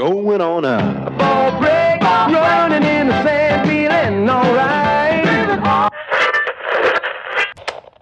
We're going on now. A ball break, running in the sand, feeling alright.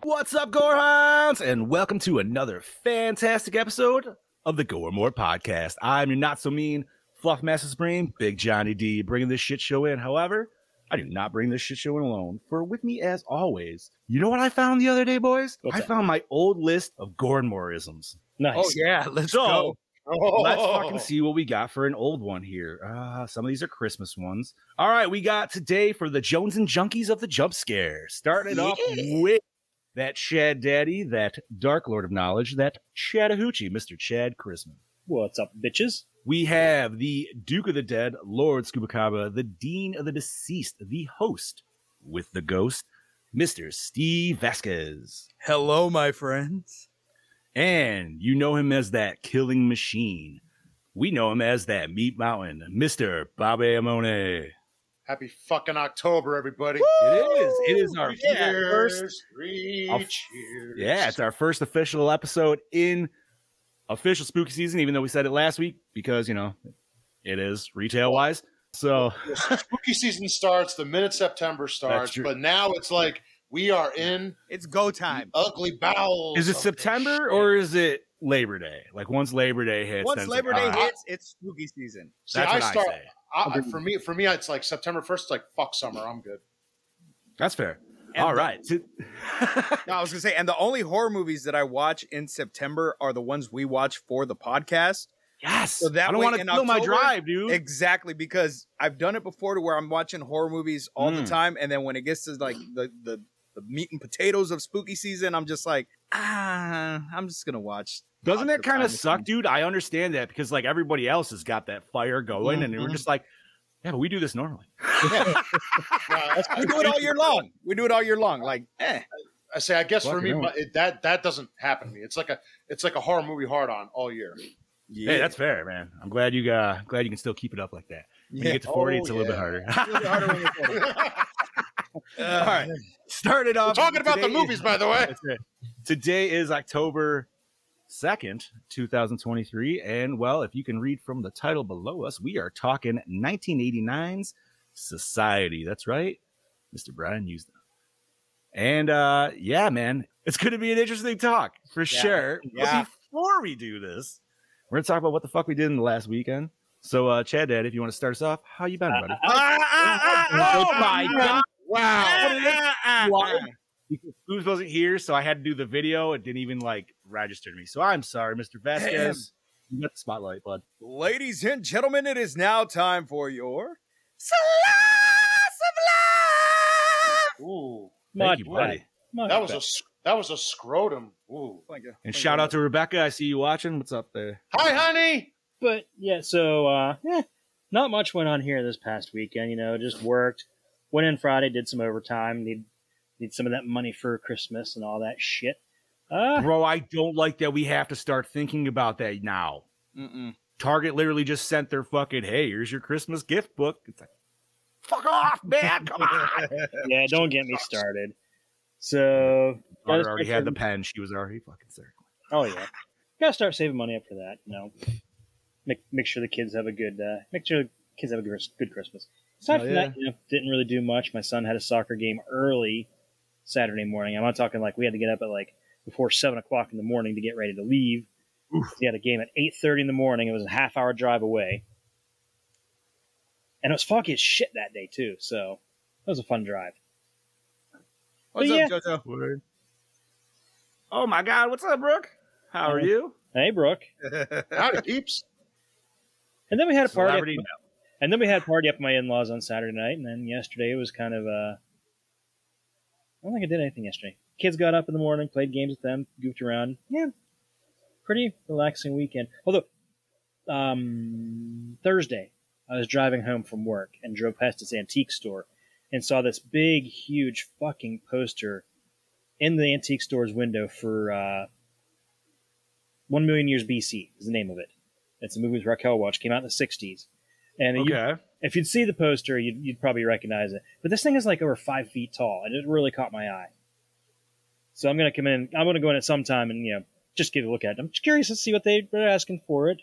What's up, Gorehounds? And welcome to another fantastic episode of the Gore More Podcast. I'm your not so mean Fluff Master Supreme, Big Johnny D, bringing this shit show in. However, I do not bring this shit show in alone. For with me, as always, you know what I found the other day, boys? What's I that? found my old list of Gore Moreisms. Nice. Oh yeah, let's So, go. Let's fucking see what we got for an old one here. Uh, some of these are Christmas ones. All right, we got today for the Jones and Junkies of the Jump Scare. Starting it off with that Chad Daddy, that Dark Lord of Knowledge, that Chattahoochee, Mr. Chad Chrisman. What's up, bitches? We have the Duke of the Dead, Lord Scubacaba, the Dean of the Deceased, the host with the ghost, Mr. Steve Vasquez. Hello, my friends. And you know him as that killing machine. We know him as that Meat Mountain, Mr. Bobby Amone. Happy fucking October, everybody. It is. It is our first. Three cheers. Yeah, it's our first official episode in official spooky season, even though we said it last week because, you know, it is retail wise. So Spooky season starts the minute September starts, but now it's like we are in It's go time. ugly bowels. is it September or is it Labor Day? Like once Labor Day hits, Once then it's Labor like, Day all right, hits, it's spooky season. See, that's I what I, start. say. I, I- for me, for me, it's like September first. It's like fuck summer. I'm good. That's fair. And all the- right. No, I was gonna say, and the only horror movies that I watch in September are the ones we watch for the podcast. yes. So that I don't way want to in kill my drive, dude. Exactly, because I've done it before to where I'm watching horror movies all the Mm. time, and then when it gets to like the the the meat and potatoes of spooky season, I'm just like, ah, I'm just gonna watch. Doesn't that kind of suck, spend. dude? I understand that because like everybody else has got that fire going, and we're Mhm. just like, yeah, but we do this normally. Yeah, We do it all year long. We do it all year long. Like, eh. I say, I guess for me, but it, that that doesn't happen to me. It's like a it's like a horror movie hard on all year. Yeah. Hey, that's fair, man. I'm glad you got glad you can still keep it up like that. When you get to 40, Oh, it's a little bit yeah. harder. All right. Started We're off talking about the today- movies, by the way. Today is October 2nd, 2023. And well, if you can read from the title below us, we are talking 1989's Society. That's right. Mr. Brian Yuzna. And uh yeah, man, it's gonna be an interesting talk for sure. Yeah. But before we do this, we're gonna talk about what the fuck we did in the last weekend. So uh Chad Dad, if you want to start us off, how you been, uh, buddy? Uh, uh, oh my god! Wow. because Foos wasn't here, so I had to do the video. It didn't even like register to me. So I'm sorry, Mr. Vasquez. You got the spotlight, bud. Ladies and gentlemen, it is now time for your Slice of Life. Ooh, Thank you, Much buddy. Much that was a better. s- that was a scrotum. Ooh. thank you. And shout out to Rebecca. I see you watching. What's up there? Hi, honey. But yeah, so uh, eh, not much went on here this past weekend. You know, just worked. Went in Friday, did some overtime. Need need some of that money for Christmas and all that shit. Uh, Bro, I don't like that we have to start thinking about that now. Mm-mm. Target literally just sent their fucking, hey, here's your Christmas gift book. It's like, fuck off, man. Come on. yeah, don't get me started. So Daughter gotta already had the pen. She was already fucking circling. Oh yeah, gotta start saving money up for that. You know, make make sure the kids have a good uh, make sure the kids have a good, good Christmas. Aside Oh, from yeah. that, you know, didn't really do much. My son had a soccer game early Saturday morning. I'm not talking like we had to get up at like before seven o'clock in the morning to get ready to leave. He had a game at eight thirty in the morning. It was a half hour drive away, and it was foggy as shit that day too. So it was a fun drive. What's But up, JoJo? Word. Oh my God. What's up, Brooke? How are you? Hey, Brooke. Howdy, peeps. And then we had a party. Celebrity Up, and then we had a party up at my in-laws on Saturday night. And then yesterday it was kind of uh, I don't think I did anything yesterday. Kids got up in the morning, played games with them, goofed around. Yeah, pretty relaxing weekend. Although um, Thursday, I was driving home from work and drove past this antique store and saw this big, huge fucking poster in the antique store's window for uh, One Million Years BC is the name of it. It's a movie with Raquel Welch. Came out in the '60s, and you- if you'd see the poster, you'd, you'd probably recognize it. But this thing is like over five feet tall, and it really caught my eye. So I'm gonna come in. I'm gonna go in at some time and you know just give a look at it. I'm just curious to see what they, they're asking for it.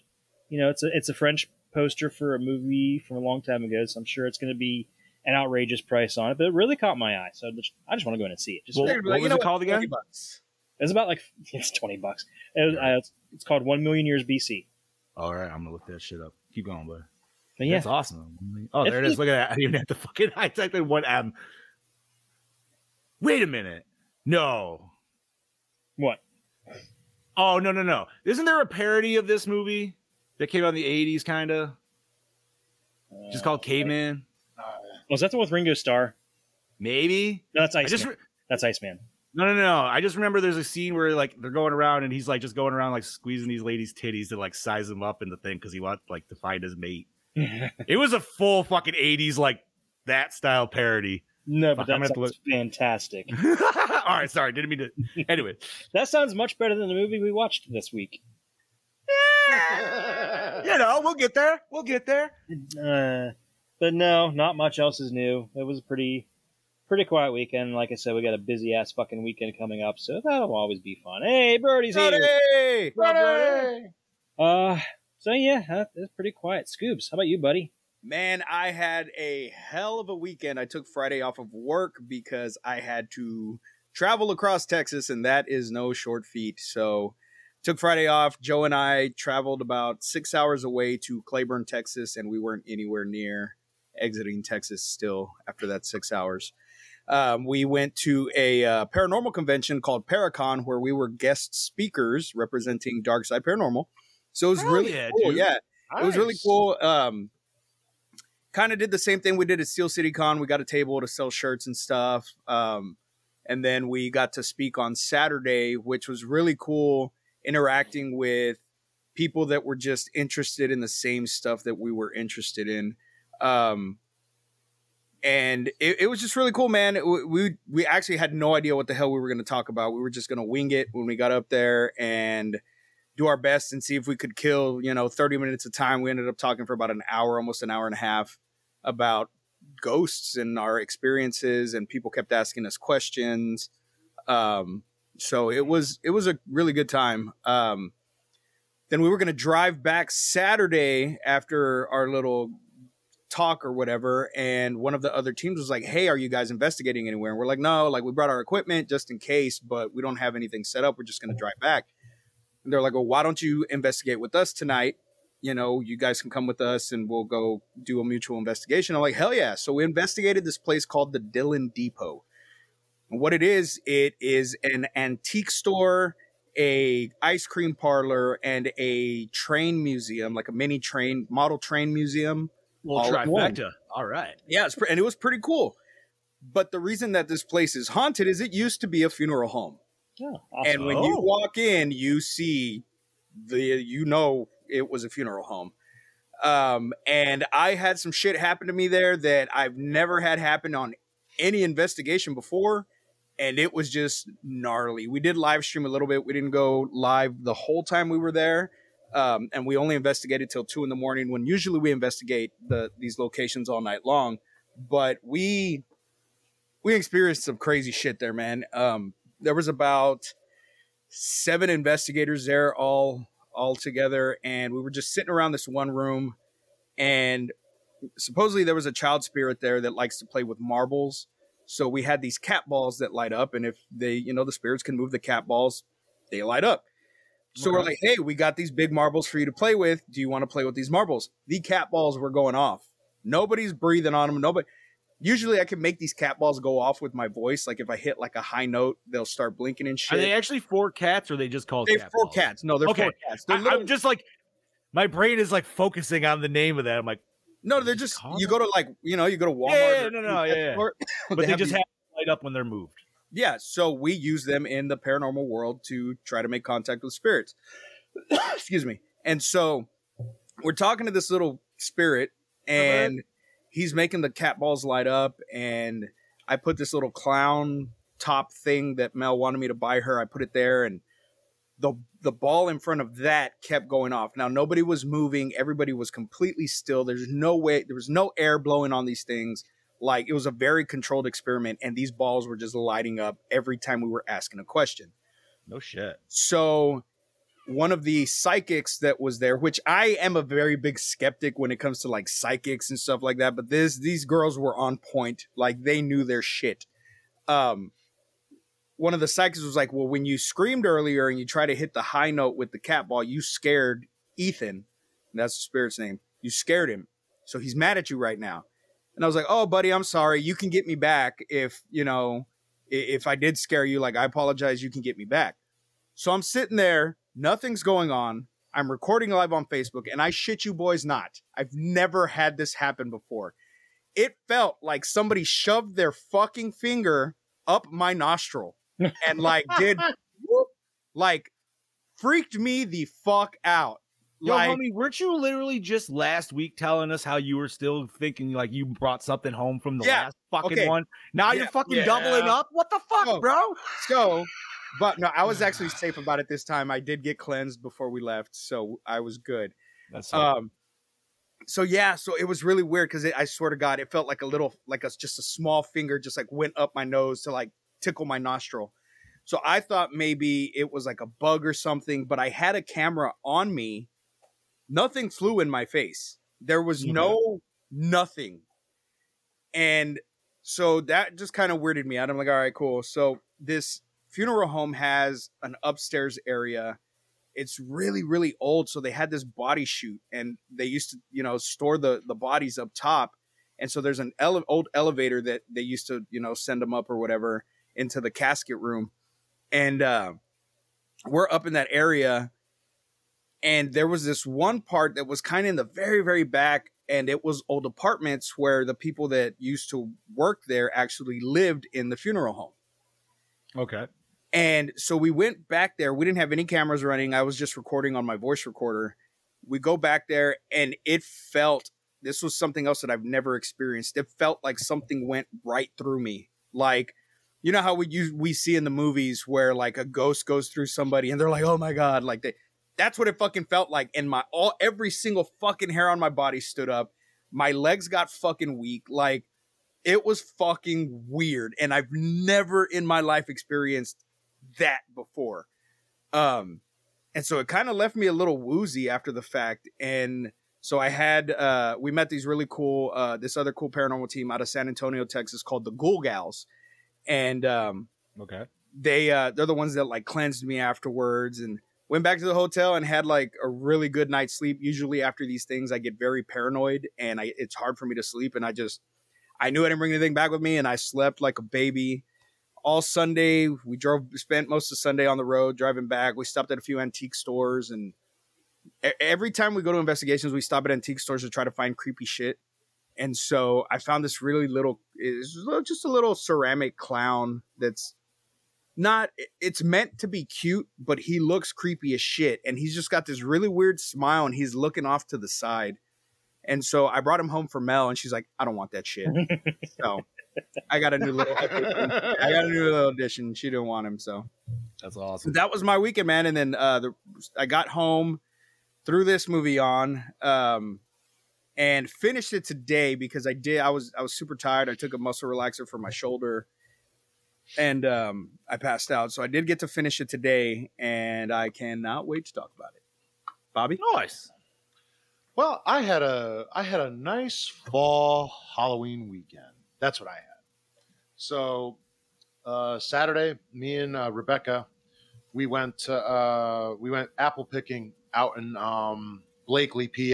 You know, it's a it's a French poster for a movie from a long time ago, so I'm sure it's gonna be an outrageous price on it. But it really caught my eye, so I just, I just want to go in and see it. Just Well, They're what like, was it called again? 20 bucks. it's about like it's twenty bucks. It was, uh, it's, it's called One Million Years BC. All right, I'm gonna look that shit up. Keep going, bud. But yeah, That's awesome. Oh, there it is. neat. Look at that. I didn't even have to fucking. I typed in one M. Wait a minute. No. what? Oh no no no! Isn't there a parody of this movie that came out in the '80s, kind of? Just called Caveman. Was that the one with Ringo Starr? Maybe. No, that's I Iceman. just re- that's Iceman. no no no. I just remember there's a scene where like they're going around and he's like just going around like squeezing these ladies' titties to like size them up in the thing because he wants like to find his mate. it was a full fucking '80s like that style parody. No, but Fuck, that sounds fantastic. All right, sorry, didn't mean to. Anyway, that sounds much better than the movie we watched this week. Yeah, you know, we'll get there. We'll get there. Uh, but no, not much else is new. It was a pretty, pretty quiet weekend. Like I said, we got a busy ass fucking weekend coming up, so that'll always be fun. Hey, Brody's here. Hey! Uh, so yeah, it's pretty quiet. Scoobs, how about you, buddy? Man, I had a hell of a weekend. I took Friday off of work because I had to travel across Texas, and that is no short feat. So, took Friday off. Joe and I traveled about six hours away to Cleburne, Texas, and we weren't anywhere near exiting Texas still after that six hours. Um, we went to a uh, paranormal convention called Paracon, where we were guest speakers representing Dark Side Paranormal. So it was Hell really yeah, cool. dude. Yeah, it was really cool. Um, kind of did the same thing we did at Steel City Con. We got a table to sell shirts and stuff. Um, and then we got to speak on Saturday, which was really cool, interacting with people that were just interested in the same stuff that we were interested in. Um, and it, it was just really cool, man. We we actually had no idea what the hell we were going to talk about. We were just going to wing it when we got up there and do our best and see if we could kill, you know, 30 minutes of time. We ended up talking for about an hour, almost an hour and a half about ghosts and our experiences and people kept asking us questions. Um, so it was it was a really good time. Um, then we were going to drive back Saturday after our little talk or whatever and one of the other teams was like hey are you guys investigating anywhere and we're like no like we brought our equipment just in case but we don't have anything set up we're just going to drive back and they're like, well, why don't you investigate with us tonight? You know, you guys can come with us and we'll go do a mutual investigation. I'm like, hell yeah. So we investigated this place called the Dillon Depot. And what it is, it is an antique store, a ice cream parlor, and a train museum, like a mini train, model train museum. One. trifecta. All right. Yeah, and it was pretty cool. But the reason that this place is haunted is it used to be a funeral home. Oh, awesome. And when you walk in, you see the you know it was a funeral home. Um, and I had some shit happen to me there that I've never had happen on any investigation before, and it was just gnarly. We did live stream a little bit. We didn't go live the whole time we were there. Um, and we only investigated till two in the morning when usually we investigate the these locations all night long. But we we experienced some crazy shit there, man. Um, there was about seven investigators there all all together and we were just sitting around this one room and supposedly there was a child spirit there that likes to play with marbles. So we had these cat balls that light up and if they you know the spirits can move the cat balls they light up. So we're like hey we got these big marbles for you to play with. Do you want to play with these marbles? The cat balls were going off. Nobody's breathing on them nobody usually i can make these cat balls go off with my voice like if i hit like a high note they'll start blinking and shit. Are they actually four cats or are they just called they're cat four balls? cats. No, they're Okay. four cats. They're I, little, am just like, my brain is like focusing on the name of that. I'm like, no, they're just you go to like you know you go to Walmart. Yeah, yeah, no, no, yeah, yeah. but they, have just these- have to light up when they're moved. yeah. So we use them in the paranormal world to try to make contact with spirits. Excuse me. And so we're talking to this little spirit, uh-huh. and he's making the cat balls light up. And I put this little clown top thing that Mel wanted me to buy her. I put it there, and the the ball in front of that kept going off. Now nobody was moving. Everybody was completely still. There's no way. There was no air blowing on these things. Like it was a very controlled experiment, and these balls were just lighting up every time we were asking a question. No shit. So one of the psychics that was there, which I am a very big skeptic when it comes to like psychics and stuff like that, but this these girls were on point. Like they knew their shit. Um one of the psychics was like, Well, when you screamed earlier and you tried to hit the high note with the cat ball, you scared Ethan. That's the spirit's name. You scared him. So he's mad at you right now. And I was like, Oh, buddy, I'm sorry. You can get me back if, you know, if I did scare you, like I apologize, you can get me back. So I'm sitting there, nothing's going on. I'm recording live on Facebook, and I shit you boys not. I've never had this happen before. It felt like somebody shoved their fucking finger up my nostril and like did whoop, like freaked me the fuck out. Yo, Like, homie, weren't you literally just last week telling us how you were still thinking like you brought something home from the Yeah, last fucking okay. one? Now Yeah, you're fucking yeah. doubling up. What the fuck, Oh. bro? so but no, I was actually safe about it this time. I did get cleansed before we left, so I was good. That's Um, so yeah, so it was really weird because I swear to God, it felt like a little, like a just a small finger just like went up my nose to like tickle my nostril. So I thought maybe it was like a bug or something, but I had a camera on me. Nothing flew in my face. There was Okay. no nothing, and so that just kind of weirded me out. I'm like, all right, cool. So this funeral home has an upstairs area. It's really really old so they had this body chute and they used to you know store the the bodies up top. And so there's an ele- old elevator that they used to you know send them up or whatever into the casket room. And uh we're up in that area and there was this one part that was kind of in the very very back and it was old apartments where the people that used to work there actually lived in the funeral home. Okay. And so we went back there. We didn't have any cameras running. I was just recording on my voice recorder. We go back there, and it felt this was something else that I've never experienced. It felt like something went right through me. Like, you know how we use, we see in the movies where like a ghost goes through somebody, and they're like, "Oh my god!" Like they, that's what it fucking felt like. And my all every single fucking hair on my body stood up. My legs got fucking weak. Like it was fucking weird, and I've never in my life experienced that before. Um, and so it kind of left me a little woozy after the fact. And so I had uh we met these really cool uh this other cool paranormal team out of San Antonio, Texas called the Ghoul Gals. And um Okay. they uh they're the ones that like cleansed me afterwards and went back to the hotel and had like a really good night's sleep. Usually after these things I get very paranoid and I it's hard for me to sleep and I just I knew I didn't bring anything back with me and I slept like a baby all Sunday. We drove, spent most of Sunday on the road driving back. We stopped at a few antique stores, and every time we go to investigations, we stop at antique stores to try to find creepy shit. And so I found this really little, it's just a little ceramic clown that's not, it's meant to be cute, but he looks creepy as shit. And he's just got this really weird smile and he's looking off to the side. And so I brought him home for Mel, and she's like, I don't want that shit. so I got a new little, I got a new little addition. She didn't want him, so That's awesome. that was my weekend, man. And then uh, the, I got home, threw this movie on, um, and finished it today because I did. I was I was super tired. I took a muscle relaxer for my shoulder, and um, I passed out. So I did get to finish it today, and I cannot wait to talk about it. Bobby, Nice. Well, I had a I had a nice fall Halloween weekend. That's what I had. So uh, Saturday, me and uh, Rebecca, we went to, uh, we went apple picking out in um, Blakely, PA.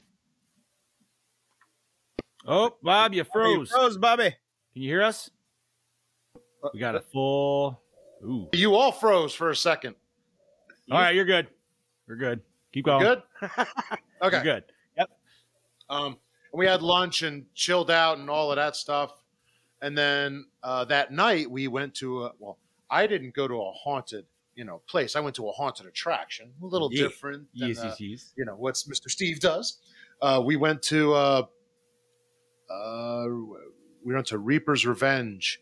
Oh, Bob, you froze. froze, Bobby. Can you hear us? We got a full. Ooh. You all froze for a second. All right, you're good. You're good. Keep going. Good. okay. You're good. Yep. Um, and we had lunch and chilled out and all of that stuff. And then uh, that night we went to a, well, I didn't go to a haunted, you know, place. I went to a haunted attraction, a little Yeah. different than Yes, uh, yes, yes. you know what Mr. Steve does. Uh, we went to uh, uh, we went to Reaper's Revenge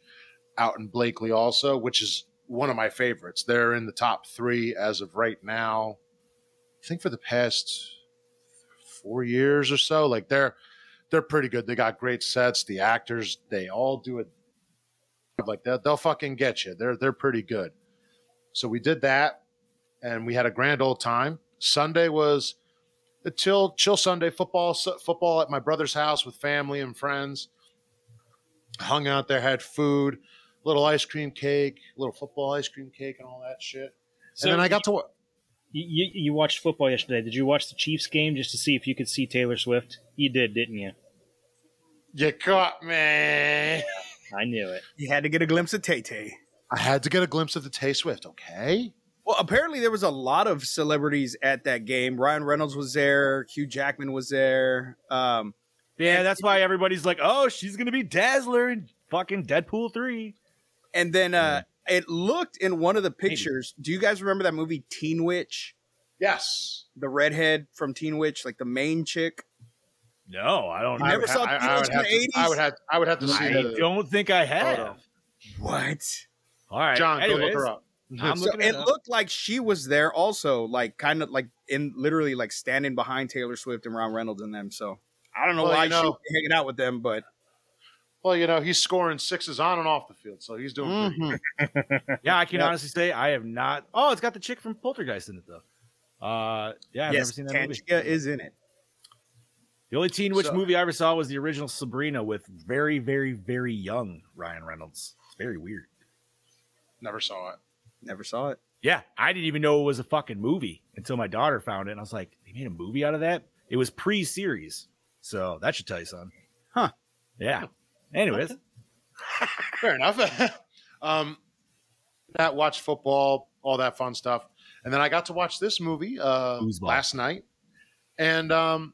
out in Blakely also, which is one of my favorites. They're in the top three as of right now. I think for the past four years or so. Like they're they're pretty good. They got great sets. The actors, they all do it like that. They'll fucking get you. They're they're pretty good. So we did that, and we had a grand old time. Sunday was a chill chill Sunday football football at my brother's house with family and friends. Hung out there, had food, little ice cream cake, little football ice cream cake, and all that shit. So and then I got to You, you, you watched football yesterday. Did you watch the Chiefs game just to see if you could see Taylor Swift? You did, didn't you? you caught me. I knew it. You had to get a glimpse of Tay Tay. I had to get a glimpse of the Tay Swift. Okay. Well, apparently there was a lot of celebrities at that game. Ryan Reynolds was there. Hugh Jackman was there. Um, Yeah, that's why everybody's like, "Oh, she's gonna be Dazzler in fucking Deadpool 3. and then uh, it looked in one of the pictures. Do you guys remember that movie Teen Witch? Yes. The redhead from Teen Witch, like the main chick. No, I don't. You I never would, saw ha- Teen I, I Witch would in have the to, I would have. I would have to see I the don't think I have. photo. What? All right, John, go look her up. I'm So looking it it up. looked like she was there also, like kind of like in literally like standing behind Taylor Swift and Ryan Reynolds and them. So I don't know Well, why you she know- was hanging out with them, but Well, you know, he's scoring sixes on and off the field, so he's doing pretty good. Yeah, I can Yep. honestly say I have not. Oh, it's got the chick from Poltergeist in it though. Uh, yeah, I've yes, never seen that movie. Tangia is in it. The only Teen Witch So- movie I ever saw was the original Sabrina with very, very, very young Ryan Reynolds. It's very weird. Never saw it. Never saw it. Yeah, I didn't even know it was a fucking movie until my daughter found it, and I was like, "They made a movie out of that." It was pre-series, so that should tell you something. Huh. Yeah. Anyways, Fair enough. um, that watched football, all that fun stuff, and then I got to watch this movie uh, Foosball. last night, and um,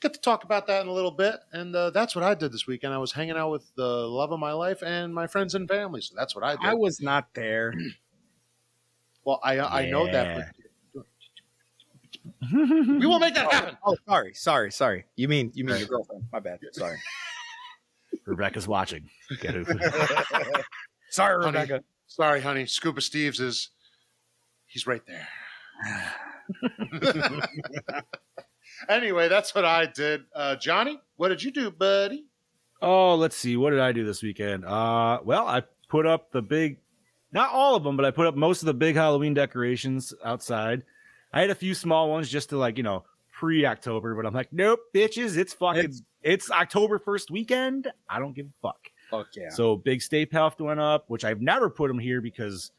get to talk about that in a little bit. And uh, that's what I did this weekend. I was hanging out with the love of my life and my friends and family. So that's what I did. I was not there. well, I I know that. But we will make that happen. Oh, sorry, sorry, sorry. You mean you mean your girlfriend? My bad. Sorry. Rebecca's watching. Get it? Sorry, Honey. Rebecca. Sorry, honey. Scuba Steve's is he's right there. anyway, that's what I did. Uh, Johnny, what did you do, buddy? Oh, let's see. What did I do this weekend? Uh, well, I put up the big, not all of them, but I put up most of the big Halloween decorations outside. I had a few small ones just to like, you know, pre-October, but I'm like, nope, bitches, it's fucking, it's, It's- October first weekend. I don't give a fuck. Fuck yeah. So big Stay Puft went up, which I've never put them here because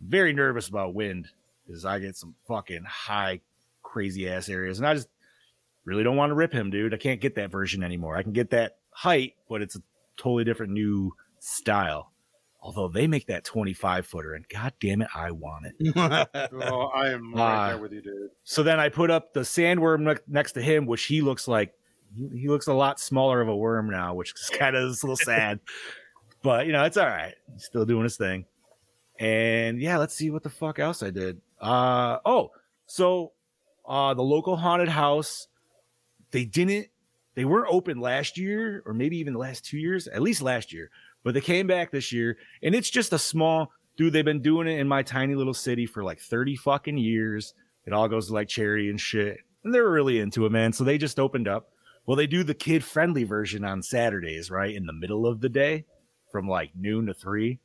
I'm very nervous about wind because I get some fucking high, crazy ass areas, and I just really don't want to rip him, dude. I can't get that version anymore. I can get that height, but it's a totally different new style. Although they make that 25 footer, and god damn it, I want it. Oh, I am right Uh, there with you, dude. So then I put up the sandworm ne- next to him, which he looks like he, looks a lot smaller of a worm now, which is kind of a little sad. But you know, it's all right. He's still doing his thing. And yeah, let's see what the fuck else I did. Uh oh, so uh the local haunted house, they didn't they weren't open last year, or maybe even the last two years, at least last year, but they came back this year, and it's just a small dude, they've been doing it in my tiny little city for like 30 fucking years. It all goes to like charity and shit. And they're really into it, man. So they just opened up. Well, they do the kid friendly version on Saturdays, right? In the middle of the day from like noon to three.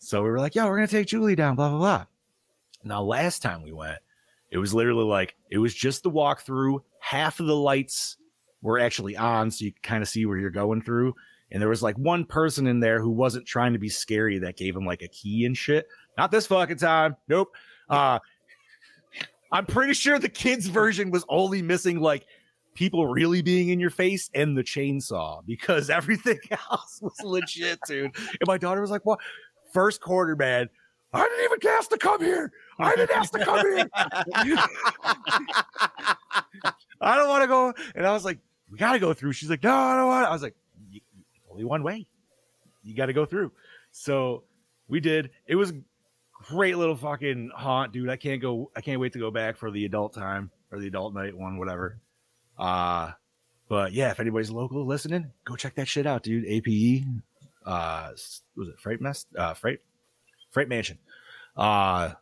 So we were like, yo, we're going to take Julie down, blah, blah, blah. Now, last time we went, it was literally like, it was just the walkthrough. Half of the lights were actually on. So you kind of see where you're going through. And there was like one person in there who wasn't trying to be scary that gave him like a key and shit. Not this fucking time. Nope. Uh, I'm pretty sure the kids' version was only missing like people really being in your face and the chainsaw because everything else was legit, dude. And my daughter was like, "What?" First quarter, man. I didn't even ask to come here. I didn't ask to come here. I don't want to go. And I was like, "We got to go through." She's like, "No, I don't want." I was like, "Y- "Only one way. You got to go through." So we did. It was great little fucking haunt, dude. I can't go. I can't wait to go back for the adult time or the adult night one, whatever. Uh But yeah, if anybody's local listening, go check that shit out, dude. APE, uh, was it Freight Mess? Uh, Freight, Freight Mansion. Uh,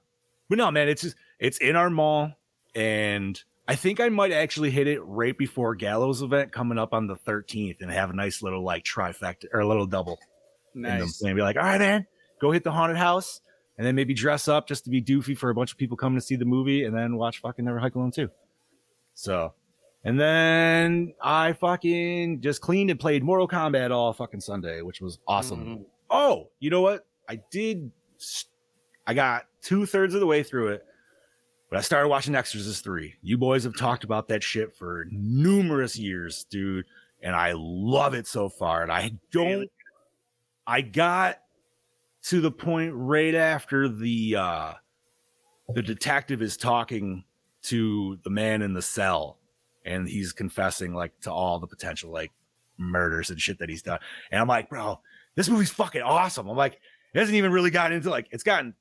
but no, man, it's just, it's in our mall, and I think I might actually hit it right before Gallows event coming up on the 13th, and have a nice little like trifecta or a little double. Nice. and be like, all right, man, go hit the haunted house, and then maybe dress up just to be doofy for a bunch of people coming to see the movie, and then watch fucking Never Hike Alone too. So, and then I fucking just cleaned and played Mortal Kombat all fucking Sunday, which was awesome. Mhm. Oh, you know what? I did. I got two thirds of the way through it, but I started watching Exorcist 3. You boys have talked about that shit for numerous years, dude, and I love it so far. And I don't. I got to the point right after the uh the detective is talking to the man in the cell and he's confessing like to all the potential like murders and shit that he's done. And I'm like, bro, this movie's fucking awesome. I'm like, it hasn't even really gotten into like it's gotten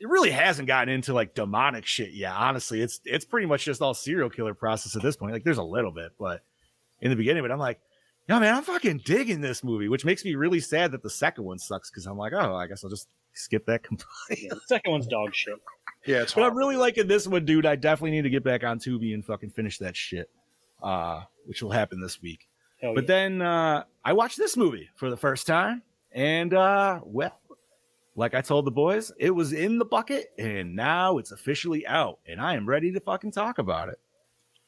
it really hasn't gotten into like demonic shit yet. Honestly, it's it's pretty much just all serial killer process at this point. Like there's a little bit, but in the beginning, but I'm like, yeah, man, I'm fucking digging this movie, which makes me really sad that the second one sucks because I'm like, oh, I guess I'll just skip that completely. Yeah, the second one's dog shit. Yeah, it's But I'm really liking this one, dude. I definitely need to get back on Tubi and fucking finish that shit, uh, which will happen this week. Hell But yeah. then uh, I watched this movie for the first time, and uh, well, like I told the boys, it was in the bucket, and now it's officially out, and I am ready to fucking talk about it.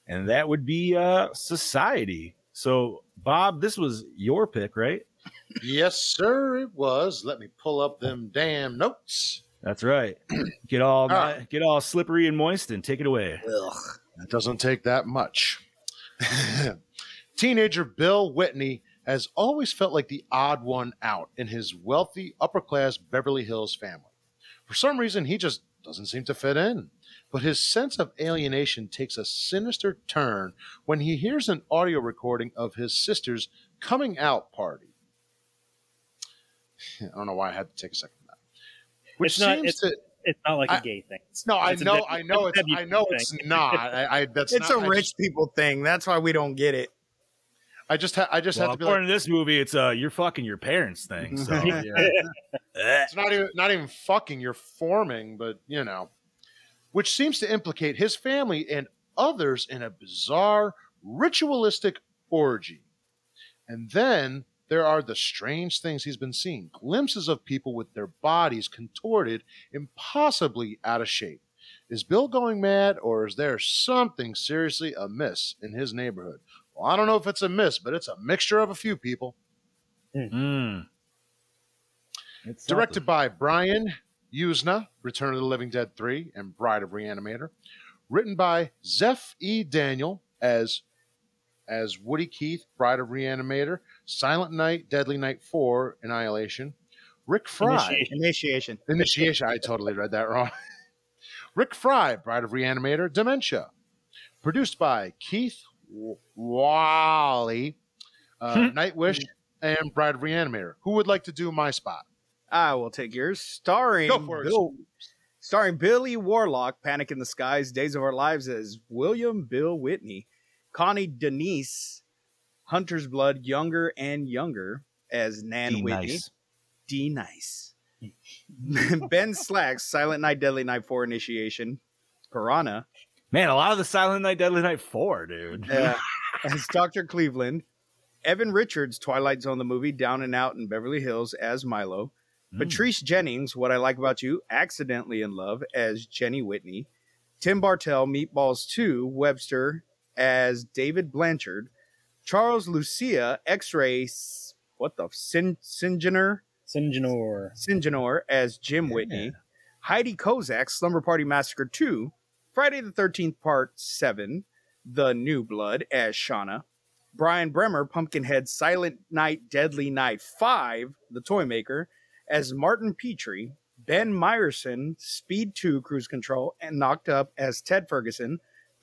And that would be uh, Society. So, Bob, this was your pick, right? Yes, sir, it was. Let me pull up them damn notes. That's right. Get all Ah. get all slippery and moist, and take it away. Ugh, That doesn't take that much. Teenager Bill Whitney has always felt like the odd one out in his wealthy, upper class Beverly Hills family. For some reason, he just doesn't seem to fit in. But his sense of alienation takes a sinister turn when he hears an audio recording of his sister's coming out party. I don't know why I had to take a second for that. Which It's not- seems it's- to It's not like a I- gay thing. no, I It's a know, W- I know, it's it's, a I know, it's not. I, I that's It's not, a I rich just- people thing. That's why we don't get it. I just, ha- I just Well, have to be according like, to this movie, it's uh, you're fucking your parents thing. So yeah. it's not even, not even fucking. You're forming, but you know, which seems to implicate his family and others in a bizarre ritualistic orgy. And then there are the strange things he's been seeing glimpses of people with their bodies contorted, impossibly out of shape. Is Bill going mad, or is there something seriously amiss in his neighborhood? Well, I don't know if it's a miss, but it's a mixture of a few people. Mm. It's Directed by Brian Yuzna, Return of the Living Dead 3 and Bride of Reanimator. Written by Zeph E. Daniel as as Woody Keith, Bride of Reanimator, Silent Night, Deadly Night 4, Annihilation. Rick Fry, Initiation. Initiation. Initiation. I totally read that wrong. Rick Fry, Bride of Reanimator, Dementia. Produced by Keith W- Walley, uh, Nightwish, and Bride of Reanimator. Who would like to do my spot? I will take yours. Starring Go for it. Bill, starring Billy Warlock, Panic in the Skies, Days of Our Lives as William Bill Whitney, Connie Danese, Hunter's Blood, Younger and Younger as Nan Be Whitney, nice. D Nice, Ben Slacks, Silent Night, Deadly Night Four Initiation, Piranha Man, a lot of the Silent Night, Deadly Night 4, dude. uh, as Doctor Cleveland, Evan Richards, Twilight Zone the movie, Down and Out in Beverly Hills as Milo. Mm. Patrice Jennings, What I Like About You, Accidentally in Love as Jenny Whitney. Tim Bartell, Meatballs 2, Webster as David Blanchard. Charles Lucia, X Ray, what the, Sin, Singener, Sinjanor. Singenor as Jim Whitney. Heidi Kozak, Slumber Party Massacre 2. Friday the 13th, Part 7. The New Blood as Shauna. Brian Bremer, Pumpkinhead, Silent Night, Deadly Night 5, The Toy Maker, as Martin Petrie. Ben Meyerson, Speed 2, Cruise Control, and Knocked Up as Ted Ferguson.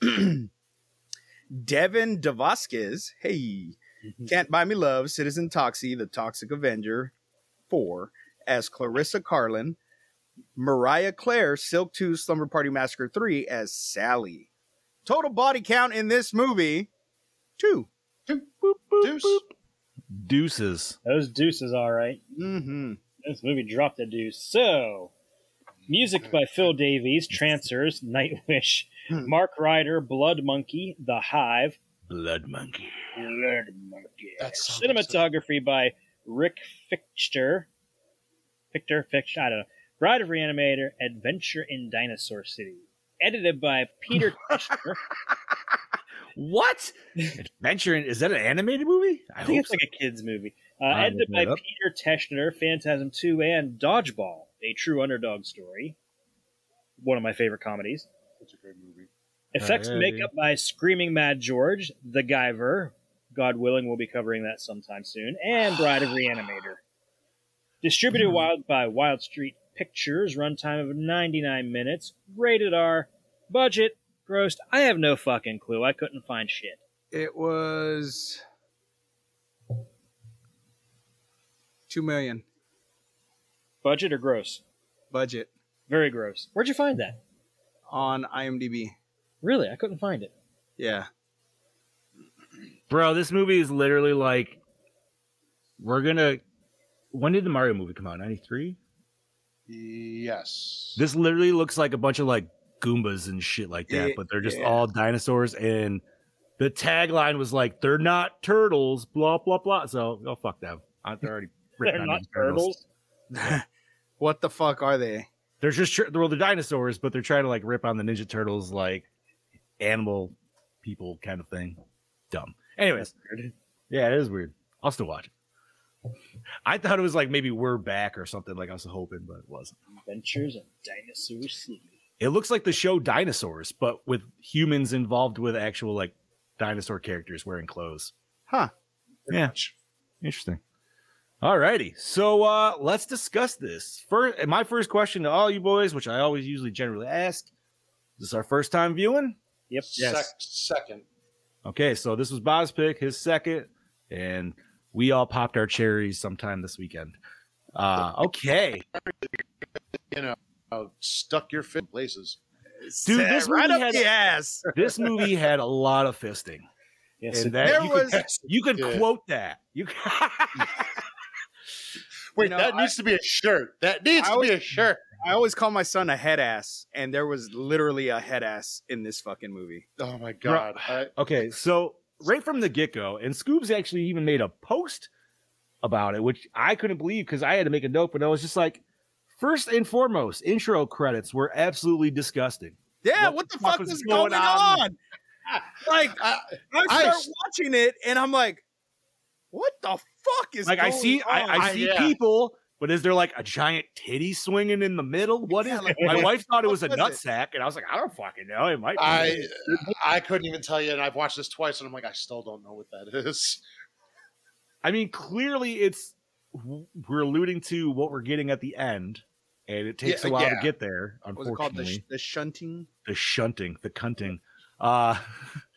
Devin DeVasquez, hey, mm-hmm. Can't Buy Me Love, Citizen Toxie, The Toxic Avenger 4, as Clarissa Carlyn. Mariah Claire, Silk 2, Slumber Party Massacre 3 as Sally. Total body count in this movie, two. Two. Boop, boop, Deuce. Deuces. Those deuces, all right. Mm-hmm. This movie dropped a deuce. So, music by Phil Davies, Trancers, Nightwish, Hmm. Mark Ryder, Blood Monkey, The Hive, Blood monkey. Blood Monkey. That sounds Cinematography by Rick Fichter. Victor Fichter, I don't know. Bride of Reanimator, Adventure in Dinosaur City. Edited by Peter Teschner. What? Adventure in, is that an animated movie? I think hope it's like a kid's movie. Uh, edited by up. Peter Teschner, Phantasm 2, and Dodgeball, a true underdog story. One of my favorite comedies. Such a great movie. Effects yeah, and makeup by Screaming Mad George, The Guyver. God willing, we'll be covering that sometime soon. And Bride of Reanimator. Distributed Hmm. wild by Wild Street Pictures, runtime of 99 minutes, rated R, budget, grossed. I have no fucking clue. I couldn't find shit. It was two million Budget or gross? budget Very gross. Where'd you find that? on IMDb. Really? I couldn't find it. Yeah. Bro, this movie is literally like we're gonna. When did the Mario movie come out? Ninety three. Yes. This literally looks like a bunch of like Goombas and shit like that, Yeah, but they're just yeah. all dinosaurs. And the tagline was like, "They're not turtles." Blah blah blah. So, oh fuck them. I- They're already. They're not these turtles. what the fuck are they? They're just well, they're dinosaurs, but they're trying to like rip on the Ninja Turtles, like animal people kind of thing. Dumb. Anyways, yeah, it is weird. I'll still watch it. I thought it was like maybe we're back or something, like I was hoping, but it wasn't. Adventures in Dinosaur City. It looks like the show Dinosaurs, but with humans involved with actual like dinosaur characters wearing clothes. Huh. Yeah. Interesting. Alrighty. So uh let's discuss this. First my first question to all you boys, which I always usually generally ask. Is this our first time viewing? Yep. Sec- second. Okay, so this was Bob's pick, his second, and we all popped our cherries sometime this weekend. Uh okay. You know, uh, stuck your fit in places. Dude, this right movie up had- the ass. This movie had a lot of fisting. Yes, and it- that There you was- could, you could Yeah. quote that. You Wait, You know, that I- needs to be a shirt. That needs I to be a shirt. I always call my son a head ass, and there was literally a head ass in this fucking movie. Oh my god. I, Okay, so right from the get go, and Scoobs actually even made a post about it, which I couldn't believe because I had to make a note, but I was just like, first and foremost, intro credits were absolutely disgusting. Yeah, What what, the the fuck fuck was was going going, on? on? Like, I, I I start s- watching it, and I'm like, what the fuck is Like I going see, I, on? I I- see yeah. people, but is there like a giant titty swinging in the middle? What is? Yeah, like, My wife thought it was a fuck was it? nutsack, and I was like, I don't fucking know. It might. Be. I I couldn't even tell you, and I've watched this twice, and I'm like, I still don't know what that is. I mean, clearly it's we're alluding to what we're getting at the end, and it takes Yeah, a while yeah. to get there. What's it called? The, Unfortunately, sh- the shunting? the shunting, the cunting. Uh,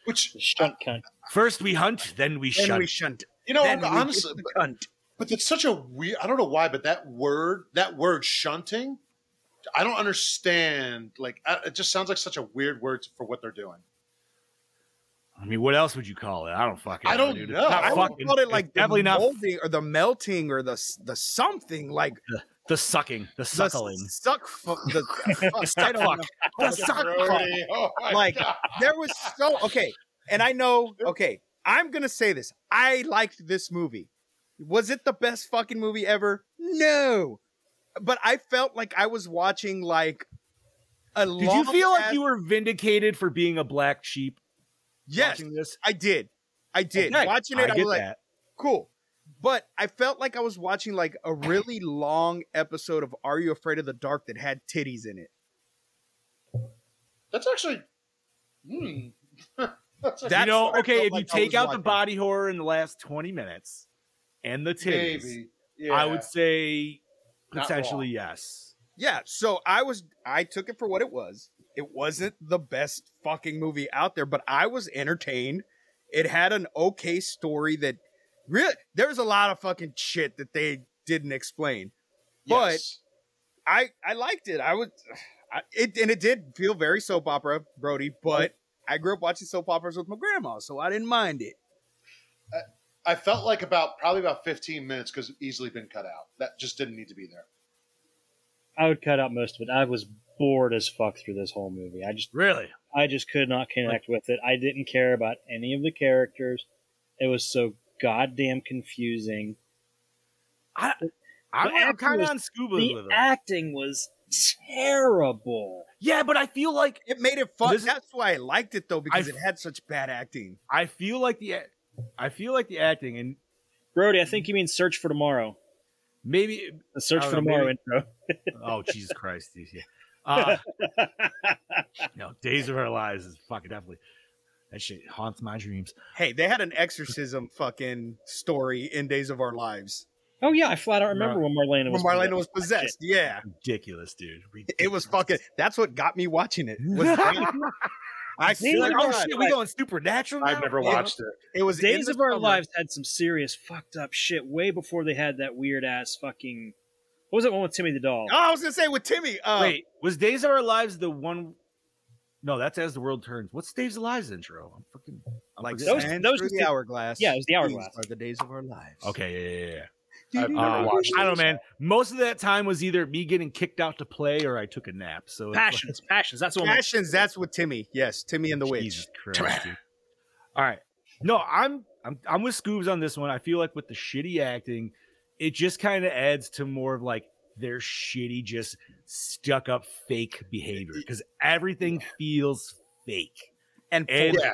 Which the stunt cunt. first we hunt, then we Then shunt. we shunt. you know, then we honestly, get cunt. But it's such a weird. I don't know why, but that word, that word shunting, I don't understand. Like, it just sounds like such a weird word for what they're doing. I mean, what else would you call it? I don't fucking. I don't dude. know. It's not I would fucking- call it like the definitely not molding or the melting or the the something like the sucking, the the suckling. suck. Fu- the, The I don't fuck. The suck fuck. Oh Like, God. there was so okay and i know okay i'm gonna say this i liked this movie was it the best fucking movie ever no but i felt like i was watching like a Did you feel like you were vindicated for being a black sheep yes watching this? i did i did Okay, watching it I i, get was like that. cool but i felt like i was watching like a really long episode of are you afraid of the dark that had titties in it That's actually. Hmm. That's That's you know, okay, felt if you like take was out the body horror in the last 20 minutes and the titties, maybe. Yeah. I would say potentially yes. Yeah, so I was I took it for what it was. It wasn't the best fucking movie out there, but I was entertained. It had an okay story that really there's a lot of fucking shit that they didn't explain. but- Yes. I I liked it. I was I, it and it did feel very soap opera, Brody, but oh. I grew up watching soap operas with my grandma, so I didn't mind it. Uh, I felt like about probably about 15 minutes because easily been cut out. That just didn't need to be there. I would cut out most of it. I was bored as fuck through this whole movie. I just Really? I just could not connect with it. I didn't care about any of the characters. It was so goddamn confusing. I, I'm, I'm kind of on scuba The with it. acting was terrible. Yeah, but I feel like It made it fun. This- That's why I liked it though because I- it had such bad acting. I feel like the I feel like the acting and Brody, I think you mean Search for Tomorrow. maybe The Search for know, Tomorrow maybe- intro. oh Jesus Christ, yeah. Uh, no, Days of Our Lives is fucking definitely that shit haunts my dreams. Hey, they had an exorcism fucking story in Days of Our Lives. oh yeah, I flat out remember when Marlena When Marlena was possessed. possessed. Yeah. Ridiculous, dude. It was fucking that's what got me watching it. I feel like, oh shit, we going supernatural now? I've never watched it. it was Days of Our summer. Lives had some serious fucked up shit way before they had that weird ass fucking. What was that one with Timmy the doll? Oh, I was gonna say with Timmy. Uh, Wait, was Days of Our Lives the one? No, that's As the World Turns. What's Days of Lives intro? I'm freaking I'm like. Those- those was the hourglass. Yeah, it was the These hourglass. Are the days of our lives. Okay, yeah, yeah, yeah. I've never Uh, watched I don't know, man. Most of that time was either me getting kicked out to play or I took a nap. So it's like- Passions, passions. That's the one. Passions. That's with Timmy. Yes, Timmy and the witch. Jesus Christ, dude. All right. No, I'm I'm I'm with Scoobs on this one. I feel like with the shitty acting, it just kind of adds to more of like their shitty, just stuck up fake behavior because everything feels fake, And, and Yeah.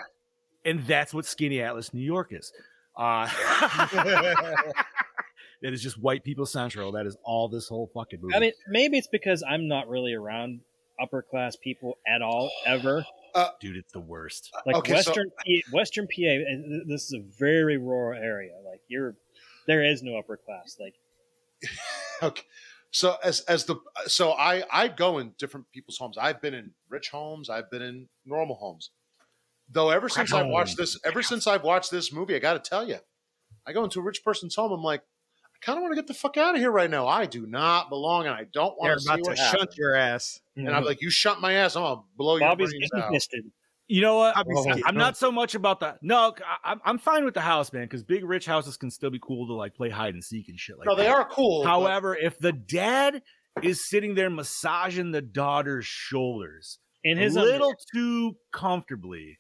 and that's what Skinny Atlas New York is. Uh, that is just white people central. That is all this whole fucking movie. I mean, maybe it's because I'm not really around upper class people at all ever. Uh, dude, it's the worst. Uh, like Okay, so- Western P- Western PA, and uh, this is a very rural area. Like you're, there is no upper class. Like Okay. So as as the so I I go in different people's homes. I've been in rich homes. I've been in normal homes. Though ever since I've watched this, ever since I've watched this movie, I got to tell you, I go into a rich person's home. I'm like, I kind of want to get the fuck out of here right now. I do not belong, and I don't they're want to see about to what shunt your ass. And I'm like, you shut my ass. I'm gonna blow your brains out. fisted. You know what? I'll be Oh, scared. I'm not so much about the no. I- I'm I'm fine with the house, man, because big rich houses can still be cool to like play hide and seek and shit like No, that. they are cool. but- However, if the dad is sitting there massaging the daughter's shoulders In a his little underwear. too comfortably,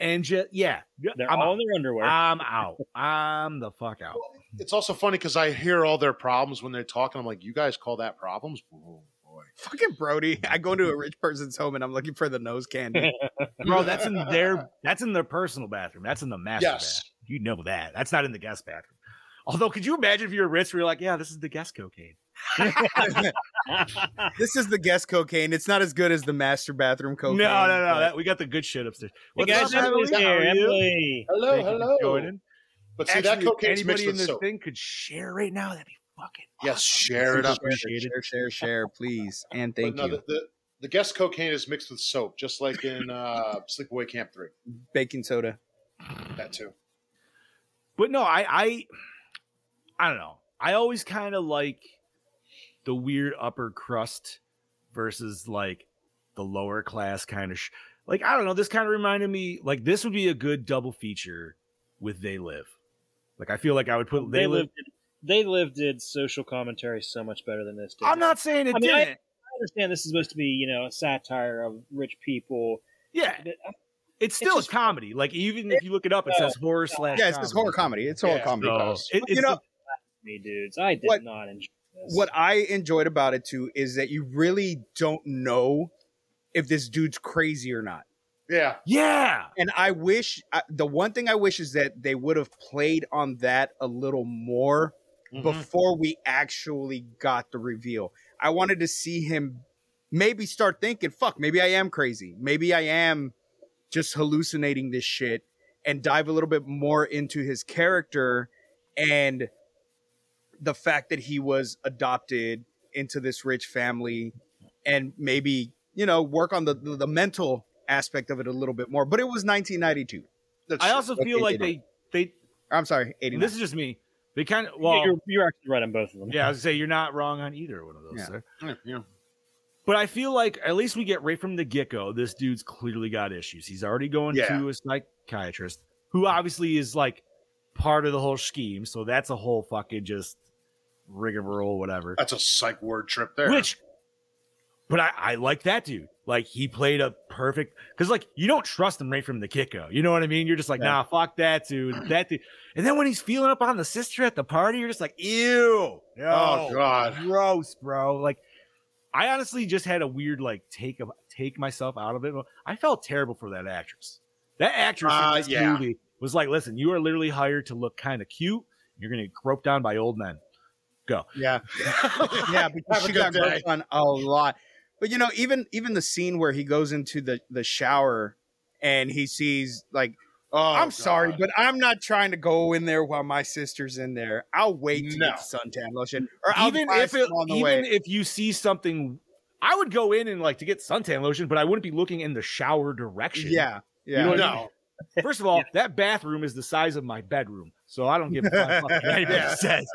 and just yeah, they're I'm all out. in their underwear. I'm out. I'm the fuck out. It's also funny because I hear all their problems when they're talking. I'm like, you guys call that problems? Oh, boy. Fucking Brody. I go into a rich person's home and I'm looking for the nose candy. Bro, that's in their that's in their personal bathroom. That's in the master Yes. bathroom. You know that. That's not in the guest bathroom. Although, could you imagine if you were rich, where you're like, yeah, this is the guest cocaine. this is the guest cocaine. It's not as good as the master bathroom cocaine. No, no, no. but- That, we got the good shit upstairs. Hey What's guys, up, Emily's Emily? How here. are you? Emily. Hello, Thank you for hello. Joining. But see, Actually, that if cocaine's mixed anybody with in this soap. thing could share right now. That'd be fucking. Yes, share it up. Appreciate it. Share, share, share, please. And thank no, you. The, the, the guest cocaine is mixed with soap, just like in uh, Sleepaway Camp 3. Baking soda. That too. But no, I, I, I don't know. I always kind of like the weird upper crust versus like the lower class kind of. Sh- like I don't know. This kind of reminded me. Like this would be a good double feature with They Live. Like I feel like I would put They, They Live. lived. They lived did social commentary so much better than this did. I'm not saying it I mean, didn't. I understand this is supposed to be, you know, a satire of rich people. yeah, but uh, it's still just- a comedy. Like even if you look it up, it says horror slash. Yeah, it's, it's horror comedy. It's horror Yeah, comedy. So, does. it- You know, Me dudes, I did What- not enjoy this. what I enjoyed about it too is that you really don't know if this dude's crazy or not. Yeah. yeah. And I wish uh, the one thing I wish is that they would have played on that a little more Mhm. before we actually got the reveal. I wanted to see him maybe start thinking, fuck, maybe I am crazy. Maybe I am just hallucinating this shit and dive a little bit more into his character and the fact that he was adopted into this rich family and maybe, you know, work on the, the, the mental aspect of it a little bit more. But it was 1992. That's I also Okay, feel like they they they. I'm sorry, 89. This is just me. They kind of Yeah, well. you're, you're actually right on both of them. Yeah, I was say you're not wrong on either one of those, Yeah. sir. Yeah, yeah. But I feel like at least we get right from the get go, this dude's clearly got issues. He's already going Yeah. to a psychiatrist who obviously is like part of the whole scheme. So that's a whole fucking just rigmarole, whatever. That's a psych ward trip there. Which, but I, I like that dude. Like he played a perfect because like you don't trust him right from the kick go. You know what I mean? You're just like, Yeah. nah, fuck that dude. That dude. And then when he's feeling up on the sister at the party, you're just like, ew. oh god. gross, bro. Like, I honestly just had a weird like take of take myself out of it. I felt terrible for that actress. That actress Uh, in this yeah. movie was like, listen, you are literally hired to look kind of cute. You're gonna get groped down by old men. Go. Yeah, yeah, because she got groped on a lot. But you know, even even the scene where he goes into the the shower and he sees like, Oh, I'm sorry, but I'm not trying to go in there while my sister's in there. I'll wait to No. get suntan lotion, or I'll even if it, even way. if you see something, I would go in and like to get suntan lotion, but I wouldn't be looking in the shower direction. Yeah, yeah. You know what I no. First of all, that bathroom is the size of my bedroom, so I don't give a fuck what anybody Yeah. says.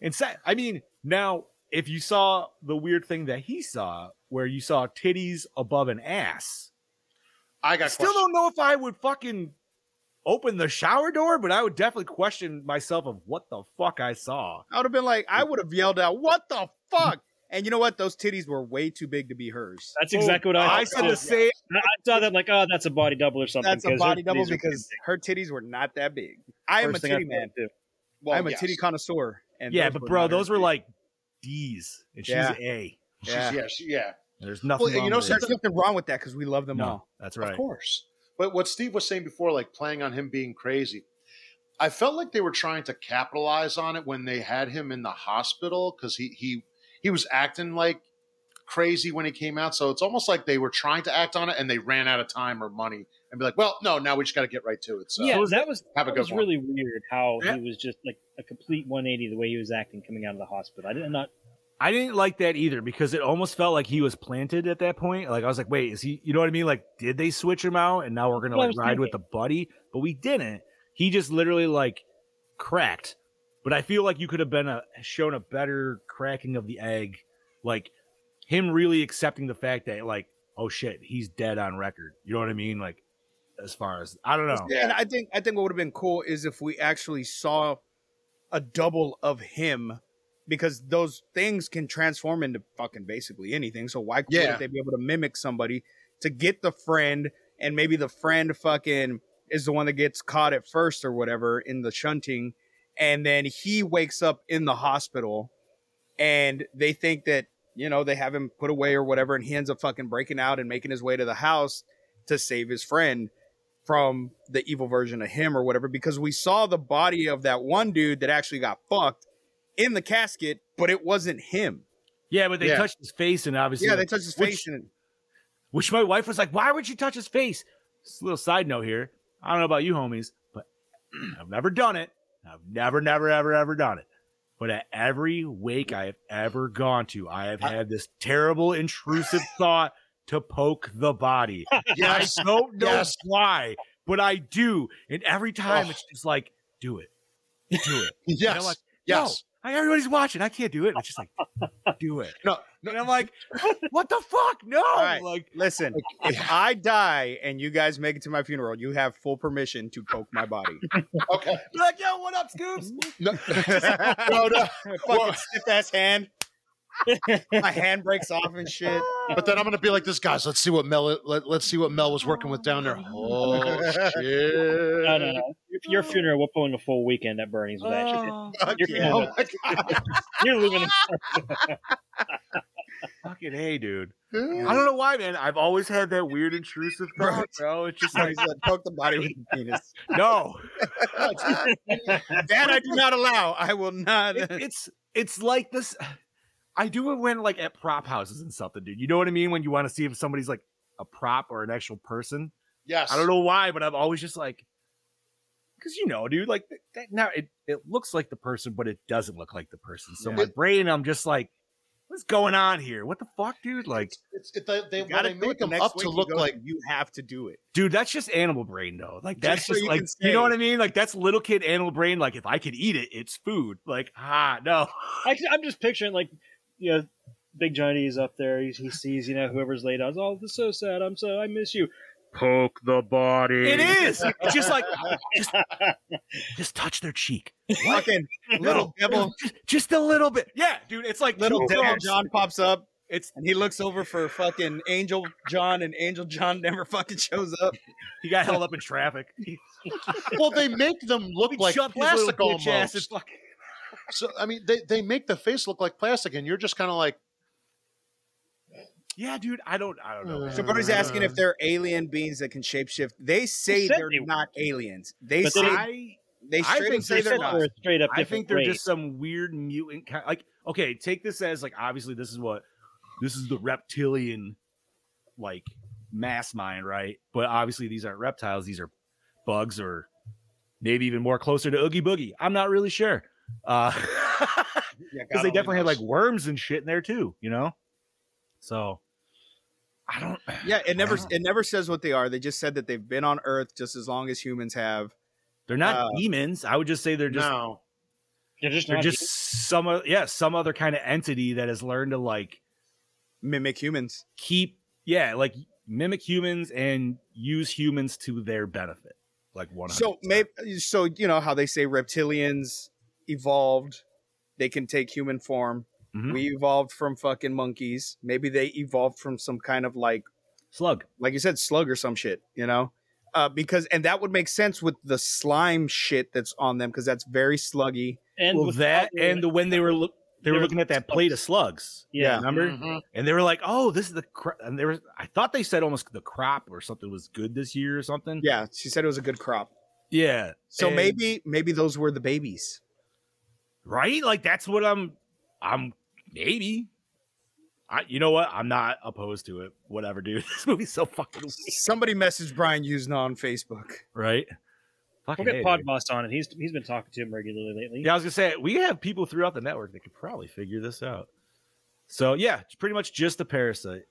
And sa- I mean, now if you saw the weird thing that he saw, where you saw titties above an ass, I I got still questions. don't know if I would fucking open the shower door, but I would definitely question myself of what the fuck I saw. I would have been like, I would have yelled out, "What the fuck!" And you know what? Those titties were way too big to be hers. That's exactly what I. Oh, I thought, said the same. I I saw that like, oh, that's a body double or something. That's a 'cause her body double because her titties were not that big. I am a First thing I titty man. Well, I'm a yes. titty connoisseur. And Yeah, but bro, those were like D's, and she's Yeah. A. She's- Yeah. yeah, she- yeah. There's nothing. Well, you wrong know, with it. There's nothing wrong with that because we love them no, all. that's right. Of course. But what Steve was saying before, like playing on him being crazy, I felt like they were trying to capitalize on it when they had him in the hospital because he he he was acting like crazy when he came out. So it's almost like they were trying to act on it and they ran out of time or money and be like, well, no, now we just got to get right to it. So yeah, that was have a that good was one. really weird how Yeah. he was just like a complete 180 the way he was acting coming out of the hospital. I did not. I didn't like that either because it almost felt like he was planted at that point. Like I was like, wait, is he? You know what I mean? Like, did they switch him out and now we're gonna Well, like was ride with the buddy? But we didn't. He just literally like cracked. But I feel like you could have been a shown a better cracking of the egg, like him really accepting the fact that like, oh shit, he's dead on record. You know what I mean? Like, as far as I don't know. And I think I think what would have been cool is if we actually saw a double of him because those things can transform into fucking basically anything. So why couldn't Yeah. they be able to mimic somebody to get the friend and maybe the friend fucking is the one that gets caught at first or whatever in the shunting and then he wakes up in the hospital and they think that you know they have him put away or whatever and he ends up fucking breaking out and making his way to the house to save his friend from the evil version of him or whatever because we saw the body of that one dude that actually got fucked in the casket but it wasn't him Yeah, but they Yeah. touched his face and obviously yeah they touched his which- face and Which my wife was like, "Why would you touch his face?" Just a little side note here. I don't know about you, homies, but I've never done it. I've never, never, ever, ever done it. But at every wake I have ever gone to, I have had this terrible, intrusive thought to poke the body. yes. I don't know Yes. why, but I do, and every time Oh. it's just like, "Do it, do it." Yes. And like, yes. I, everybody's watching. I can't do it. And it's just like, do it. No, And I'm like, what the fuck? No. right. Like, listen if i die and you guys make it to my funeral you have full permission to poke my body Okay. be like, yo, what up, Scoops? No, no, no. fucking stiff ass hand my hand breaks off and shit But then I'm gonna be like this, guys. Let's see what Mel. Let, let's see what Mel was working with down there. Oh shit! No, no, no. If your funeral, we're pulling a full weekend at Bernie's with that shit. Oh, Fuck You're yeah. Oh my god! You're leaving. fucking hey, dude. I don't know why, man. I've always had that weird intrusive thought, bro. It's just So like, he poke the body with the penis no. that i do not allow i will not It- it's it's like this. I do it when like at prop houses and something, dude. You know what I mean? When you want to see if somebody's like a prop or an actual person. Yes. I don't know why, but I'm always just like, because you know, dude, like that, now it, it looks like the person, but it doesn't look like the person. So Yeah. my brain, I'm just like, what's going on here? What the fuck, dude? Like, It's, it, they, they, You well, gotta they make it the them up to look like you have to do it dude, that's just animal brain, though. Like that's Just so just, you like, you know what I mean? Like that's little kid animal brain. Like if I could eat it, it's food. Like ah, no. I, I'm just picturing like, you know, Big Johnny is up there. He, he sees, you know, whoever's laid out. Oh, this is so sad. I'm so I miss you. Poke the body. It is. Just like just, just touch their cheek. Fucking little devil, just, just a little bit. Yeah, dude. It's like little devil. John pops up. It's And he looks over for fucking Angel John, and Angel John never fucking shows up. he got held up in traffic. Well, they make them look he like jumped plastic bitch ass and almost. Fucking- So I mean, they, they make the face look like plastic, and you're just kind of like, Yeah, dude. I don't. I don't know. man. So Brody's asking if they're alien beings that can shapeshift. They say they're they not aliens. They But say didn't- I they I straight think up say they they're not. They're a straight up I think they're race. just some weird mutant kind. Like, okay, take this as like obviously this is what this is the reptilian like mass mind, right? But obviously these aren't reptiles; these are bugs, or maybe even more closer to Oogie Boogie. I'm not really sure, uh, Yeah, because God they only definitely had like worms and shit in there too, you know. So I don't. Yeah, it never it never says what they are. They just said that they've been on Earth just as long as humans have. They're not Uh, demons. I would just say they're just no. They're just they're not just some yeah some other kind of entity that has learned to like Mimic humans. keep yeah like mimic humans and use humans to their benefit like one So maybe so you know how they say reptilians evolved, they can take human form. Mhm. We evolved from fucking monkeys. Maybe they evolved from some kind of like slug like you said slug or some shit, you know? Uh, because and that would make sense with the slime shit that's on them because that's very sluggy. and well that other- and the when they were look they were They're looking at that plate of slugs yeah, remember Mhm. and they were like oh this is the cro-, and there was i thought they said almost the crop or something was good this year or something Yeah, she said it was a good crop. yeah So And- maybe maybe those were the babies. Right like that's what i'm i'm maybe I, you know what? I'm not opposed to it. Whatever, dude. This movie's so fucking weird, Somebody messaged Brian Yuzna on Facebook. right? We'll get A, Pod. Boss on it. He's he's been talking to him regularly lately. Yeah, I was gonna say we have people throughout the network that could probably figure this out. So yeah, it's pretty much just a parasite.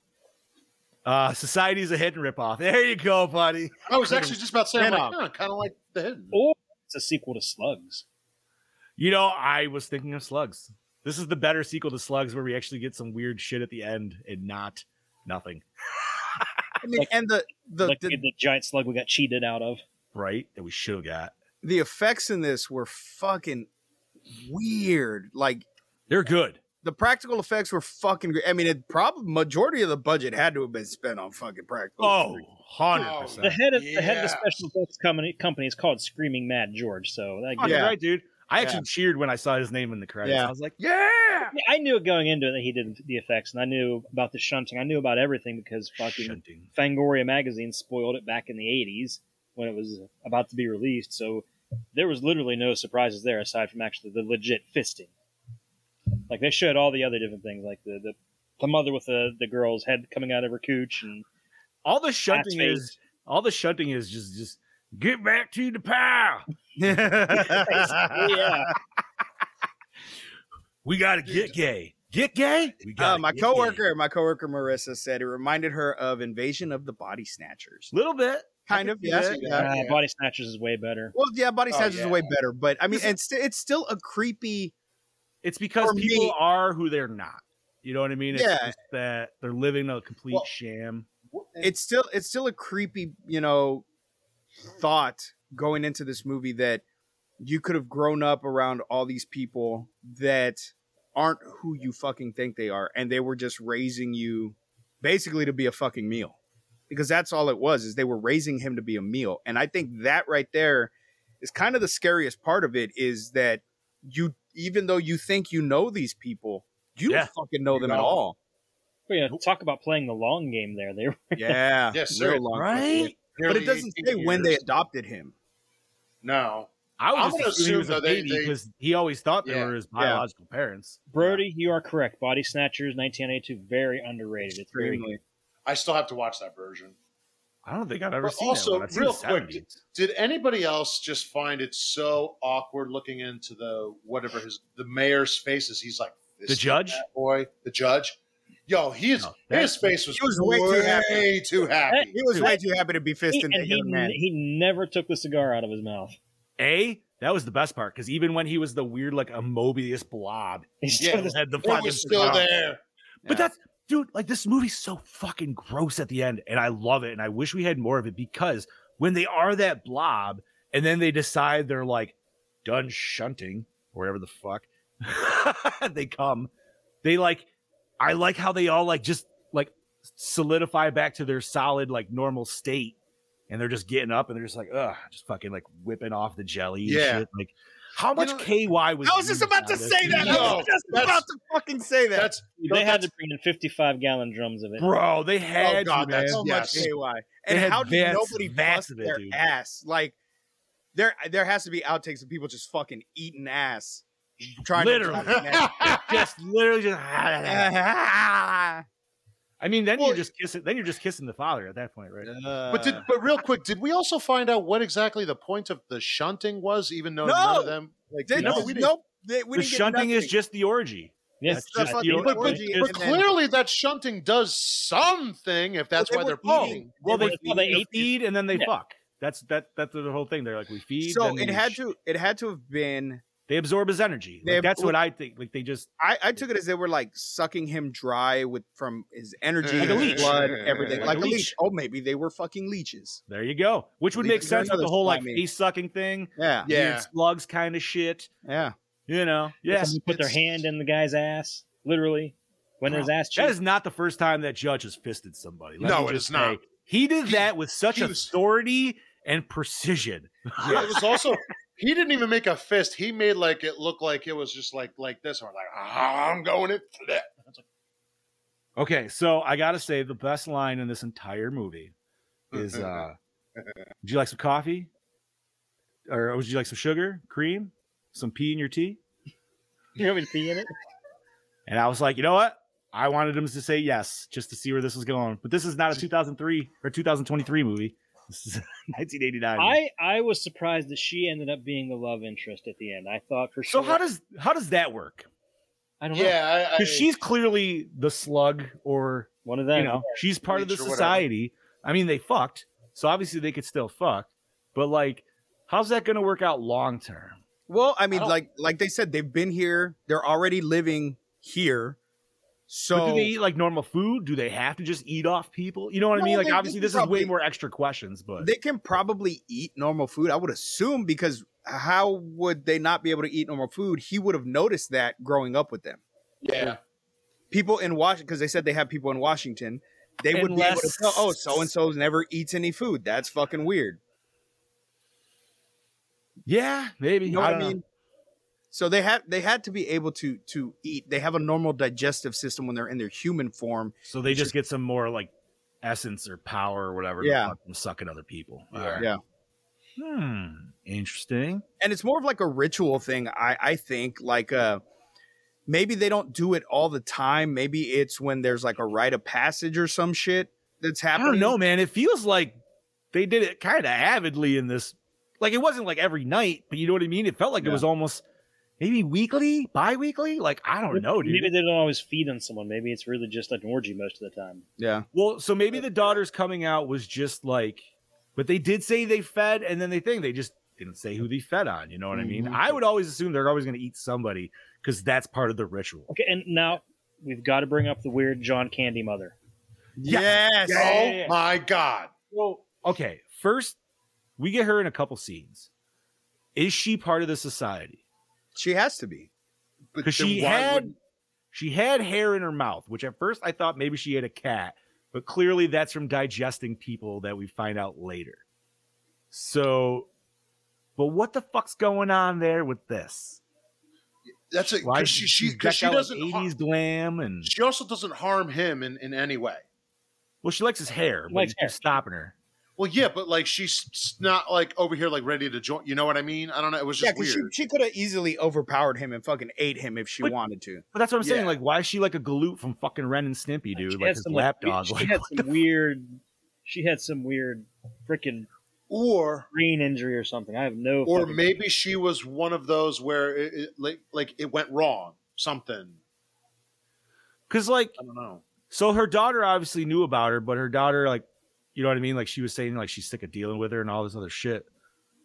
Uh Society's a hidden ripoff. There you go, buddy. I was actually just about to say, I'm Spin-off. kind of like the hidden. Or it's a sequel to Slugs. You know, I was thinking of Slugs. This is the better sequel to Slugs, where we actually get some weird shit at the end and not nothing, I mean, and the the like the, the, giant slug we got cheated out of. right? That we should have got. the effects in this were fucking weird. Like They're good. the practical effects were fucking great. I mean, it probably majority of the budget had to have been spent on fucking practical. Oh, effects. 100 The head of the head of the special effects company company is called Screaming Mad George. So that, Fucking Yeah. right, dude. I actually cheered when I saw his name in the credits. Yeah. I was like, yeah. I knew it going into it that he did the effects, and I knew about the shunting. I knew about everything because fucking Shunting. Fangoria magazine spoiled it back in the '80s when it was about to be released. So there was literally no surprises there aside from actually the legit fisting. Like they showed all the other different things, like the the, the mother with the the girl's head coming out of her cooch, and All the shunting is all the shunting is just just get back to the pile. yeah, We gotta get gay. Get gay? We Uh, gotta my get coworker, my coworker Marissa said it reminded her of Invasion of the Body Snatchers. gay. Little bit. Kind of, can see yes, that. yeah. Uh, Body Snatchers is way better. Well, yeah, Body Oh, Snatchers is way better, but I mean, it's it's still a creepy. It's because people me- are who they're not. You know what I mean? It's Yeah. just that they're living a complete Well, sham. It's still it's still a creepy, you know, thought going into this movie that you could have grown up around all these people that aren't who you fucking think they are, and they were just raising you basically to be a fucking meal. Because that's all it was, is they were raising him to be a meal. And I think that right there is kind of the scariest part of it is that you even though you think you know these people, you Yeah. don't fucking know them at all. Well, yeah, talk about playing the long game there. They were Yeah. Yes, real sir. long- Right? But it doesn't 18 say when they adopted him. No. I I'm was gonna he was a though, they- baby they- because he always thought they Yeah. were his Yeah. biological parents. Brody. You are correct. Body Snatchers, 1982, very underrated. It's very Extremely. I still have to watch that version. I don't think I've ever But seen also, that one. I've real quick, 70s. Did anybody else just find it so awkward looking into the whatever his the mayor's face is? He's like The judge? that boy, the judge. Yo, he's No, that- his face was, He was way too happy. too happy. He was Dude. way too happy to be He, fisting and that he, young man. he never took the cigar out of his mouth. A, that was the best part because even when he was the weird, like a Mobius blob, He still just- had the fucking was still cigar. there. But Yeah. that's dude, like this movie's so fucking gross at the end, and I love it, and I wish we had more of it because when they are that blob, and then they decide they're like done shunting, wherever the fuck they come, they like, I like how they all like just like solidify back to their solid like normal state, and they're just getting up and they're just like, ugh, just fucking like whipping off the jelly, and Yeah. shit. like. How much know- KY was? I was just about to on this? say that. I was just about to fucking say that. That's they had that's- to bring in 55 gallon drums of it. bro. They oh, had God, to, man. that's- so yes. much KY. They And how did vats- nobody vats bust it, their dude. ass? Like there, there has to be outtakes of people just fucking eating ass, trying Literally. to. just literally just. I mean, then Well- you're just kissing. Then you're just kissing the father at that point, right? ass. But did but real quick, did we also find out what exactly the point of the shunting was? Even though none of them like Did, No, no, we we didn't- they, we the didn't shunting is just the orgy. Yes, That's the just the- But, but, orgy but and then- clearly that shunting does something if that's Well, why they they're were eating. Well, they, Well, feed, they they ate- feed and then they Yeah. fuck. That's that. That's the whole thing. They're like we feed. So then it had sh- to. It had to have been. They absorb his energy. Like, ab- that's what I think. Like they just. I, I took it as they were like sucking him dry with from his energy, Like a leech. blood, everything, Like like, a a leech. leech. Oh, maybe they were fucking leeches. There you go. Which would Leech make is sense with another the whole like slimy- face sucking thing. Yeah, Yeah. weird slugs kind of shit. yeah. You know. Yeah. Somebody put their it's- hand in the guy's ass, literally, when there's ass That cheeks. is not the first time that judge has fisted somebody. Let No, me it just is not. say. He did that with such he was- authority and precision. Yeah, it was also he didn't even make a fist. He made like it look like it was just like like this. Or like ah, I'm going it for. Okay, so I gotta say the best line in this entire movie is uh Would you like some coffee? Or would you like some sugar, cream, some pee in your tea? You want me to pee in it? And I was like, you know what? I wanted him to say yes, just to see where this was going. But this is not a 2003 or 2023 movie. This is 1989. I I was surprised that she ended up being the love interest at the end. I thought for sure. so how does how does that work? I don't know. Yeah, I, I, Because she's clearly the slug, or One of them. you know, she's part of the Leech or whatever. society. I mean, they fucked, so obviously they could still fuck. But like, how's that going to work out long term? Well, I mean, I like like they said, they've been here. They're already living here. But So do they eat like normal food? Do they have to just eat off people? You know what I mean? Like they- they obviously can this is way more extra questions, but they can probably eat normal food. I would assume because how would they not be able to eat normal food? He would have noticed that growing up with them. yeah. People in Washington, because they said they have people in Washington, they would be able to tell, oh, so and so's never eats any food. That's fucking weird. yeah, maybe. You know I what don't I know. Mean? So they have they had to be able to to eat. They have a normal digestive system when they're in their human form. So they just get some more like essence or power or whatever. Yeah. to fucking suck at other people. Yeah. Yeah. Hmm. Interesting. and it's more of like a ritual thing i i think like uh maybe they don't do it all the time maybe it's when there's like a rite of passage or some shit that's happening. I happening don't know, man. It feels like they did it kind of avidly in this. Like it wasn't like every night, but you know what I mean. It felt like it was almost maybe weekly, bi-weekly. Like I don't know, dude. Maybe they don't always feed on someone. Maybe it's really just an orgy most of the time. yeah Well, so maybe the daughter's coming out was just like, but they did say they fed, and then they think they just didn't say who they fed on. You know what I mean? Mhm. I would always assume they're always going to eat somebody because that's part of the ritual. Okay, and now we've got to bring up the weird John Candy mother. yes Oh my god. Well, okay. First, we get her in a couple scenes. Is she part of the society? She has to be But Because she had wouldn't- she had hair in her mouth, which at first I thought maybe she had a cat, but clearly that's from digesting people that we find out later. So, but what the fuck's going on there with this? that's it. Why she, she, she's 'cause she decked out like doesn't. har- 80s glam and she also doesn't harm him in, in any way. well, she likes his hair, but Likes he's hair. stopping her. Well, yeah, but like she's not like over here like ready to join. You know what I mean? I don't know. It was just yeah just 'cause she, she could have easily overpowered him and fucking ate him if she But- wanted to But that's what I'm saying. Like, why is she like a galoot from fucking Ren and Stimpy, dude? She like his some, lap like. She Like, had some weird. She had some weird freaking or brain injury or something. I have no. or fucking- maybe she was one of those where it, it like like it went wrong. Something. Because like I don't know. So her daughter obviously knew about her, but her daughter, like, you know what I mean? Like she was saying, like she's sick of dealing with her and all this other shit.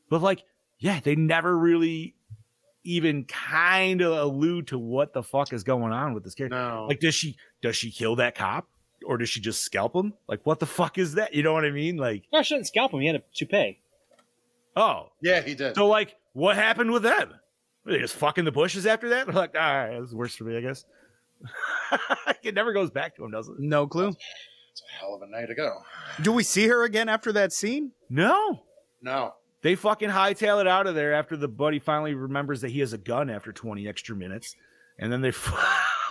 But like, yeah, they never really even kind of allude to what the fuck is going on with this character. No. Like, does she does she kill that cop or does she just scalp him? Like, what the fuck is that? You know what I mean? Like, No, she didn't scalp him. He had a toupee. oh, yeah, he did. so like, what happened with them? Were they just fucking the bushes after that? They're like, all right, that's worse for me, I guess. it never goes back to him, does it? No clue. It's a hell of a night to go. Do we see her again after that scene? No. No. They fucking hightail it out of there after the buddy finally remembers that he has a gun after 20 extra minutes. And then they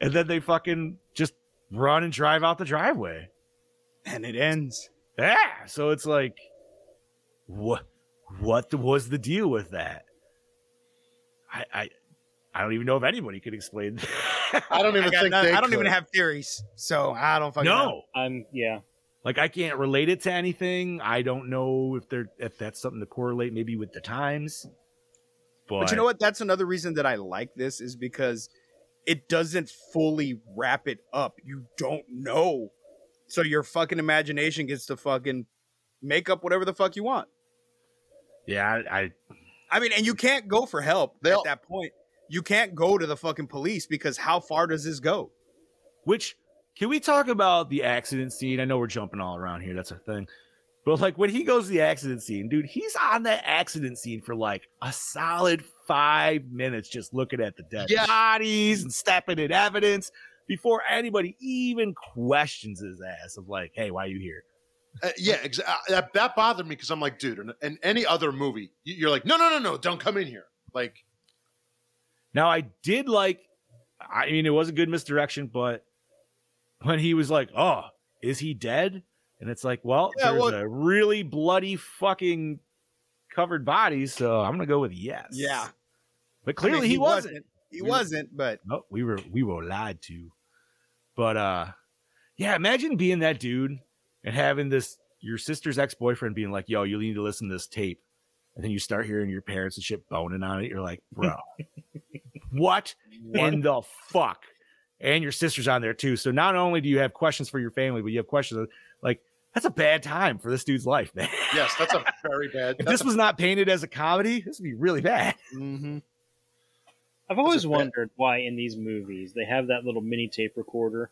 and then they fucking just run and drive out the driveway. and it ends. Yeah. So it's like what what was the deal with that? I I I don't even know if anybody could explain. I don't even got think none- they I don't even have theories, so I don't fucking know. no. I'm yeah. Like I can't relate it to anything. I don't know if they're if that's something to correlate maybe with the times. But, But you know what? That's another reason that I like this is because it doesn't fully wrap it up. You don't know. So your fucking imagination gets to fucking make up whatever the fuck you want. Yeah, I, I I mean, and you can't go for help at that point. You can't go to the fucking police because how far does this go? Which can we talk about the accident scene? I know we're jumping all around here. That's a thing. But like when he goes to the accident scene, dude, he's on that accident scene for like a solid five minutes, just looking at the dead Yeah. bodies and stepping in evidence before anybody even questions his ass of like, hey, why are you here? Uh, yeah, exa- uh, that, that bothered me because I'm like, dude, in, in any other movie, you're like, no, no, no, no, don't come in here. Like, Now I did like I mean it was a good misdirection, but when he was like, Oh, is he dead? And it's like, well, Yeah, there's well- a really bloody fucking covered body, so I'm gonna go with yes. Yeah. But I clearly mean, he, wasn't. He We- wasn't, but No, we were we were lied to. But uh yeah, imagine being that dude and having this your sister's ex-boyfriend being like, yo, you need to listen to this tape. And then you start hearing your parents and shit boning on it. You're like, bro, what in the fuck? And your sister's on there too. So not only do you have questions for your family, but you have questions like, that's a bad time for this dude's life, man. yes, that's a very bad. If this was not painted as a comedy, this would be really bad. mm-hmm. I've always a bit- wondered why in these movies they have that little mini tape recorder,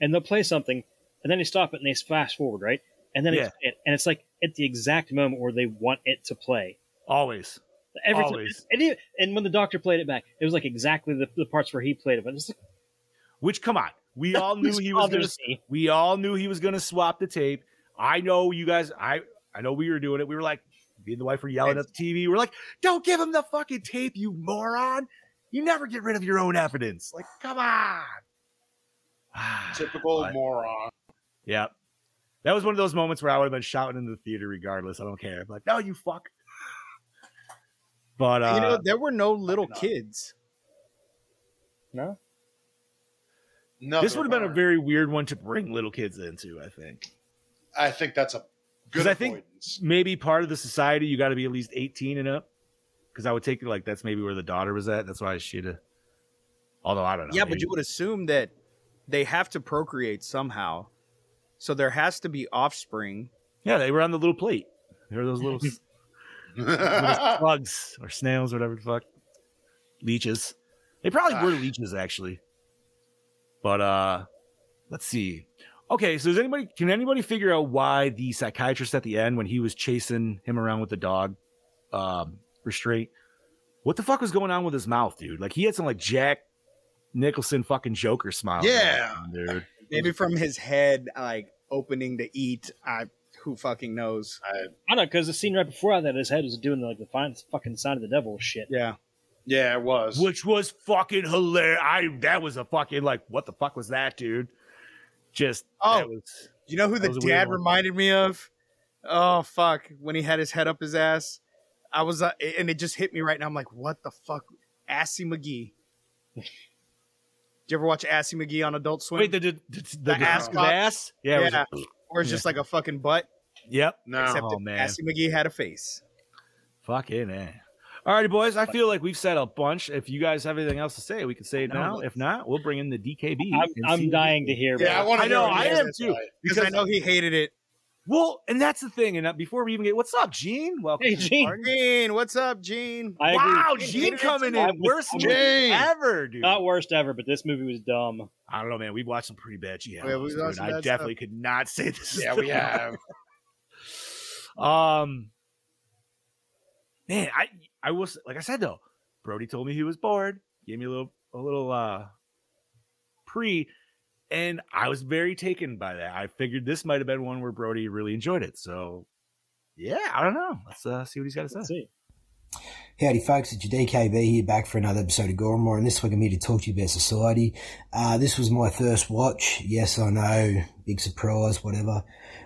and they'll play something, and then they stop it and they fast forward, right? And then Yeah. it's it, and it's like at the exact moment where they want it to play. Always. Every time, Always. and, even- and when the doctor played it back, it was like exactly the, the parts where he played it. But it's like, Which come on. We all knew he was gonna. We all knew he was going to swap the tape. I know you guys. I I know we were doing it. We were like, me and the wife were yelling at the TV. We're like, don't give him the fucking tape, you moron. You never get rid of your own evidence. Like, come on. typical But- moron. yeah. That was one of those moments where I would have been shouting in the theater regardless. I don't care. I'm like, no, you fuck. But uh, you know, there were no little kids. no, No, this would have been a very weird one to bring little kids into, I think. I think that's a good I think- maybe part of the society you got to be at least 18 and up because i would take it like that's maybe where the daughter was at that's why she'd have although i don't know Yeah, but you would assume that they have to procreate somehow. So there has to be offspring. yeah they were on the little plate. They were those little, s- little slugs or snails or whatever the fuck. Leeches. They probably were Ah. leeches actually. But uh let's see. Okay so does anybody can anybody figure out why the psychiatrist at the end when he was chasing him around with the dog um restraint what the fuck was going on with his mouth dude? Like he had some like jack nicholson fucking joker smile. Yeah. on, dude Maybe from his head, like opening to eat. I who fucking knows? I don't know because the scene right before that, his head was doing like the fine fucking sign of the devil shit. Yeah. yeah, it was. which was fucking hilarious i that was a fucking like what the fuck was that dude just Oh. was You know who the was a weird dad reminded me of? Oh fuck! When he had his head up his ass, I was, uh, and it just hit me right now. I'm like, what the fuck, Assy McGee? Did you ever watch Assy McGee on Adult Swim? wait the the, the, the, The ass the ass yeah, it was Yeah. a- or it's just like a fucking butt, yep no, except Oh, that man. Assy McGee had a face. Fucking eh. All righty, boys. I feel like we've said a bunch. If you guys have anything else to say, we can say it No, now. If not, we'll bring in the DKB. I'm, I'm dying to hear. yeah, I want to I know, I am too. Because I know he hated it. Well, and that's the thing. And uh, before we even get, what's up, Gene? Welcome. Hey, Gene. party. Gene, what's up, Gene? I. Wow, Gene, Gene Gene, coming in. Worst I movie Gene. ever, dude. Not worst ever, but this movie was dumb. I don't know, man. We've watched some pretty bad G Yeah, we've dude. watched some I bad definitely could not say this. Yeah, we have. Um, man, I I was like I said though, Brody told me he was bored, gave me a little a little uh pre, and I was very taken by that. I figured this might have been one where Brody really enjoyed it. So yeah, I don't know. Let's uh, see what he's got to Let's say. see. Howdy, folks. It's your DKB here, back for another episode of Gore N More, and this week I'm here to talk to you about Society. Uh, this was my first watch. Yes, I know, big surprise, whatever.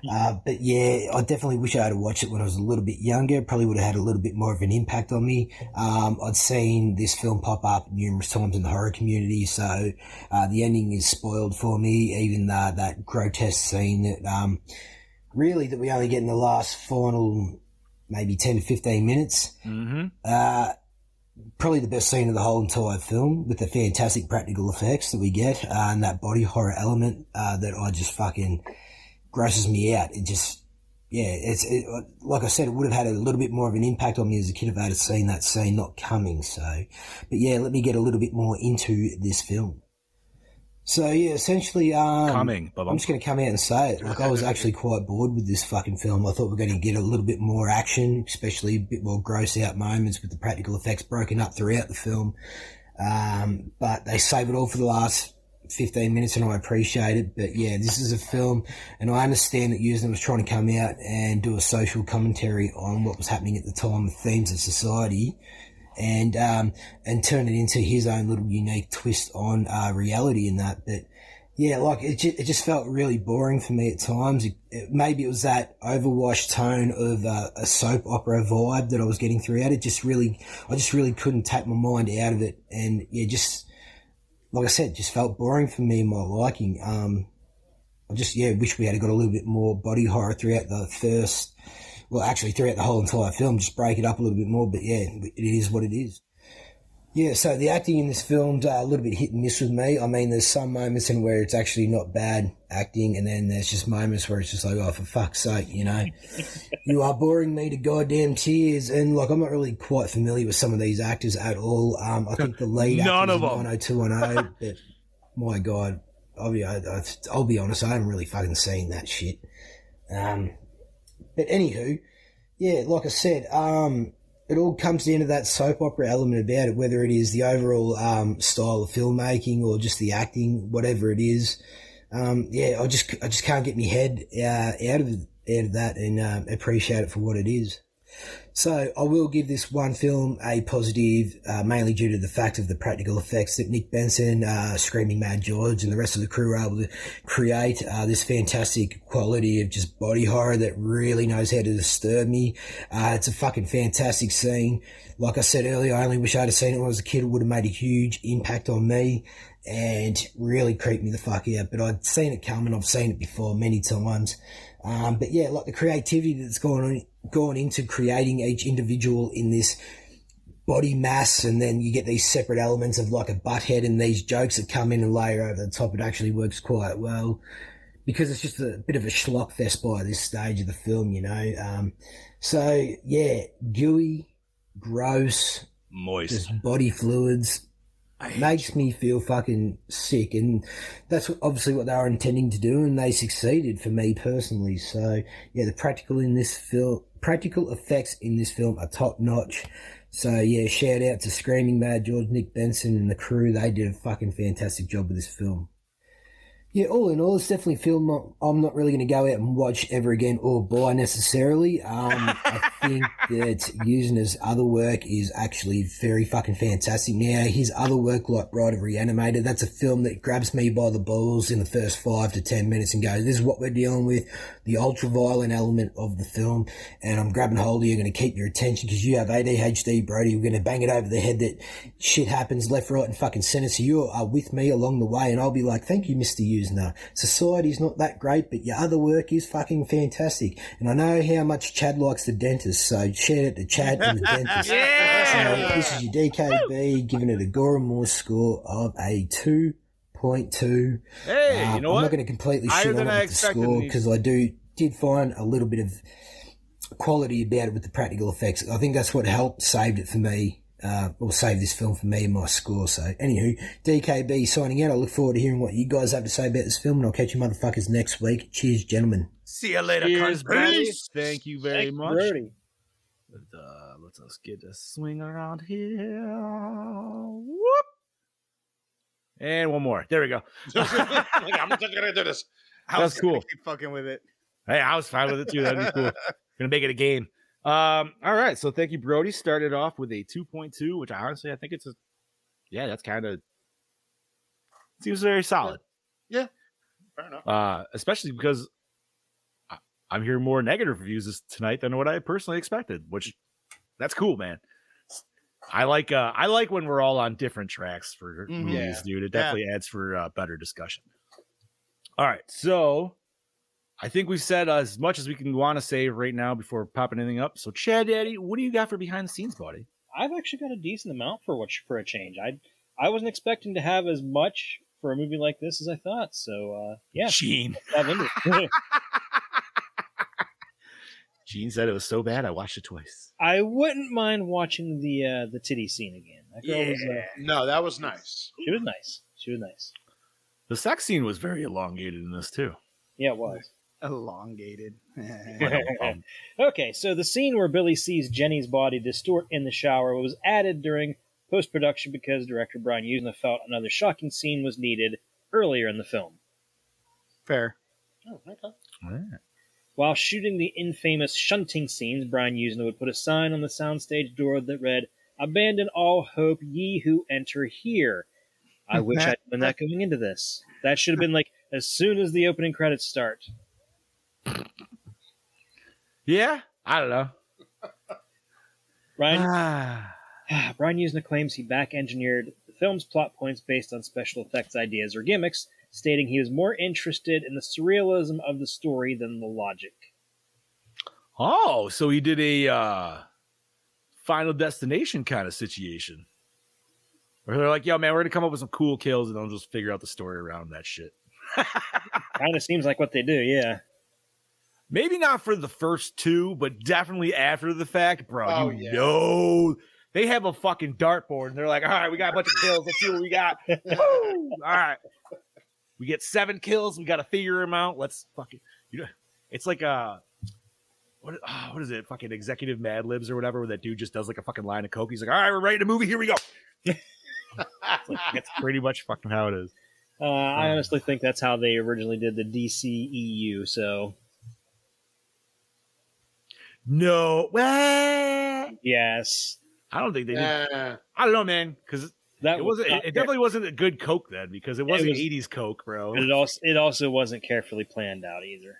Uh, but yeah, I definitely wish I had watched it when I was a little bit younger. Probably would have had a little bit more of an impact on me. Um, I'd seen this film pop up numerous times in the horror community, so uh, the ending is spoiled for me. Even that grotesque scene that um, really that we only get in the last final maybe 10 to 15 minutes. Mm-hmm. Uh, probably the best scene of the whole entire film with the fantastic practical effects that we get uh, and that body horror element uh, that I just fucking grosses me out. It just, yeah, it's it, like I said, it would have had a little bit more of an impact on me as a kid if I had seen that scene not coming. So, but yeah, let me get a little bit more into this film. So yeah, essentially, um, Coming, I'm just going to come out and say it. Like, I was actually quite bored with this fucking film. I thought we were going to get a little bit more action, especially a bit more gross out moments with the practical effects broken up throughout the film. Um, but they save it all for the last 15 minutes and I appreciate it. But yeah, this is a film and I understand that Yuzna was trying to come out and do a social commentary on what was happening at the time, the themes of society and um, and turn it into his own little unique twist on uh, reality in that. But yeah, like it, ju- it just felt really boring for me at times. It, it- maybe it was that overwashed tone of uh, a soap opera vibe that I was getting throughout. It just really, I just really couldn't take my mind out of it, and yeah, just like I said, just felt boring for me my liking. Um, I just yeah wish we had got a little bit more body horror throughout the first well, actually throughout the whole entire film, just break it up a little bit more. But yeah, it is what it is. Yeah, so the acting in this film's uh, a little bit hit and miss with me. I mean, there's some moments in where it's actually not bad acting, and then there's just moments where it's just like, oh, for fuck's sake, you know, you are boring me to goddamn tears. And like, I'm not really quite familiar with some of these actors at all. Um, I think the lead None actor of them. 90210, but my god, I'll be, I, I, I'll be honest, I haven't really fucking seen that shit. Um, but anywho, yeah, like I said, um, it all comes down to that soap opera element about it, whether it is the overall um, style of filmmaking or just the acting, whatever it is. Um, yeah, I just I just can't get my head uh, out of out of that and um, appreciate it for what it is. So I will give this one film a positive, uh, mainly due to the fact of the practical effects that Nick Benson, uh, Screaming Mad George, and the rest of the crew were able to create. Uh, this fantastic quality of just body horror that really knows how to disturb me. Uh, it's a fucking fantastic scene. Like I said earlier, I only wish I'd have seen it when I was a kid. It would have made a huge impact on me and really creeped me the fuck out. But I'd seen it coming. I've seen it before many times. Um, but yeah, like the creativity that's gone on, gone into creating each individual in this body mass, and then you get these separate elements of like a butt head and these jokes that come in and layer over the top. It actually works quite well because it's just a bit of a schlock fest by this stage of the film, you know. Um, so yeah, gooey, gross, Moist. just body fluids makes me feel fucking sick and that's obviously what they were intending to do and they succeeded for me personally. So yeah the practical in this film practical effects in this film are top notch so yeah shout out to screaming mad george nick benson and the crew. They did a fucking fantastic job with this film yeah, all in all, it's definitely a film I'm not really going to go out and watch ever again or buy necessarily. Um, I think that Yuzna's other work is actually very fucking fantastic. Now, his other work, like Bride of Re-Animator, that's a film that grabs me by the balls in the first five to ten minutes and goes, this is what we're dealing with, the ultra violent element of the film, and I'm grabbing hold of you, going to keep your attention because you have ADHD, Brody. We're going to bang it over the head that shit happens left, right, and fucking center. So you are with me along the way, and I'll be like, thank you, Mr. Yuzna. Society's not that great, but your other work is fucking fantastic. And I know how much Chad likes the dentist, so shout out to Chad and the dentist. So this is your DKB giving it a Gore N More score of a 2.2. Hey, Um, you know I'm what? not going to completely Higher shit on I with the score because I do did find a little bit of quality about it with the practical effects. I think that's what helped saved it for me, uh, or saved this film for me and my score. So, anywho, DKB signing out. I look forward to hearing what you guys have to say about this film, and I'll catch you motherfuckers next week. Cheers, gentlemen. See you later, Cheers, cunt. Peace. Thank you very Thank you, much. Brody. But, uh, let's us get a swing around here. Whoop. And one more. There we go. I'm just gonna do this. I That's cool. Keep fucking with it. Hey, I was fine with it too. That'd be cool. Gonna make it a game. Um, all right. So thank you, Brody. Started off with a 2.2, which I honestly I think it's a yeah, that's kind of seems very solid. Yeah. Fair enough. Uh, especially because I- I'm hearing more negative reviews this, tonight than what I personally expected, which that's cool, man. I like uh I like when we're all on different tracks for Mhm. movies, Yeah. dude. It Yeah. definitely adds for uh, better discussion. All right, so I think we've said as much as we can want to say right now before popping anything up. So, Chad Daddy, what do you got for behind the scenes, buddy? I've actually got a decent amount for what for a change. I I wasn't expecting to have as much for a movie like this as I thought. So uh, yeah, Gene. dive. Gene said it was so bad I watched it twice. I wouldn't mind watching the uh, the titty scene again. That girl was uh, No, that was nice. she was nice. She was nice. The sex scene was very elongated in this too. Yeah, it was. Elongated. Okay, so the scene where Billy sees Jenny's body distort in the shower was added during post production because director Brian Yuzna felt another shocking scene was needed earlier in the film. Fair. Oh, okay. yeah. While shooting the infamous shunting scenes, Brian Yuzna would put a sign on the soundstage door that read, Abandon all hope, ye who enter here. I wish I'd done that going into this. That should have been like as soon as the opening credits start. Yeah, I don't know. Brian, Ah. Brian Yuzna claims he back engineered the film's plot points based on special effects ideas or gimmicks, stating he was more interested in the surrealism of the story than the logic. oh, so he did a uh, Final Destination kind of situation. Where they're like, yo, man, we're going to come up with some cool kills and then just figure out the story around that shit. Kind of seems like what they do, yeah. Maybe not for the first two, but definitely after the fact, bro. Oh, you yeah. know, they have a fucking dartboard and they're like, all right, we got a bunch of kills. Let's see what we got. All right. We get seven kills. We got to figure them out. Let's fucking, you know, it's like a, what, ah, what is it? Fucking executive Mad Libs or whatever, where that dude just does like a fucking line of coke. He's like, all right, we're writing a movie. Here we go. It's like, that's pretty much fucking how it is. Uh, I honestly think that's how they originally did the DCEU, so No, well, yes. I don't think they did. Yeah. I don't know, man, because That it wasn't. It, it definitely wasn't a good Coke then because it wasn't was- '80s Coke, bro. But it also it also wasn't carefully planned out either.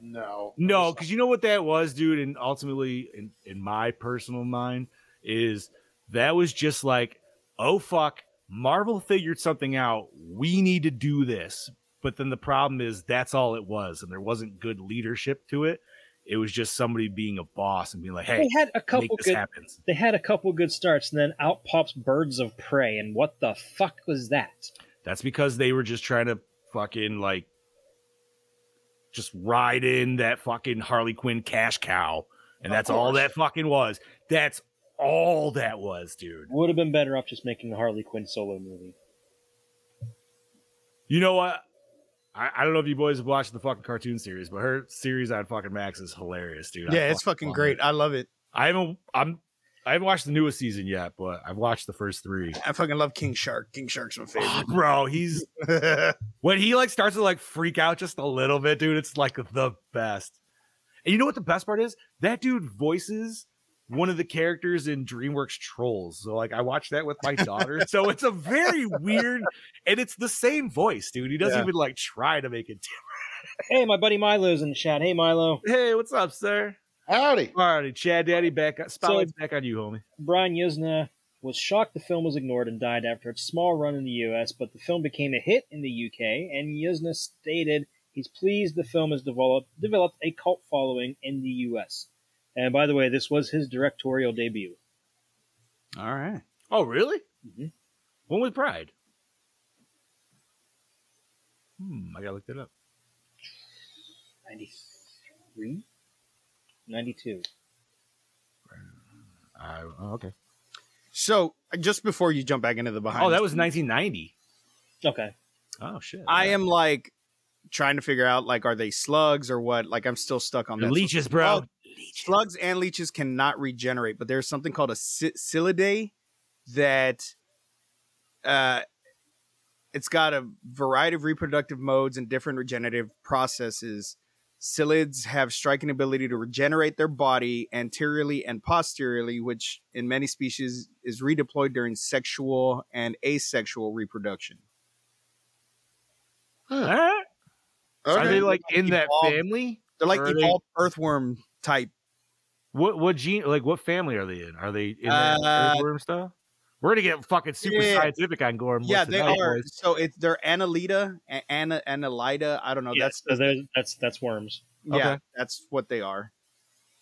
No. No, because you know what that was, dude, and ultimately, in in my personal mind, is that was just like, oh fuck, Marvel figured something out. We need to do this, but then the problem is that's all it was, and there wasn't good leadership to it. It was just somebody being a boss and being like, hey, They had a make couple this good happen. they had a couple good starts and then out pops Birds of Prey and what the fuck was that? That's because they were just trying to fucking like just ride in that fucking Harley Quinn cash cow. And Of that's all that fucking was. That's all that was, dude. Would have been better off just making a Harley Quinn solo movie. You know what? I, I don't know if you boys have watched the fucking cartoon series, but her series on fucking Max is hilarious, dude. I Yeah, it's fucking great. it. I love it. I haven't I'm I haven't watched the newest season yet, but I've watched the first three. I fucking love King Shark. King Shark's my oh, favorite. Bro, he's when he like starts to like freak out just a little bit, dude, it's like the best. And you know what the best part is? That dude voices one of the characters in DreamWorks Trolls. So like I watched that with my daughter. so it's a very weird and it's the same voice, dude. He doesn't Yeah. even like try to make it Hey, my buddy Milo's in the chat. Hey Milo. Hey, what's up, sir? Howdy. Alrighty, Chad Daddy back uh, spotlight's back on you, homie. Brian Yuzna was shocked the film was ignored and died after its small run in the US, but the film became a hit in the UK, and Yuzna stated he's pleased the film has developed developed a cult following in the US. And by the way, this was his directorial debut. All right. Oh, really? Mhm. When was Bride? Hmm, I gotta look that up. 93? 92. Uh, oh, okay. So just before you jump back into the behind, Oh, that was 1990. Okay. Oh shit. I am like trying to figure out like are they slugs or what? Like I'm still stuck on The that. leeches, bro. Oh, Slugs and leeches cannot regenerate, but there's something called a psy- Syllidae that uh, it's got a variety of reproductive modes and different regenerative processes. Syllids have striking ability to regenerate their body anteriorly and posteriorly, which in many species is redeployed during sexual and asexual reproduction. Huh? Are Okay. they like in that Evolved. family? They're like Or are they- evolved earthworm type. What what gene? Like what family are they in? Are they in that Uh, earthworm stuff? We're gonna get fucking super Yeah. scientific on Gore N More. Yeah, they tonight, are. boys. So it's they're Annelida, Anna, Annelida. I don't know. Yes, that's so that's that's worms. yeah, okay. that's what they are,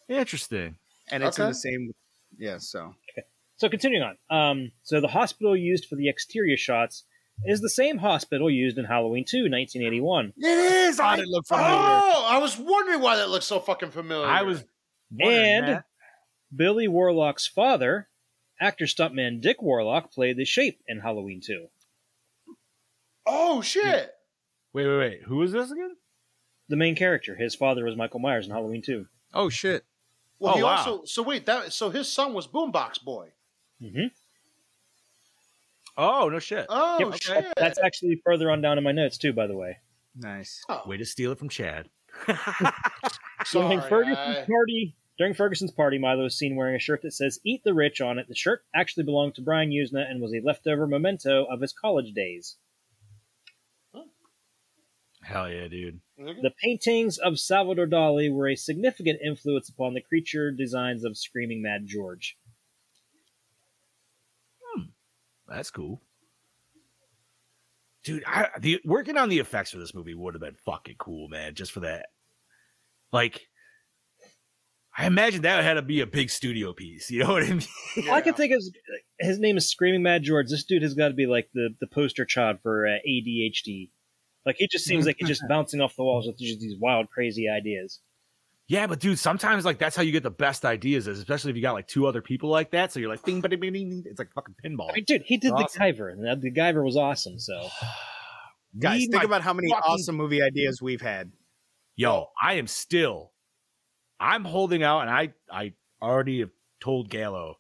Interesting. and it's in the same. Yeah, so Okay. So continuing on. Um, so the hospital used for the exterior shots is the same hospital used in Halloween 2, 1981. It is. Thought I, it looked familiar. oh, I was wondering why that looked so fucking familiar. I was And that. Billy Warlock's father, actor stuntman Dick Warlock, played the shape in Halloween 2. Oh shit! Wait, wait, wait. Who is this again? The main character, his father was Michael Myers in Halloween 2. oh shit. Well, Oh, he wow. also. So wait, that. So his son was Boombox Boy. Mm-hmm. Oh no shit. Oh Yep, shit! That's actually further on down in my notes too, by the way. Nice. Oh, Way to steal it from Chad. During Ferguson's I- party, during Ferguson's party, Milo is seen wearing a shirt that says "Eat the Rich" on it. The shirt actually belonged to Brian Yuzna and was a leftover memento of his college days. Hell yeah, dude. The paintings of Salvador Dali were a significant influence upon the creature designs of Screaming Mad George. That's cool. Dude, I, the working on the effects for this movie would have been fucking cool, man. Just for that, like, I imagine that would have had to be a big studio piece. You know what I mean? All I can think is his name is Screaming Mad George. This dude has got to be like the, the poster child for uh, ADHD. Like he just seems like he's just bouncing off the walls with just these wild, crazy ideas. Yeah, but dude, sometimes like that's how you get the best ideas, is especially if you got like two other people like that. So you're like, ding, bing, bing, ding. It's like fucking pinball. I mean, dude, he did Awesome. the Guyver, and the Guyver was awesome. So Guys, Read think about how many fucking- awesome movie ideas we've had. Yo, I am still, I'm holding out, and I I already have told Gallo,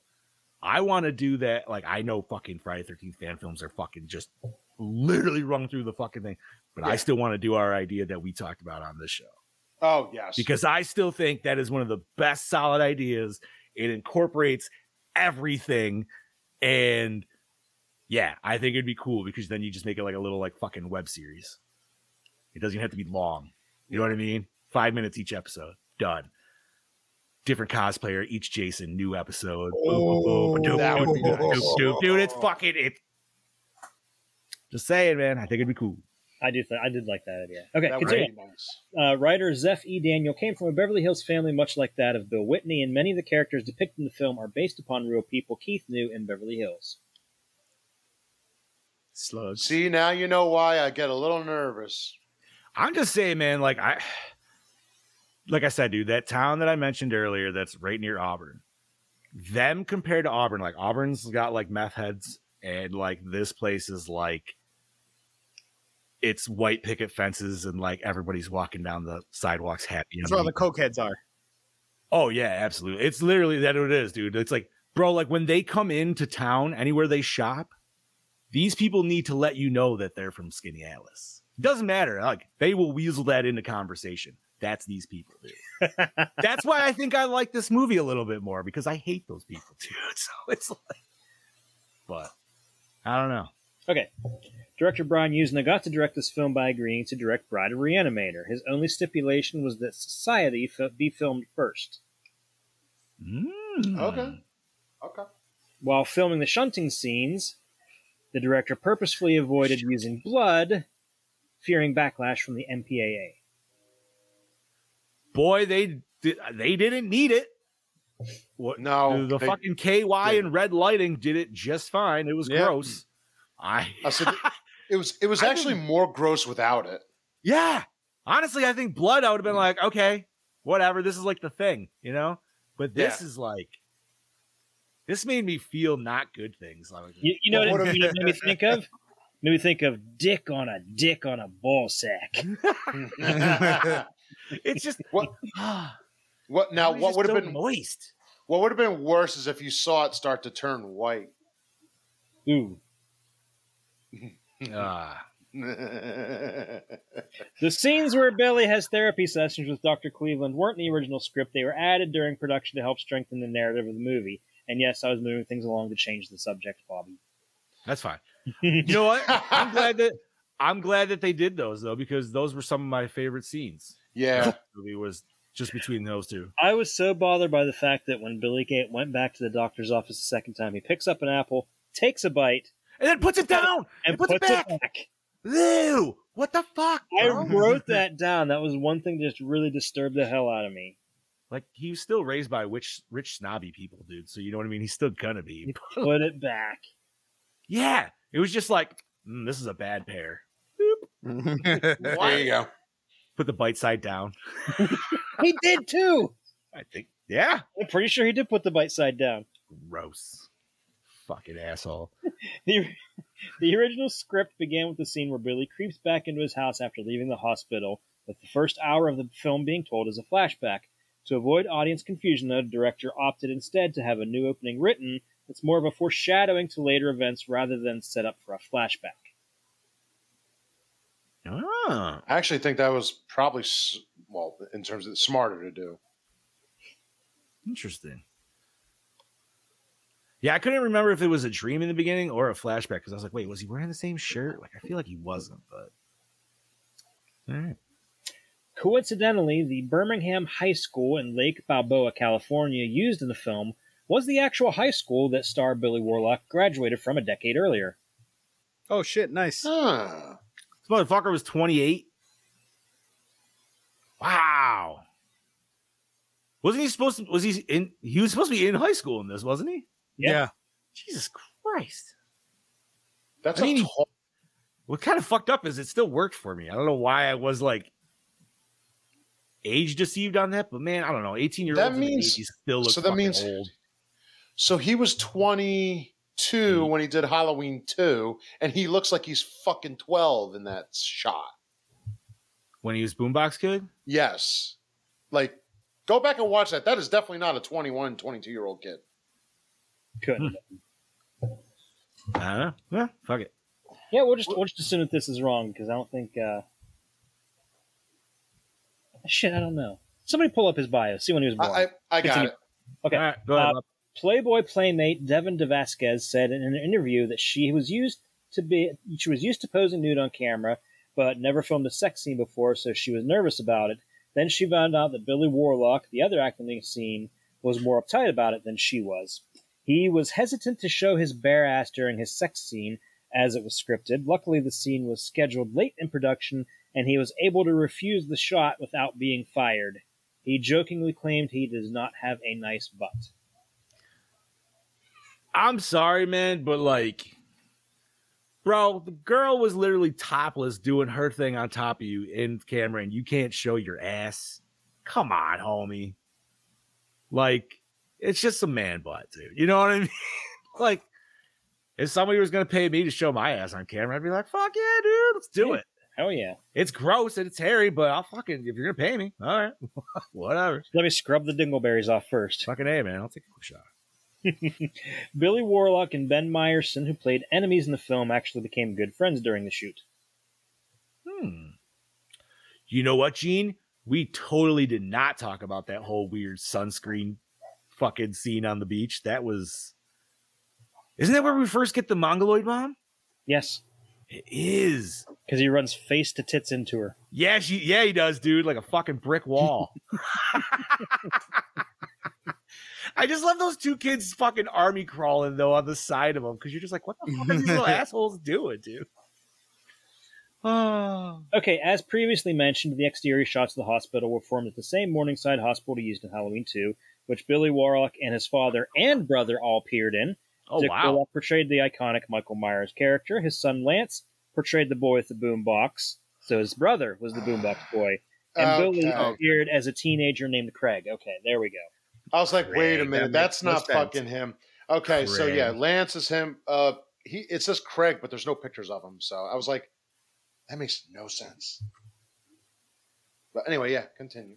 I want to do that. Like I know fucking Friday Thirteenth fan films are fucking just literally run through the fucking thing, but I still want to do our idea that we talked about on this show Oh yes. because I still think that is one of the best solid ideas. It incorporates everything, and yeah, I think it'd be cool because then you just make it like a little like fucking web series. It doesn't even have to be long. You know what I mean? Five minutes each episode. Done. Different cosplayer, each Jason, new episode. Oh. Dude, it's fucking it. Just saying, man. I think it'd be cool. I do, th- I did like that idea. Okay, that continue. be nice. Uh, writer Zeph E. Daniel came from a Beverly Hills family much like that of Bill Whitney, and many of the characters depicted in the film are based upon real people Keith knew in Beverly Hills. Slugs. See now you know why I get a little nervous. I'm just saying, man, like I like I said, dude, that town that I mentioned earlier that's right near Auburn. Them compared to Auburn, like Auburn's got like meth heads, and like this place is like it's white picket fences and like everybody's walking down the sidewalks happy. That's where all the cokeheads are. Oh yeah, absolutely. It's literally that what it is, dude. It's like, bro, like when they come into town, anywhere they shop, these people need to let you know that they're from Skaneateles. Doesn't matter. Like they will weasel that into conversation. That's these people, dude. That's why I think I like this movie a little bit more because I hate those people, dude. So it's like, but I don't know. Okay. Director Brian Yuzna got to direct this film by agreeing to direct Bride of Reanimator. His only stipulation was that Society fi- be filmed first. Mm. Okay. Okay. While filming the shunting scenes, the director purposefully avoided using blood, fearing backlash from the MPAA. Boy, they di- they didn't need it. What? No, the, the they- fucking KY they- and red lighting did it just fine. It was Yeah. gross. I I said it was it was I actually more gross without it. yeah. Honestly, I think blood. I would have been like, okay, whatever. This is like the thing, you know. But this Yeah. is like, this made me feel not good things. Like, You, you know Well, what what it if- you know made me think of? Made me think of dick on a dick on a ball sack. it's just What- what now? What would have so been moist? what would have been worse is if you saw it start to turn white. Ooh. Ah, The scenes where Billy has therapy sessions with Dr. Cleveland weren't in the original script. They were added during production to help strengthen the narrative of the movie. And yes, I was moving things along to change the subject, Bobby. that's fine. You know what? I'm glad that I'm glad that they did those though because those were some of my favorite scenes. yeah. The movie was just between those two. I was so bothered by the fact that when Billy Gate went back to the doctor's office the second time, he picks up an apple, takes a bite, And then puts it down and puts, puts, it back. Ew! What the fuck? I wrote that down. That was one thing that just really disturbed the hell out of me. Like he was still raised by rich, rich snobby people, dude. So you know what I mean. He's still gonna be. Put it back. Yeah, it was just like mm, this is a bad pair. There you go. Put the bite side down. He did too. I think. Yeah. I'm pretty sure he did put the bite side down. Gross. Fucking asshole. The, the original script began with the scene where Billy creeps back into his house after leaving the hospital, with the first hour of the film being told as a flashback. To avoid audience confusion, though, the director opted instead to have a new opening written that's more of a foreshadowing to later events rather than set up for a flashback. Ah. I actually think that was probably well in terms of smarter to do. Interesting. Yeah, I couldn't remember if it was a dream in the beginning or a flashback because I was like, wait, was he wearing the same shirt? Like, I feel like he wasn't, but. All right. Coincidentally, the Birmingham High School in Lake Balboa, California, used in the film was the actual high school that star Billy Warlock graduated from a decade earlier. Oh shit! Nice. Huh. This motherfucker was 28. Wow. Wasn't he supposed to? Was he in? He was supposed to be in high school in this, wasn't he? Yeah. Yeah. Jesus Christ. That's I mean, a tall, What kind of fucked up is it still worked for me? I don't know why I was like age deceived on that, but man, I don't know. 18 year old means- the 80s still look so that means- old. So he was 22 hmm. when he did Halloween 2, and he looks like he's fucking 12 in that shot. When he was Boombox Kid? Yes. Like, go back and watch that. That is definitely not a 21, 22 year old kid. Couldn't. I don't know. Yeah, fuck it. Yeah, we'll just we'll just assume that this is wrong because I don't think. uh Shit, I don't know. Somebody pull up his bio, see when he was born. I, I, I got it. okay. All right, go ahead. Uh, Playboy playmate Devin DeVasquez said in an interview that she was used to be she was used to posing nude on camera, but never filmed a sex scene before, so she was nervous about it. Then she found out that Billy Warlock, the other actor in the scene, was more uptight about it than she was. He was hesitant to show his bare ass during his sex scene as it was scripted. Luckily, the scene was scheduled late in production, and he was able to refuse the shot without being fired. He jokingly claimed he does not have a nice butt. I'm sorry, man, but like, bro, the girl was literally topless doing her thing on top of you in camera, and you can't show your ass. Come on, homie. Like, it's just a man butt, dude. You know what I mean? like, if somebody was gonna pay me to show my ass on camera, I'd be like, fuck yeah, dude, let's do it. Hell yeah. It's gross and it's hairy, but I'll fucking if you're gonna pay me, all right, whatever. Let me scrub the dingleberries off first. Fucking a man, I'll take a quick shot. Billy Warlock and Ben Meyerson, who played enemies in the film, actually became good friends during the shoot. Hmm. You know what, Gene? We totally did not talk about that whole weird sunscreen fucking scene on the beach. That was. Isn't that where we first get the Mongoloid mom? Yes, It is. because he runs face to tits into her. Yeah, she. Yeah, he does, dude. Like a fucking brick wall. I just love those two kids fucking army crawling though on the side of them because you're just like, what the fuck are these little assholes doing, dude? Oh. Okay, as previously mentioned, the exterior shots of the hospital were filmed at the same Morningside hospital used in Halloween 2, which Billy Warlock and his father and brother all appeared in. Oh Dick wow. Warlock portrayed the iconic Michael Myers character. His son Lance portrayed the boy with the boombox. So his brother was the boombox boy. And Billy Okay. appeared as a teenager named Craig. Okay, there we go. I was like, wait a minute, that that's makes no not sense. fucking him. Okay, so yeah, Lance is him. Uh, he it says Craig, but there's no pictures of him. So I was like, that makes no sense. But anyway, yeah, continue.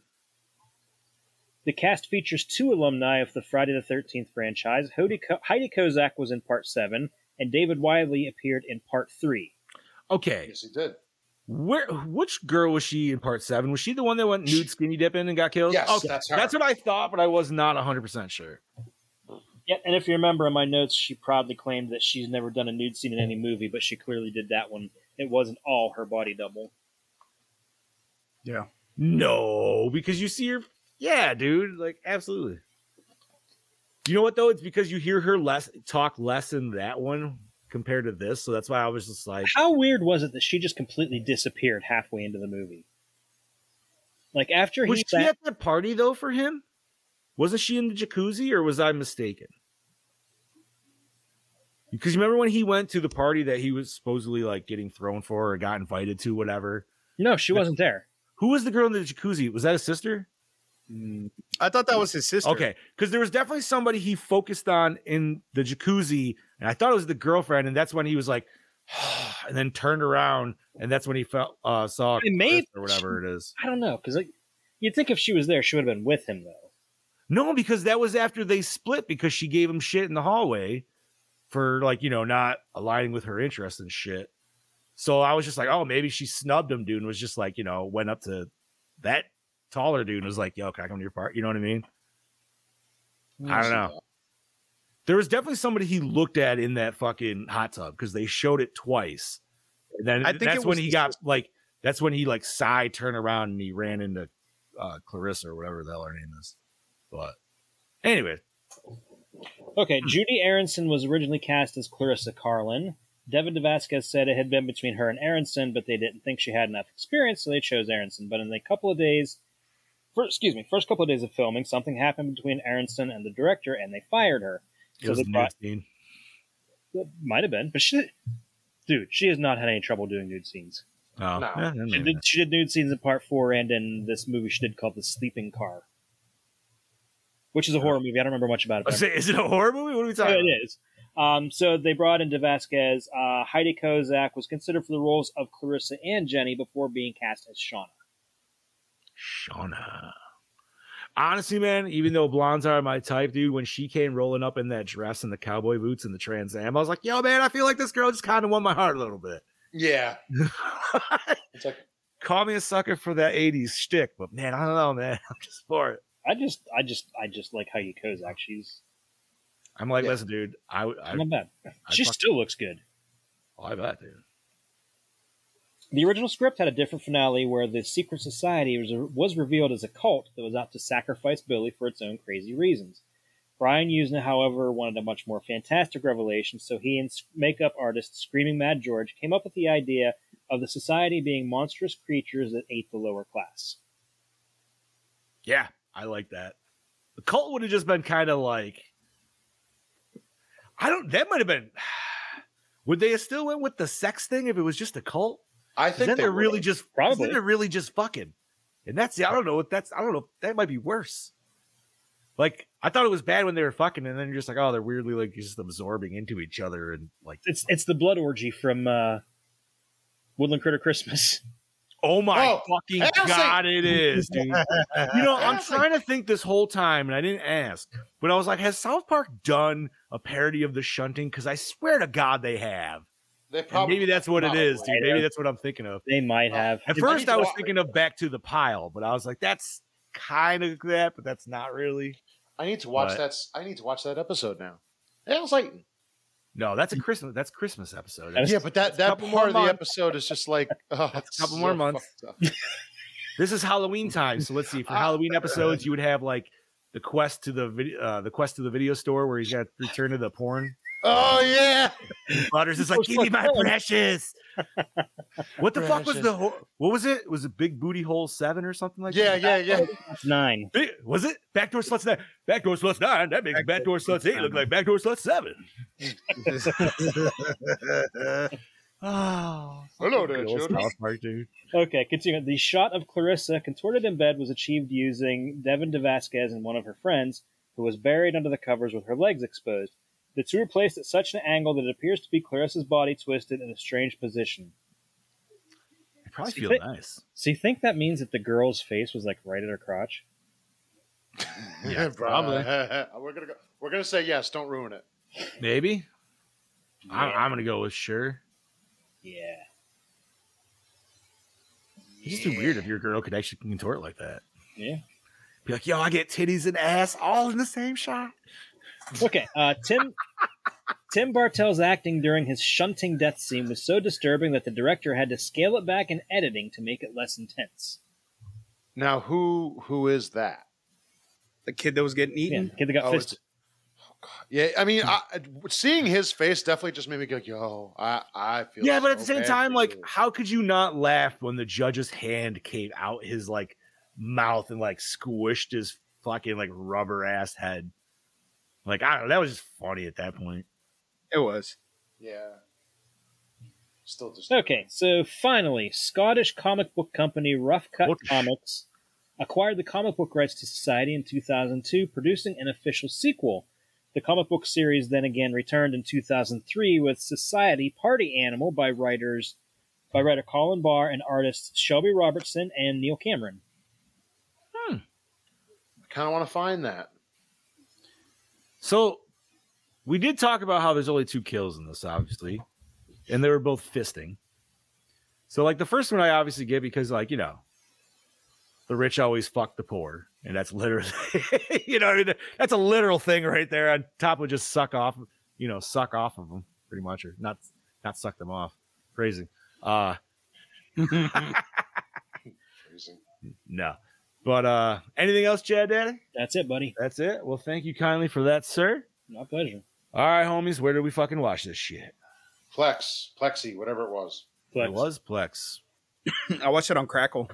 The cast features two alumni of the Friday the 13th franchise. Heidi, Ko- Heidi Kozak was in part seven, and David Wiley appeared in part three. Okay, Yes, he did. where which girl was she in part seven? Was she the one that went nude skinny dipping and got killed? Yes, okay. that's her. That's what I thought, but I was not 100 percent sure. Yeah, and if you remember in my notes, she proudly claimed that she's never done a nude scene in any movie, but she clearly did that one. It wasn't all her body double. Yeah. No, because you see her. Yeah, dude. Like absolutely. You know what though? It's because you hear her less talk less in that one compared to this, so that's why I was just like, How weird was it that she just completely disappeared halfway into the movie? Like after was he she ba- at that party though for him? Wasn't she in the jacuzzi, or was I mistaken? Because you remember when he went to the party that he was supposedly like getting thrown for or got invited to, whatever. no, she wasn't there. Who was the girl in the jacuzzi? Was that a sister? I thought that was his sister. Okay, because there was definitely somebody he focused on in the jacuzzi, and I thought it was the girlfriend, and that's when he was like, and then turned around, and that's when he felt uh, saw It may- or whatever it is. I don't know because like you'd think if she was there, she would have been with him though. No, because that was after they split because she gave him shit in the hallway for like you know not aligning with her interests and shit. So I was just like, oh, maybe she snubbed him, dude, and was just like, you know, went up to that taller dude and was like, yo, can I come to your part? You know what I mean? I don't know. There was definitely somebody he looked at in that fucking hot tub because they showed it twice. And then I think that's it when he his got like that's when he like side turned around and he ran into uh Clarissa or whatever the hell her name is. But anyway, Okay, Judy Aronson was originally cast as Clarissa Carlyn. Devin DeVasquez said it had been between her and Aronson, but they didn't think she had enough experience, so they chose Aronson. But in a couple of days, first, excuse me, first couple of days of filming, something happened between Aronson and the director, and they fired her. it was they a nude brought, scene. might have been, but she, dude, she has not had any trouble doing nude scenes. Oh, No. yeah, She did, she did nude scenes in part four and in this movie she did called The Sleeping Car, which is a horror movie. I don't remember much about it. I but was is it a horror movie? What are we talking it about? is. Um, so they brought in DeVasquez. Uh, Heidi Kozak was considered for the roles of Clarissa and Jenny before being cast as Shauna. Shauna. Honestly, man, even though blondes are my type, dude, when she came rolling up in that dress and the cowboy boots and the Trans Am, I was like, yo, man, I feel like this girl just kind of won my heart a little bit. Yeah, it's like Call me a sucker for that 80s shtick, but man, I don't know, man. I'm just for it. I just, I just, I just like how Heidi Kozak. She's I'm like, Yeah. listen, dude, I, I'm not bad. I She fuck- still looks good. oh, I bet, dude. The original script had a different finale where the secret society was, was revealed as a cult that was out to sacrifice Billy for its own crazy reasons. Brian Yuzna, however, wanted a much more fantastic revelation, so he and makeup artist Screaming Mad George came up with the idea of the society being monstrous creatures that ate the lower class. Yeah, I like that. The cult would have just been kind of like, I don't, that might have been, would they have still went with the sex thing if it was just a cult? I 'Cause think then they they're really would've. just Probably. Then they're really just fucking, and that's the, I don't know what that's I don't know that might be worse. Like I thought it was bad when they were fucking, and then you're just like, oh, they're weirdly like just absorbing into each other, and like, It's it's the blood orgy from uh, Woodland Critter Christmas. oh my Oh, fucking I was god, it is, dude. You know, I'm was like- trying to think this whole time, and I didn't ask, but I was like, has South Park done a parody of the shunting? Because I swear to God, they have. They And probably maybe that's what it is, dude. Maybe that's what I'm thinking of. They might have. At first, I was thinking of Back to the Pile, but I was like, that's kind of that, but that's not really. I need to watch But- that. I need to watch that episode now. Yeah, it's like No, that's a Christmas. That's Christmas episode. That's- yeah, but that that couple part of the months. episode is just like oh, it's couple so more months. This is Halloween time, so let's see. For. Halloween episodes, you would have like the quest to the video, uh, the quest to the video store where he's got to return to the porn. Oh yeah, Butters is like, give me my precious. What the fuck was the ho- what was it? Was it Big Booty Hole Seven or something like yeah, that? yeah, yeah. It's nine. Big, was it Backdoor Sluts Nine? Backdoor Sluts Nine. That makes Backdoor Sluts Eight look like Backdoor Sluts Seven. Oh, Hello there, good old children. Park, dude. Okay, continue. The shot of Clarissa contorted in bed was achieved using Devin DeVasquez and one of her friends, who was buried under the covers with her legs exposed. The two were placed at such an angle that it appears to be Clarissa's body twisted in a strange position. I probably See, feel thi- nice. So you think that means that the girl's face was like right at her crotch? Yeah, probably. we're gonna go. We're gonna say yes. Don't ruin it. Maybe. I'm, I'm gonna go with sure. Yeah. It's just too weird if your girl could actually contort like that. Yeah. Be like, yo, I get titties and ass all in the same shot. Okay, uh, Tim Tim Bartell's acting during his shunting death scene was so disturbing that the director had to scale it back in editing to make it less intense. Now, who who is that? The kid that was getting Yeah, eaten. the kid that got Oh, it's- fisted. Yeah, I mean, I, seeing his face definitely just made me go, "Yo, I I feel." Yeah, but at the same time, like, you." how could you not laugh when the judge's hand came out his like mouth and like squished his fucking like rubber ass head? Like, I don't know, that was just funny at that point. It was. yeah, still just Okay, so finally, Scottish comic book company Rough Cut Butch. Comics acquired the comic book rights to Society in 2002, producing an official sequel. The comic book series then again returned in 2003 with Society Party Animal by writers by writer Colin Barr and artists Shelby Robertson and Neil Cameron. Hmm. I kind of want to find that. So we did talk about how there's only two kills in this, obviously, and they were both fisting. So like the first one, I obviously get because like you know, the rich always fuck the poor, and that's literally, you know, I mean, that's a literal thing right there. On top of just suck off, you know, suck off of them pretty much, or not not suck them off. Crazy. Uh Crazy. no. But uh anything else, Chad Daddy? That's it, buddy. That's it. Well, thank you kindly for that, sir. My pleasure. All right, homies, where do we fucking watch this shit? Plex, Plexi, whatever it was. It was Plex. I watched it on Crackle.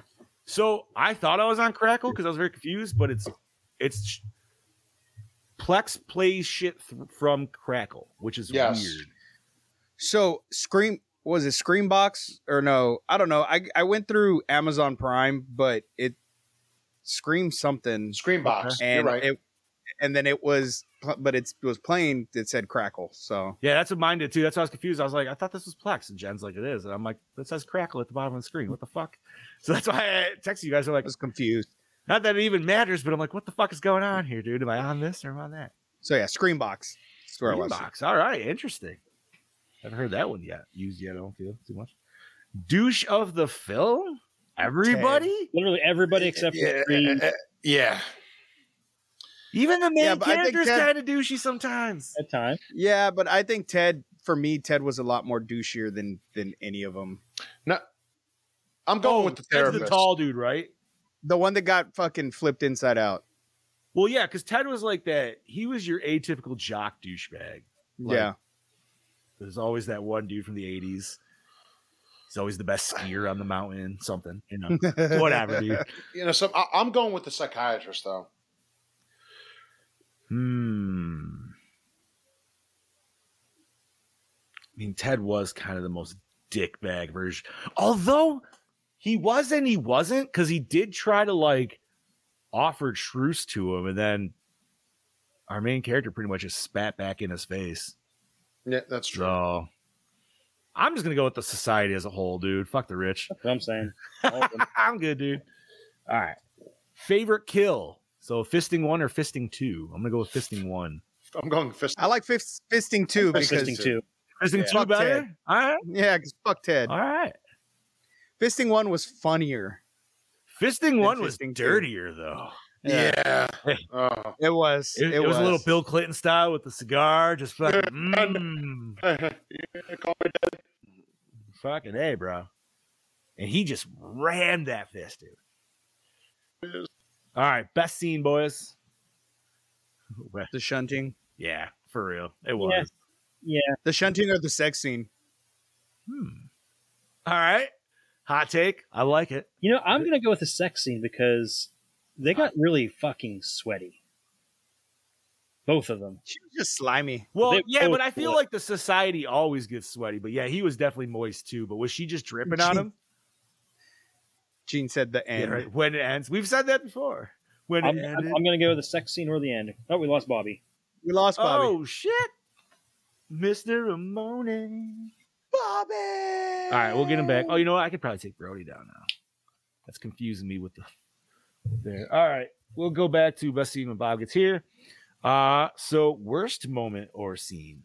So I thought I was on Crackle because I was very confused, but it's it's Plex plays shit th- from Crackle, which is Yes. weird. So Scream was it Screambox or no? I don't know. I I went through Amazon Prime, but it Scream something Screenbox. You're and right. it and then it was but it's, it was playing it said Crackle. So Yeah, that's what mine did too. That's why I was confused. I was like, I thought this was Plex, and Jen's like, it is, and I'm like, that says Crackle at the bottom of the screen. What the fuck? So that's why I texted you guys. I'm I like, was confused. not that it even matters, but I'm like, what the fuck is going on here, dude? Am I on this or am I on that? So yeah, Screambox. That's where I. Box. All right, interesting. Haven't heard that one yet. Used yet. I don't feel too much. Douche of the film. Everybody, Literally everybody except for three uh, yeah. even the main Yeah, but I think character's that- kind of douchey sometimes. at time. Yeah, but I think Ted for me Ted was a lot more douchier than than any of them. No, I'm going oh, with the Oh, Ted's the tall dude, right? The one that got fucking flipped inside out. Well, yeah, because Ted was like that. He was your atypical jock douchebag. Like, yeah. There's always that one dude from the '80s. He's always the best skier on the mountain. Something, you know, whatever, dude. You know, some, I, I'm going with the psychiatrist though. Hmm. I mean, Ted was kind of the most dickbag version. Although he was and he wasn't, because he did try to like offer truce to him, and then our main character pretty much just spat back in his face. Yeah, that's true. So I'm just gonna go with the society as a whole, dude. Fuck the rich. That's what I'm saying. All of them. I'm good, dude. All right. Favorite kill. So fisting one or fisting two? I'm gonna go with fisting one. I'm going fisting. I like fist, fisting two because Fisting two. Fisting Yeah. two Fuck better? Ted. All right. yeah, because fuck Ted. All right. Fisting one was funnier. Fisting one was fisting two. dirtier though. Yeah. Oh. It was. It, it was. a little Bill Clinton style with the cigar, just fucking, mm, Yeah, call me dead. fucking hey, bro. And he just rammed that fist, dude. All right, best scene, boys. Well, the shunting. Yeah, for real, it was. Yeah. Yeah. The shunting or the sex scene. Hmm. All right, hot take. I like it. You know, I'm gonna go with the sex scene because they got really fucking sweaty. Both of them. She was just slimy. Well, They yeah, but I feel were. like the society always gets sweaty. But yeah, he was definitely moist too. But was she just dripping on him? Gene said the Yeah, end. right. When it ends, we've said that before. When I'm, it I'm, ended. I'm going to go with the sex scene or the end. Oh, we lost Bobby. We lost Bobby. Oh shit, Mister Ramone. Bobby. All right, we'll get him back. Oh, you know what? I could probably take Brody down now. That's confusing me with the there. All right, we'll go back to best scene when Bob gets here. Uh so worst moment or scene.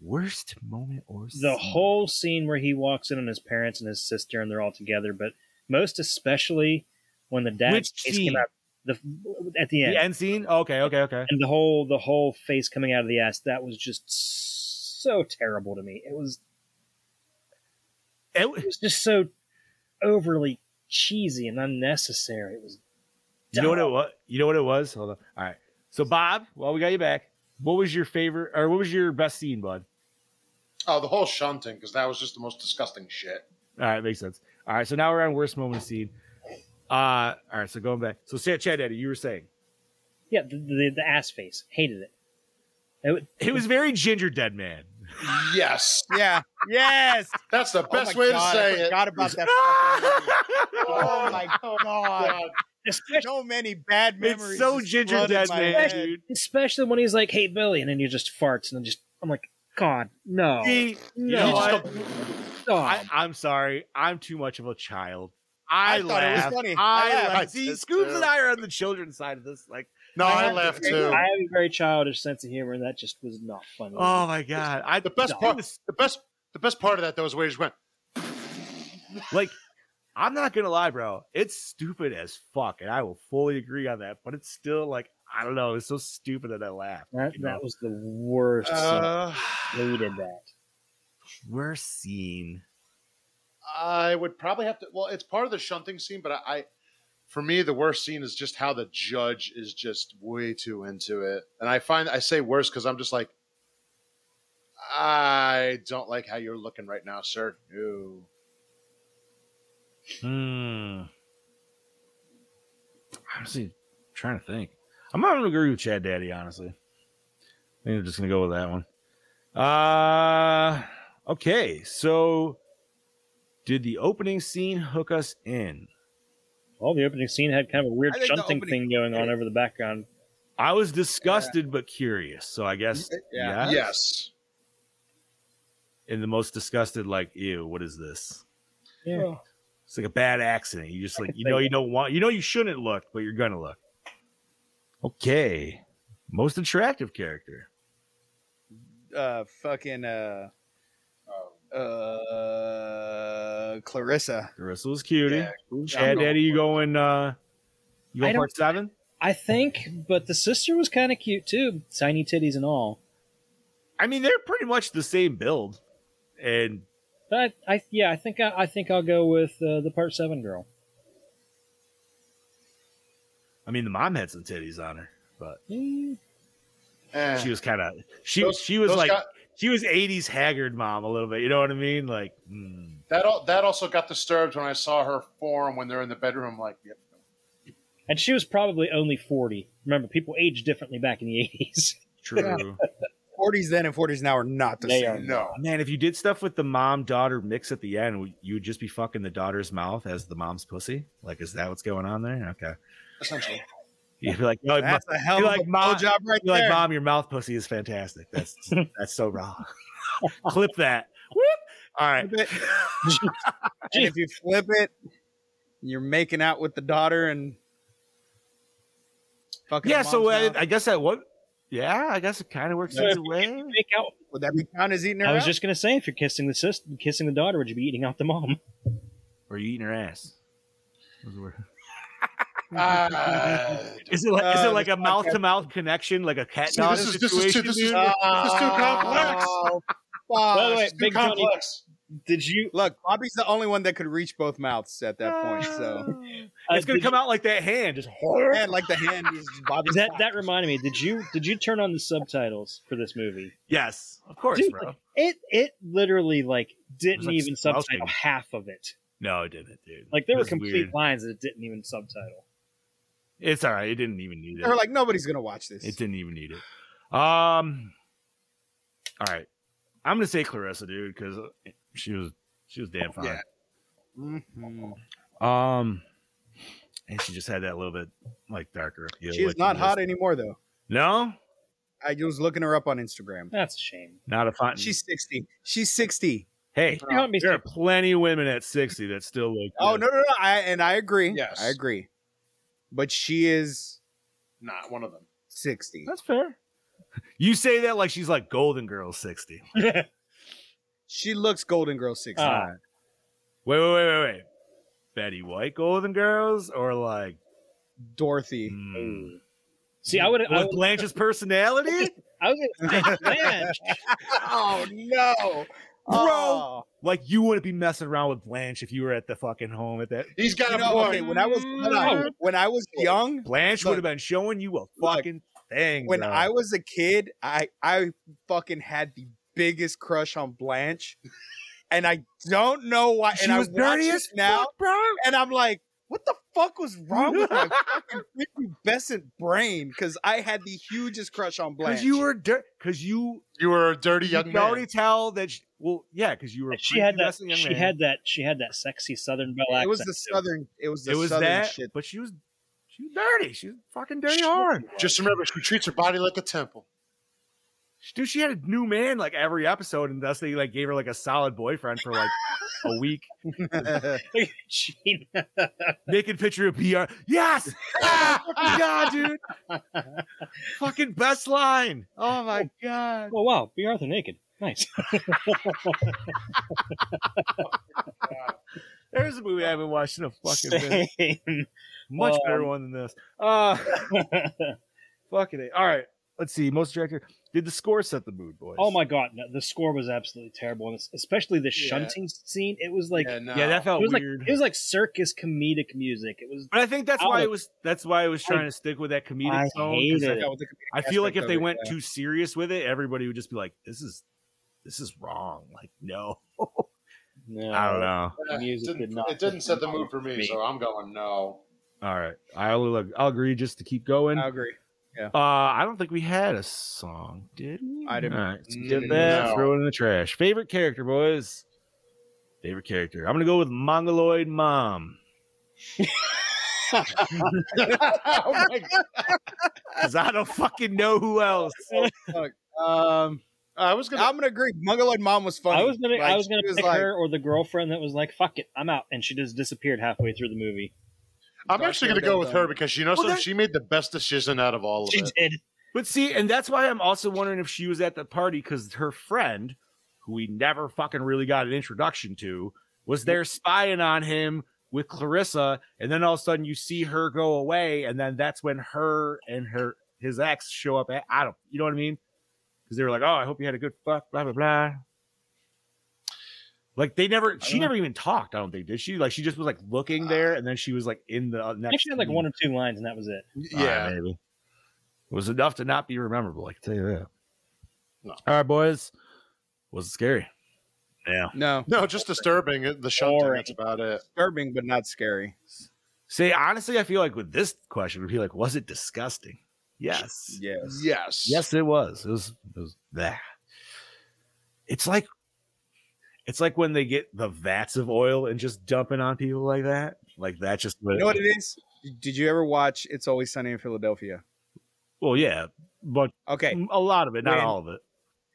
Worst moment or scene. The whole scene where he walks in on his parents and his sister and they're all together, but most especially when the dad Which face came out the at the end. the end scene. Okay, okay, okay. and the whole the whole face coming out of the ass that was just so terrible to me it was It- it was just so overly cheesy and unnecessary it was you know what it was? You know what it was? Hold on. All right. So Bob, well, we got you back. What was your favorite, or what was your best scene, bud? Oh, the whole shunting because that was just the most disgusting shit. All right, makes sense. All right, so now we're on worst moment scene. Uh, all right, so going back. So, Chad, Chad Daddy, you were saying yeah the, the, the ass face hated it it, it was very Gingerdead Man. Yes, Yeah. Yes. that's the Oh best my way God, to I say it. forgot about that fucking movie. Oh my god. God. especially, So many bad memories. It's so just ginger flooded dead man, dude. especially when he's like hey billy and then he just farts and then just i'm like god no See, you no know what? stop. I, I'm sorry. I'm too much of a child. I, I thought it was funny. I, I laughed. laughed. See, That's Scoobs and I are on the children's side of this. Like, No, I I, laughed too. I have a very childish sense of humor, and that just was not funny. oh my god, I The best it part, the best, the best part of that though is where he just went. like I'm not gonna lie, bro. It's stupid as fuck, and I will fully agree on that. But it's still like I don't know. It's so stupid that I laughed. that, you know? that was the worst. scene. Uh, hated that. worst scene. I would probably have to. Well, it's part of the shunting scene, but I, I, for me, the worst scene is just how the judge is just way too into it, and I find I say worse because I'm just like, I don't like how you're looking right now, sir. No. Hmm. Honestly, I'm trying to think. I'm not gonna agree with Chad Daddy. Honestly, I think I'm just gonna go with that one. Uh okay. So, did the opening scene hook us in? Well, the opening scene had kind of a weird I shunting opening- thing going on over the background. I was disgusted but curious. So I guess Yeah. yeah. Yes. And the most disgusted, like, ew, what is this? Yeah. It's like a bad accident. You just like you know say you don't want you know you shouldn't look, but you're gonna look. Okay. Most attractive character. Uh, fucking uh, uh, Clarissa. Carissa was cutie. Yeah, Chad Daddy, you going uh you I going don't- part seven? I think, but the sister was kind of cute too, tiny titties and all. I mean, they're pretty much the same build. And But I, yeah, I think I, I think I'll go with uh, the part seven girl. I mean the mom had some titties on her, but Mm, she was kind of she Those- she was those like got- she was 80s haggard mom a little bit. You know what I mean? Like hmm. that. al- That also got disturbed when I saw her form when they're in the bedroom. Like, yep. And she was probably only forty. Remember, people age differently back in the eighties. true. 40s then and 40s now are not the They same. are. No. Man, if you did stuff with the mom daughter mix at the end, you would just be fucking the daughter's mouth as the mom's pussy. Like, is that what's going on there? Okay. Essentially. You'd be like, no, That's a hell of You're a like, "Ma- job right you're like, mom, your mouth pussy is fantastic. That's that's so raw. Clip that. Whoop. All right. And if you flip it, you're making out with the daughter and fucking. Yeah. So mom's uh, mouth. I guess that what? Yeah, I guess it kind of works So either way. Make out. would that be count as eating her? I was out? just gonna say, if you're kissing the sister, kissing the daughter, would you be eating out the mom? Or you eating her ass? Those were- Ah. Is it like is Uh, it like a mouth to mouth connection, like a cat See, dog this is- this is too- this is- dude? this is too complex. Oh, By the way, It's too Johnny, complex. did you? Look, Bobby's the only one that could reach both mouths at that point. So, uh, it's gonna did come out like that hand, just and like the hand is Bobby's. That cock. that reminded me. Did you did you turn on the subtitles for this movie? yes, of course, Dude, bro. It it literally like didn't like even subtitle half of it. No, it didn't, dude. Like there were complete weird. lines that it didn't even subtitle. It's all right. It didn't even need it. They're like, nobody's gonna watch this. It didn't even need it. Um. All right, I'm gonna say Clarissa, dude, because she was she was damn fine. Yeah. Mhm. Um, and she just had that little bit like darker appeal. She is like, not just- hot anymore though. No, I was looking her up on Instagram. That's a shame. not a fine. She's 60. She's 60. hey. You want There are plenty of women at 60 that still look. Oh no, no, no. I and I agree. Yes. I agree. But she is Not one of them. 60. that's fair. You say that like she's like Golden Girl 60. She looks Golden Girl 60. Ah. Wait, wait, wait, wait, wait. Betty White Golden Girls or like Dorothy. hmm, See, I would. I, with would, Blanche's personality? I was gonna say Blanche. oh no. Bro. Oh. like you wouldn't be messing around with Blanche if you were at the fucking home at that. He's got You a know, point. okay, when I was hold on. when I was young, Blanche Look. would have been showing you a Look. fucking thing. when bro. I was a kid, I I fucking had the biggest crush on Blanche, and I don't know why. she and I was watch dirty it as now, fuck, bro. and I'm like, what the fuck was wrong with my fucking prepubescent brain? Because I had the hugest crush on Blanche. Because you were dirt. Because you You were a dirty young can man. already tell that. She, well, yeah, because you were. a She had that. young She man. had that. She had that sexy Southern belle accent. It was the southern. It was the It was southern that, shit. but she was. She was dirty. She was fucking dirty She- hard. Just remember, she treats her body like a temple. Dude, she had a new man like every episode, and thus they like gave her like a solid boyfriend for like a week. She- Naked picture of PR. Yes! Ah, oh god, dude. fucking best line. Oh my god. oh wow, Bea Arthur naked. Nice. There's a movie I haven't watched in a fucking minute. Same. Much better Um, one than this. Uh fucking it. All right. Let's see. Most director. Did the score set the mood, boys? oh my god, no, the score was absolutely terrible, and especially the Yeah. shunting scene. It was like yeah, no. Yeah, that it felt was like weird. it was like circus comedic music. It was. but I think that's I why it was- was that's why I was trying to stick with that comedic I tone. 'cause hated I- it. That was I feel like if they it, went yeah. too serious with it, everybody would just be like, "This is, this is wrong." Like, no, No, I don't know. The Yeah, music it didn't, did not it didn't set the mood for me, me. so I'm going no. All right, I'll I'll agree just to keep going. I agree. Uh, I don't think we had a song, did we? I didn't. All right, let's get that. no. Throw it in the trash. Favorite character, boys. Favorite character. I'm gonna go with Mongoloid Mom oh my god! because I don't fucking know who else. Um, I was gonna. I'm gonna agree. Mongoloid mom was funny. I was gonna, I was gonna she pick like- her or the girlfriend that was like, "Fuck it, I'm out," and she just disappeared halfway through the movie. I'm Dark actually gonna go with Rises. her because you know Well, something. that- She made the best decision out of all of She it. did. But see, and that's why I'm also wondering if she was at the party because her friend, who we never fucking really got an introduction to, was there spying on him with Clarissa, and then all of a sudden you see her go away, and then that's when her and her his ex show up. At, I don't, you know what I mean? Because they were like, "Oh, I hope you had a good fuck," blah blah blah. Like they never, she don't know. never even talked. I don't think did she? Like she just was like looking uh, there, and then she was like in the uh, I next. think she had like one or two lines, and that was it. All right, Yeah, maybe. It was enough to not be rememberable. I can tell you that. No. All right, boys. Was it scary? Yeah. No, no, just disturbing. Uh, the shunting. Boring. That's about it. disturbing but not scary. See, honestly, I feel like with this question, would be like, was it disgusting? Yes. Yes. Yes. Yes, it was. It was. It was that. It's like, it's like when they get the vats of oil and just dumping on people like that. Like that. Just You know what it is? Did you ever watch It's Always Sunny in Philadelphia? Well, yeah, but Okay, a lot of it, not When- all of it.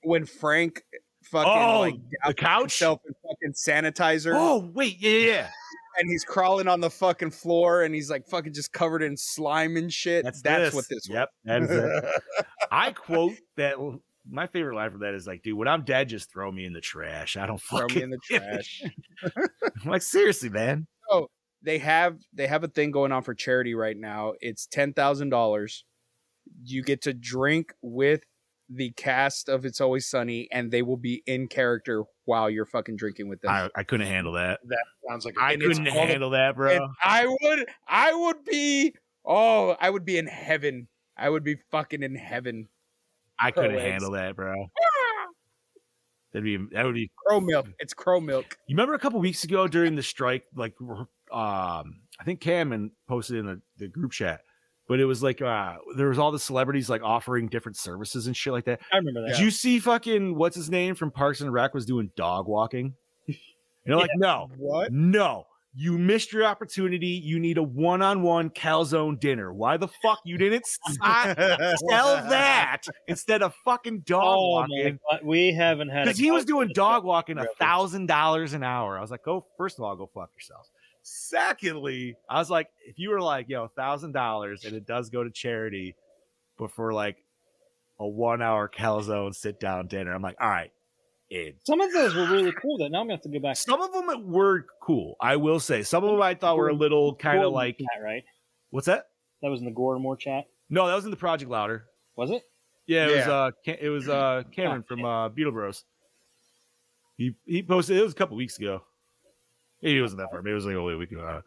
when Frank fucking Oh, like the couch. himself in fucking sanitizer Oh wait, yeah, yeah, yeah. and he's crawling on the fucking floor and he's like fucking just covered in slime and shit. That's, this. what this Yep, that is it. I quote that. My favorite line for that is like, "Dude, when I'm dead, just throw me in the trash. I don't. Throw me in the trash. I'm like, seriously, man. Oh, they have they have a thing going on for charity right now. It's ten thousand dollars. You get to drink with the cast of It's Always Sunny, and they will be in character while you're fucking drinking with them. I, I couldn't handle that. That sounds like I And couldn't all the- handle that, bro. I would, I would be, oh, I would be in heaven. I would be fucking in heaven. I couldn't legs. handle that, bro. That'd be that would be. Crow milk. It's crow milk. You remember a couple weeks ago during the strike, like, um, I think Cameron posted in the, the group chat but it was like uh there was all the celebrities like offering different services and shit like that. I remember that. Did you see fucking what's his name from Parks and Rec was doing dog walking? And they're like, no, What? no, you missed your opportunity. You need a one-on-one calzone dinner. Why the fuck you didn't s- tell that instead of fucking dog Oh walking? God, we haven't had Because he was doing dog walking a thousand dollars an hour. I was like, go first of all, go fuck yourself. Secondly, I was like, if you were like, yo, a thousand dollars and it does go to charity, but for like a one hour calzone sit down dinner, I'm like, all right, in. Some of those were really cool. That now I'm gonna have to go back. Some of them were cool. I will say some of them I thought were a little kind of like, chat, right? what's that? That was in the Gore N More chat. No, that was in the Project Louder. Was it? Yeah, it was uh it was uh Cameron from uh Beetle Bros. He he posted it was a couple weeks ago. Maybe it wasn't that far. Maybe it was like only a week ago. Uh,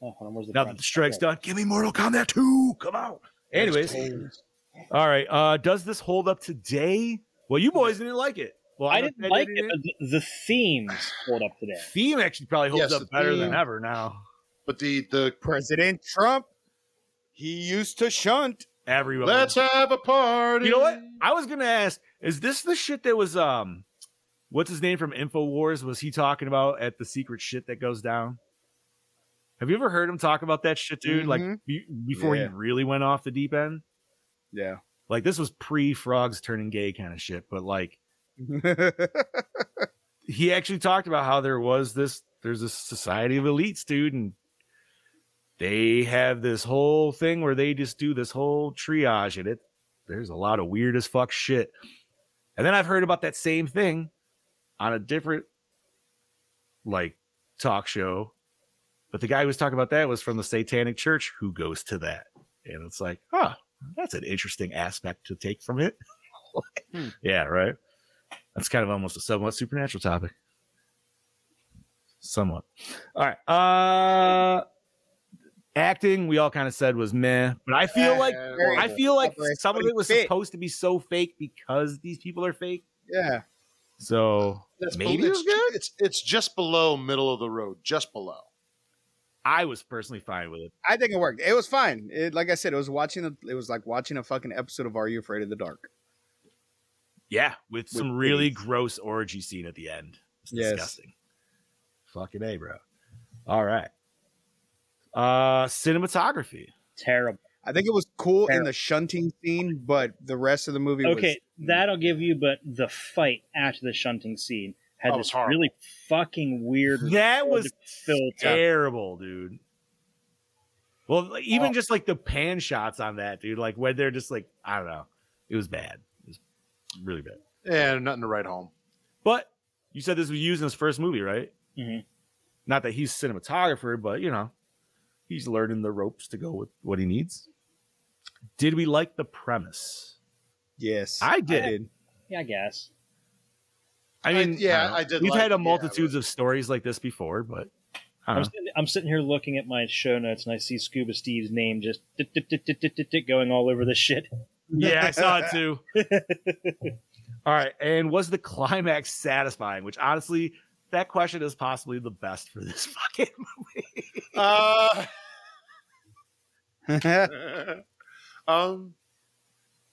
Oh, hold on, now that the strike's Okay. done, give me Mortal Kombat 2. Come on. Anyways, all right. Uh does this hold up today? Well, you boys didn't like it. Well, I know didn't like didn't. it, but the, the themes hold up today. Theme actually probably holds Yes, up the better than ever now. But the the President Trump, he used to shunt. Everyone. let's have a party. You know what? I was gonna ask, is this the shit that was um what's his name from InfoWars? Was he talking about at the secret shit that goes down? Have you ever heard him talk about that shit, dude? Like Mhm. be- before Yeah. he really went off the deep end? Yeah. Like this was pre frogs turning gay kind of shit, but like he actually talked about how there was this there's this society of elites, dude, and they have this whole thing where they just do this whole triage and it there's a lot of weird as fuck shit. And then I've heard about that same thing on a different like talk show. But the guy who was talking about that was from the Satanic Church who goes to that. And it's like, huh, that's an interesting aspect to take from it. Hmm. Yeah, right. That's kind of almost a somewhat supernatural topic. Somewhat. All right. Uh acting, we all kind of said was meh, but I feel like I feel like Operates some of it was fit. supposed to be so fake because these people are fake. yeah. So That's maybe bel- it was it's, good. It's it's just below middle of the road, just below. I was personally fine with it. I think it worked. It was fine. It, like I said, it was watching. A, it was like watching a fucking episode of Are You Afraid of the Dark? Yeah, with some With really titties. gross orgy scene at the end. It's Yes. disgusting. Fucking A, bro. All right. Uh cinematography. Terrible. I think it was cool in the shunting scene, but the rest of the movie was Okay, that I'll give you, but the fight after the shunting scene had That this horrible. really fucking weird. That was filter. terrible, dude. Well, like, Oh. even just like the pan shots on that, dude, like when they're just like, I don't know. It was bad. It was really bad. And nothing to write home. But you said this was used in his first movie, right? Mhm. Not that he's cinematographer, but you know, he's learning the ropes to go with what he needs. Did we like the premise? yes, I did. Yeah, I guess. I I- mean, yeah, don't. I did We've like had it, a yeah, multitudes of stories like this before, but I I'm sitting, I'm sitting here looking at my show notes and I see Scuba Steve's name just going all over the shit. Yeah, I saw it too. All right, and was the climax satisfying? Which honestly, that question is possibly the best for this fucking movie. Uh, um,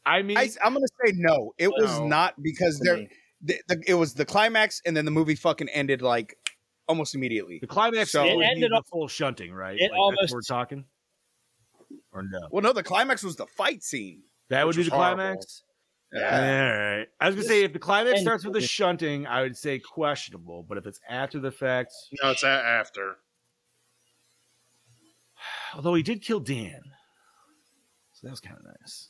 I mean, I, am gonna say no. It was not because there. The, the, it was the climax, and then the movie fucking ended like almost immediately. the climax So- so It ended need up- full shunting, right? it Like, that's almost- what we're talking, or no? Well, no, the climax was the fight scene. That would be the horrible. climax. Yeah. All right. I was gonna say if the climax starts with the shunting, I would say questionable. But if it's after the fact, no, it's a- after. although he did kill Dan, so that was kind of nice.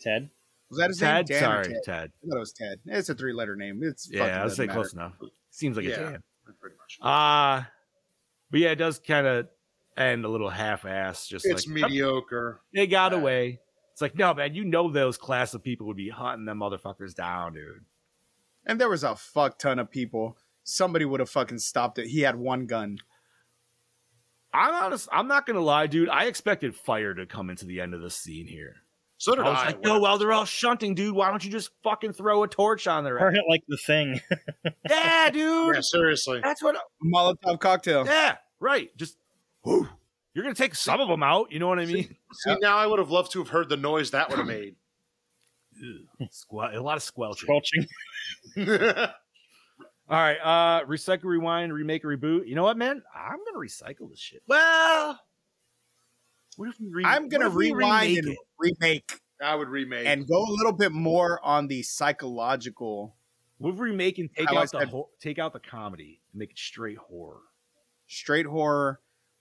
Ted. Was that his Ted, name? Dan sorry, Ted? Ted. I thought it was Ted. It's a three-letter name. It's Yeah, I would say doesn't close enough. Seems like a Yeah. Dan. Pretty much. Uh but yeah, it does kind of end a little half-ass. Just It's like mediocre. they got bad. away. It's like no man, you know those class of people would be hunting them motherfuckers down, dude. And there was a fuck ton of people. Somebody would have fucking stopped it. He had one gun. I'm honest. I'm not gonna lie, dude. I expected fire to come into the end of the scene here. So I did was I. like, no, well, they're all shunting, dude. Why don't you just fucking throw a torch on their Burn ass? it like the thing. Yeah, dude. yeah, seriously. That's what. Molotov cocktail. Yeah, right. Just whoo. You're gonna take some of them out. You know what I mean? See, now I would have loved to have heard the noise that would have made. Squel- a lot of squelching. Squelching. All right, uh, recycle, rewind, remake, reboot. You know what, man? I'm gonna recycle this shit. Well, what if we re- I'm gonna if rewind remake and it? remake I would remake. and go a little bit more on the psychological, What if we remake and take How I out the said- ho- take out the comedy and make it straight horror? straight horror.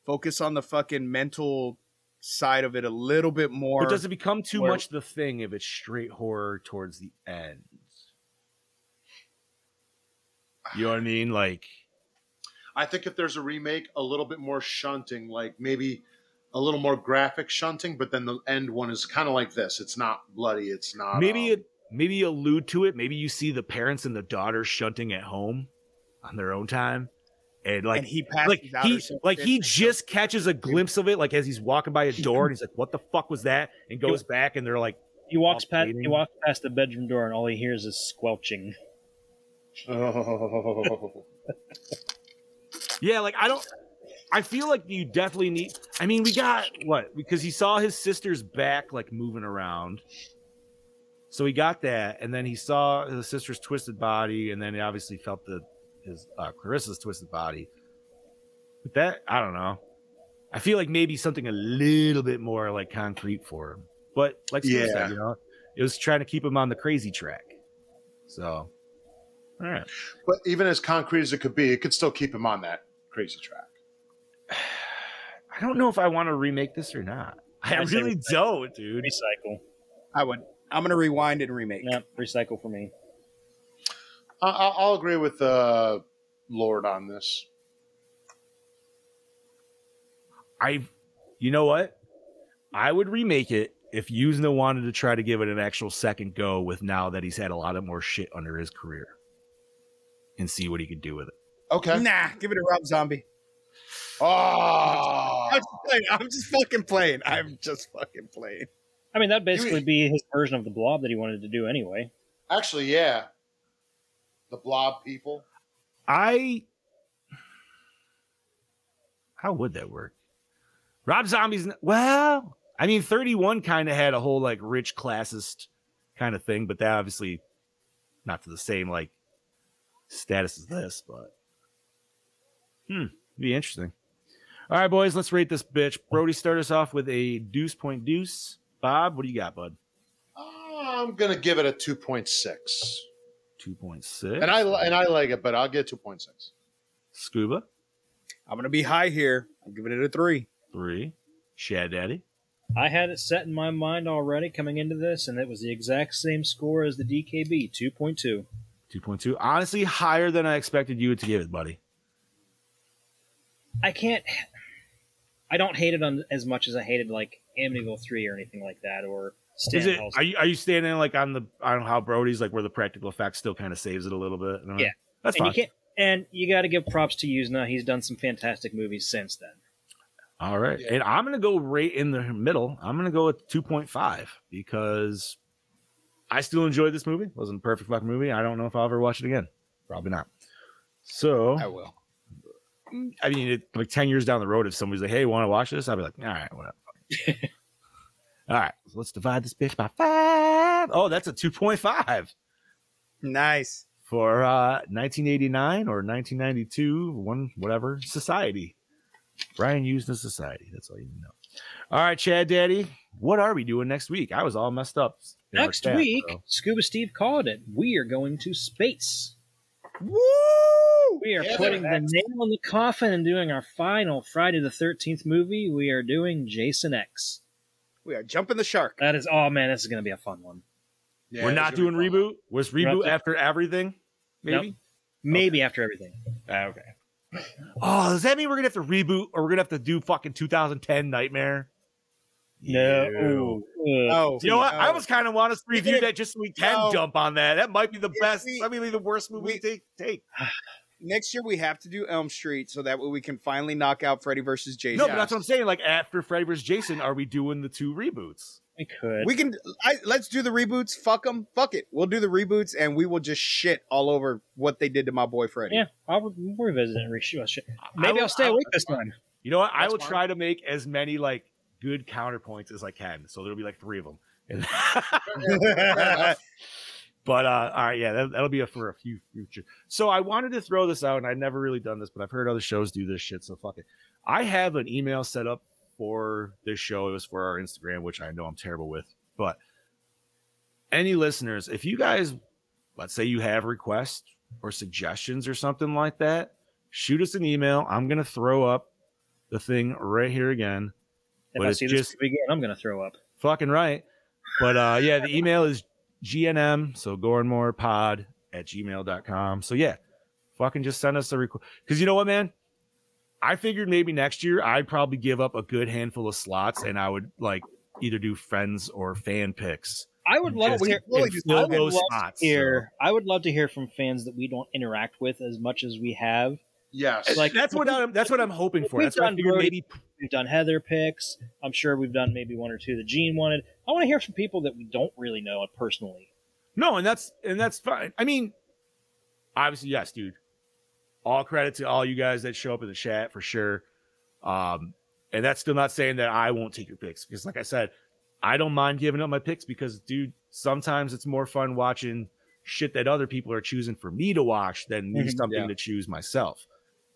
Focus on the fucking mental side of it a little bit more. But does it become too where- much the thing if it's straight horror towards the end? You know what I mean? Like, I think if there's a remake, a little bit more shunting, like maybe a little more graphic shunting, but then the end one is kind of like this. It's not bloody. It's not. maybe um, it maybe allude to it. Maybe you see the parents and the daughter shunting at home on their own time, and like and he passes like out he like he just catches a glimpse of it, like as he's walking by a door, and he's like, "What the fuck was that?" and goes back, and they're like, He walks All past. He walks past the bedroom door, and all he hears is squelching. Oh. "Yeah, like I don't." I feel like you definitely need. I mean, we got what because he saw his sister's back like moving around, so he got that, and then he saw his sister's twisted body, and then he obviously felt the his uh, Clarissa's twisted body. But that I don't know. I feel like maybe something a little bit more like concrete for him, but like Yeah. said, you know, it was trying to keep him on the crazy track. So, all right. but even as concrete as it could be, it could still keep him on that crazy track. I don't know if I want to remake this or not. I I really don't, dude. Recycle. I would. I'm gonna rewind and remake. Yep, recycle for me. I- I- I'll agree with uh, Lord on this. I, you know what? I would remake it if Yuzna wanted to try to give it an actual second go with now that he's had a lot of more shit under his career and see what he could do with it. Okay. Nah, give it to Rob Zombie. Oh, I'm just playing. I'm just fucking playing. I'm just fucking playing. I mean, that'd basically be his version of the blob that he wanted to do anyway. actually, yeah. The blob people. I, how would that work? Rob Zombie's, well, I mean, 31 kind of had a whole like rich classist kind of thing, but that obviously not to the same like status as this, but hmm, be interesting. All right, boys, let's rate this bitch. Brody, start us off with a deuce point deuce. Bob, what do you got, bud? I'm gonna give it a two point six, and I and I like it, but I'll get two point six. Scuba, I'm gonna be high here. I'm giving it a three. three. Chad Daddy, I had it set in my mind already coming into this, and it was the exact same score as the DKB, 2.2. 2.2. Honestly, higher than I expected you to give it, buddy. I can't. I don't hate it on as much as I hated like Amityville 3 or anything like that, or Is it? Are you are you standing like on the on how Brody's like where the practical effects still kind of saves it a little bit? No? Yeah. that's and fine. you can't. And you got to give props to Yuzna. He's done some fantastic movies since then. All right, Yeah. and I'm gonna go right in the middle. I'm gonna go with 2.5 because I still enjoyed this movie. It wasn't a perfect fucking movie. I don't know if I'll ever watch it again. Probably not. So I will. I mean, it, like 10 years down the road, if somebody's like, hey, want to watch this? I'll be like, all right, whatever. all right, so let's divide this bitch by five. Oh, that's a 2.5 Nice. for uh, 1989 or 1992, one, whatever, Society. Brian Yuzna Society. That's all you need to know. All right, Chad Daddy, what are we doing next week? I was all messed up. Next chat, week, so. Scuba Steve called it. We are going to space. Woo! We are Yeah, putting the that's- nail in the coffin and doing our final Friday the 13th movie. We are doing Jason X. We are jumping the shark. That is, oh man, this is going to be a fun one. Yeah, We're not doing be fun. reboot. Was We're reboot doing- after everything? Maybe. Nope. Maybe after everything. Ah, okay. Oh, does that mean we're gonna have to reboot or we're gonna have to do fucking 2010 Nightmare? No. Ew. Ooh. Oh, You know what? I was kind of want us to review Even that just so we can no. jump on that. That might be the If best. we- That might be the worst movie we- to take. take. next year we have to do Elm Street so that way we can finally knock out Freddy versus Jason. No, but that's what I'm saying. Like after Freddy versus Jason, are we doing the two reboots? I could. We can I, let's do the reboots. Fuck them. Fuck it. We'll do the reboots and we will just shit all over what they did to my boy Freddy. yeah, I'll re- we'll revisit it and reshoot. Shit. Maybe will- I'll stay I- awake this time. You know what? I will fine. try to make as many like good counterpoints as I can. So there'll be like three of them. But uh, all right, yeah, that, that'll be a, for a few future. So I wanted to throw this out, and I've never really done this, but I've heard other shows do this shit. So fuck it. I have an email set up for this show. It was for our Instagram, which I know I'm terrible with. But any listeners, if you guys, let's say you have requests or suggestions or something like that, shoot us an email. I'm gonna throw up the thing right here again. If But I it's see just- this again, I'm gonna throw up. Fucking right. But uh yeah, the email is GNM, so Gorenmorepod at gmail.com. So yeah, fucking just send us a request. Because you know what, man? I figured maybe next year I'd probably give up a good handful of slots and I would like either do friends or fan picks. I would love Just to hear. and I would love spots. to hear. I would love to hear from fans that we don't interact with as much as we have. Yes. Like that's what I'm that's what I'm hoping for. That's what I done figured maybe We've done Heather picks. I'm sure we've done maybe one or two that Gene wanted. I want to hear from people that we don't really know personally. No, and that's and that's fine. I mean, obviously, yes, dude. All credit to all you guys that show up in the chat for sure. Um, and that's still not saying that I won't take your picks because, like I said, I don't mind giving up my picks because, dude, sometimes it's more fun watching shit that other people are choosing for me to watch than me Mhm, something yeah. to choose myself.